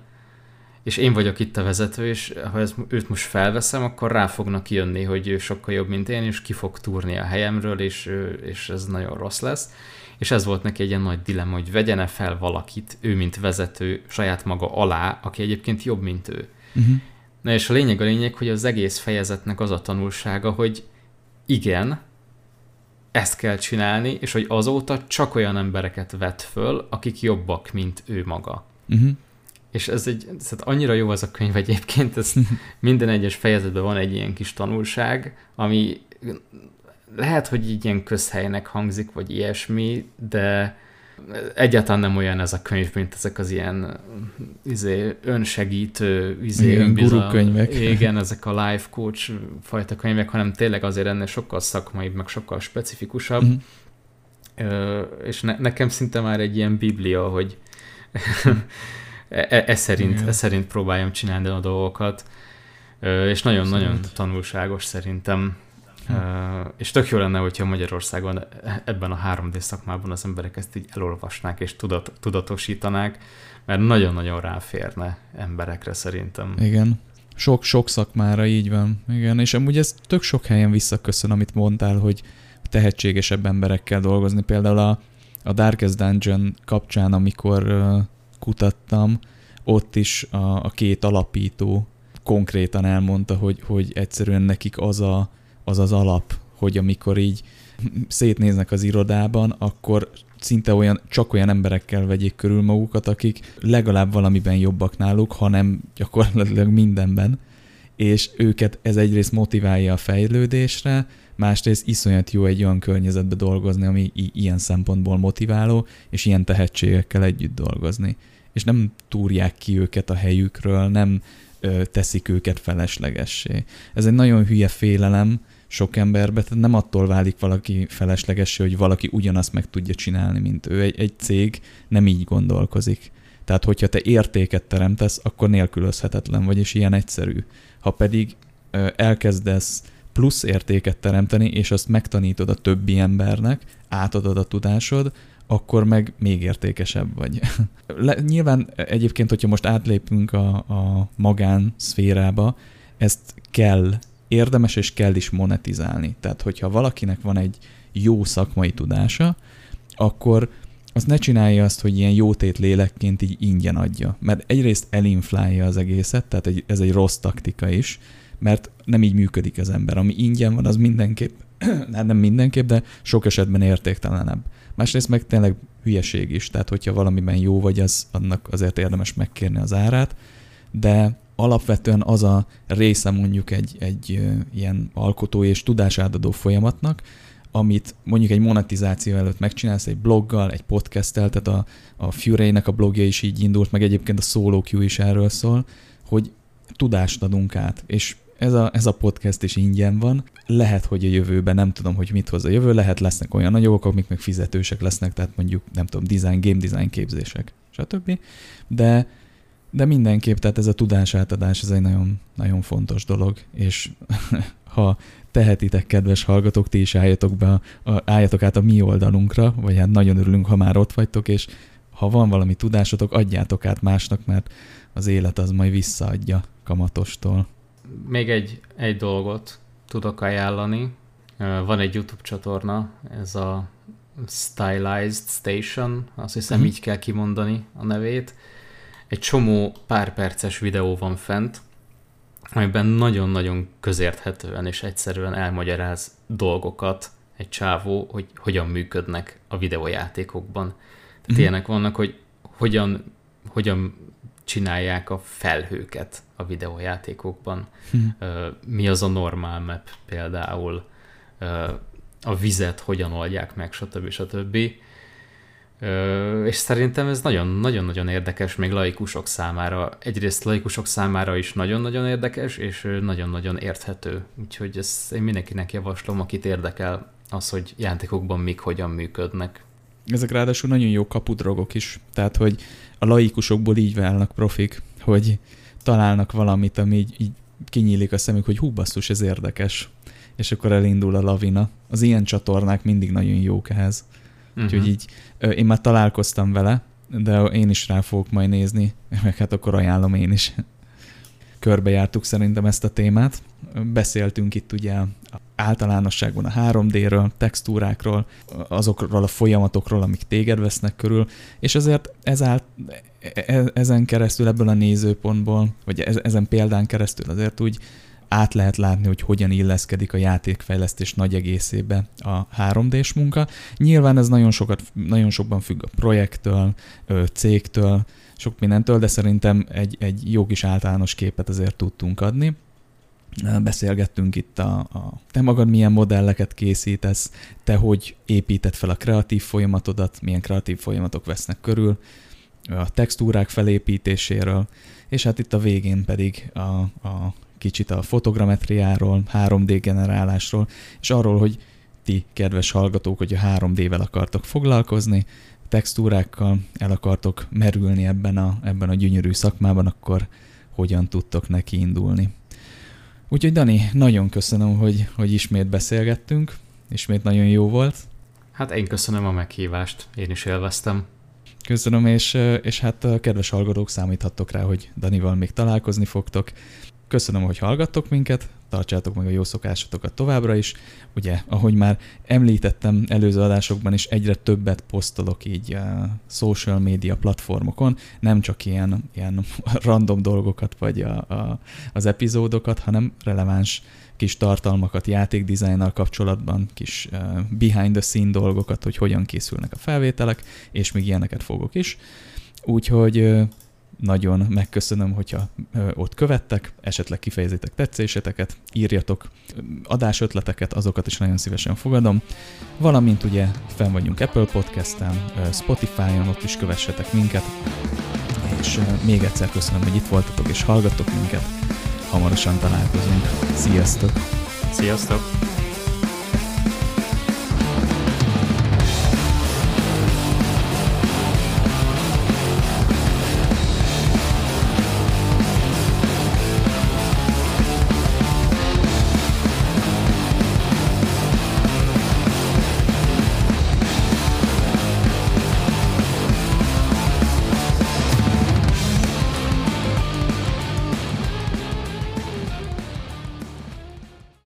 és én vagyok itt a vezető, és ha ez, őt most felveszem, akkor rá fognak jönni, hogy ő sokkal jobb, mint én, és ki fog túrni a helyemről, és, és ez nagyon rossz lesz. És ez volt neki egy ilyen nagy dilemma, hogy vegyene fel valakit, ő mint vezető, saját maga alá, aki egyébként jobb, mint ő. Uh-huh. Na és a lényeg a lényeg, hogy az egész fejezetnek az a tanulsága, hogy igen, ezt kell csinálni, és hogy azóta csak olyan embereket vet föl, akik jobbak, mint ő maga. Uh-huh és ez egy, tehát annyira jó az a könyv egyébként, ez minden egyes fejezetben van egy ilyen kis tanulság, ami lehet, hogy így ilyen közhelynek hangzik, vagy ilyesmi, de egyáltalán nem olyan ez a könyv, mint ezek az ilyen izé, önsegítő, izé, igen, guru könyvek. Igen, ezek a life coach fajta könyvek, hanem tényleg azért ennél sokkal szakmaibb, meg sokkal specifikusabb. Mm-hmm. Ö, és ne, nekem szinte már egy ilyen biblia, hogy [LAUGHS] e, e, szerint, e szerint próbáljam csinálni a dolgokat, és nagyon-nagyon tanulságos szerintem. Hm. És tök jó lenne, hogyha Magyarországon ebben a 3D szakmában az emberek ezt így elolvasnák és tudat, tudatosítanák, mert nagyon-nagyon ráférne emberekre szerintem. Igen. Sok-sok szakmára így van. Igen, és amúgy ez tök sok helyen visszaköszön, amit mondtál, hogy tehetségesebb emberekkel dolgozni. Például a, a Darkest Dungeon kapcsán, amikor kutattam, ott is a, a két alapító konkrétan elmondta, hogy, hogy egyszerűen nekik az, a, az az alap, hogy amikor így szétnéznek az irodában, akkor szinte olyan, csak olyan emberekkel vegyék körül magukat, akik legalább valamiben jobbak náluk, hanem gyakorlatilag mindenben, és őket ez egyrészt motiválja a fejlődésre, másrészt iszonyat jó egy olyan környezetbe dolgozni, ami i- ilyen szempontból motiváló, és ilyen tehetségekkel együtt dolgozni. És nem túrják ki őket a helyükről, nem ö, teszik őket feleslegessé. Ez egy nagyon hülye félelem sok emberbe, tehát nem attól válik valaki feleslegessé, hogy valaki ugyanazt meg tudja csinálni, mint ő. Egy, egy cég nem így gondolkozik. Tehát, hogyha te értéket teremtesz, akkor nélkülözhetetlen vagy, és ilyen egyszerű. Ha pedig ö, elkezdesz plusz értéket teremteni, és azt megtanítod a többi embernek, átadod a tudásod, akkor meg még értékesebb vagy. [LAUGHS] Le, nyilván egyébként, hogyha most átlépünk a, a magán szférába, ezt kell, érdemes és kell is monetizálni. Tehát, hogyha valakinek van egy jó szakmai tudása, akkor az ne csinálja azt, hogy ilyen jótét lélekként így ingyen adja. Mert egyrészt elinflálja az egészet, tehát egy, ez egy rossz taktika is, mert nem így működik az ember. Ami ingyen van, az mindenképp, [CLEARS THROAT] hát nem mindenképp, de sok esetben értéktelenebb. Másrészt meg tényleg hülyeség is, tehát hogyha valamiben jó vagy, az, annak azért érdemes megkérni az árát, de alapvetően az a része mondjuk egy, egy ilyen alkotó és tudásátadó folyamatnak, amit mondjuk egy monetizáció előtt megcsinálsz egy bloggal, egy podcasttel, tehát a, a Fury-nek a blogja is így indult, meg egyébként a Solo Q is erről szól, hogy tudást adunk át, és ez a, ez a podcast is ingyen van. Lehet, hogy a jövőben nem tudom, hogy mit hoz a jövő, lehet lesznek olyan anyagok, amik meg fizetősek lesznek, tehát mondjuk, nem tudom, design, game design képzések, stb. De, de mindenképp, tehát ez a tudás átadás, ez egy nagyon, nagyon fontos dolog, és [LAUGHS] ha tehetitek, kedves hallgatók, ti is álljatok, be, a, álljatok át a mi oldalunkra, vagy hát nagyon örülünk, ha már ott vagytok, és ha van valami tudásotok, adjátok át másnak, mert az élet az majd visszaadja kamatostól. Még egy, egy dolgot tudok ajánlani. Van egy YouTube csatorna, ez a Stylized Station, azt hiszem uh-huh. így kell kimondani a nevét. Egy csomó pár perces videó van fent, amiben nagyon-nagyon közérthetően és egyszerűen elmagyaráz dolgokat egy csávó, hogy hogyan működnek a videójátékokban. Tehát uh-huh. ilyenek vannak, hogy hogyan, hogyan csinálják a felhőket a videójátékokban. Uh-huh. Mi az a normál map például, a vizet hogyan oldják meg, stb. stb. És szerintem ez nagyon-nagyon érdekes még laikusok számára. Egyrészt laikusok számára is nagyon-nagyon érdekes, és nagyon-nagyon érthető. Úgyhogy ezt én mindenkinek javaslom, akit érdekel az, hogy játékokban mik hogyan működnek. Ezek ráadásul nagyon jó kapudrogok is. Tehát, hogy a laikusokból így válnak profik, hogy találnak valamit, ami így, így kinyílik a szemük, hogy hú, basszus, ez érdekes. És akkor elindul a lavina. Az ilyen csatornák mindig nagyon jók ehhez. Uh-huh. Úgyhogy így én már találkoztam vele, de én is rá fogok majd nézni, meg hát akkor ajánlom én is. Körbejártuk szerintem ezt a témát. Beszéltünk itt ugye általánosságban a 3D-ről, textúrákról, azokról a folyamatokról, amik téged vesznek körül, és azért ezált, e, ezen keresztül, ebből a nézőpontból, vagy ezen példán keresztül azért úgy át lehet látni, hogy hogyan illeszkedik a játékfejlesztés nagy egészébe a 3D-s munka. Nyilván ez nagyon, sokat, nagyon sokban függ a projektől, cégtől, sok mindentől, de szerintem egy, egy jó kis általános képet azért tudtunk adni. Beszélgettünk itt a, a te magad milyen modelleket készítesz, te hogy építed fel a kreatív folyamatodat, milyen kreatív folyamatok vesznek körül, a textúrák felépítéséről, és hát itt a végén pedig a, a kicsit a fotogrammetriáról, 3D generálásról, és arról, hogy ti, kedves hallgatók, hogy a 3D-vel akartok foglalkozni, textúrákkal el akartok merülni ebben a, ebben a gyönyörű szakmában, akkor hogyan tudtok neki indulni. Úgyhogy Dani, nagyon köszönöm, hogy, hogy ismét beszélgettünk, ismét nagyon jó volt. Hát én köszönöm a meghívást, én is élveztem. Köszönöm, és, és hát kedves hallgatók, számíthattok rá, hogy Danival még találkozni fogtok. Köszönöm, hogy hallgattok minket, tartsátok meg a jó szokásotokat továbbra is. Ugye, ahogy már említettem előző adásokban is, egyre többet posztolok így a social media platformokon, nem csak ilyen, ilyen [LAUGHS] random dolgokat vagy a, a, az epizódokat, hanem releváns kis tartalmakat játékdizájnnal kapcsolatban, kis uh, behind the scene dolgokat, hogy hogyan készülnek a felvételek, és még ilyeneket fogok is. Úgyhogy uh, nagyon megköszönöm, hogyha ott követtek, esetleg kifejezitek tetszéseteket, írjatok adásötleteket, azokat is nagyon szívesen fogadom. Valamint ugye fenn vagyunk Apple Podcast-en, Spotify-on, ott is kövessetek minket. És még egyszer köszönöm, hogy itt voltatok és hallgattok minket. Hamarosan találkozunk. Sziasztok! Sziasztok!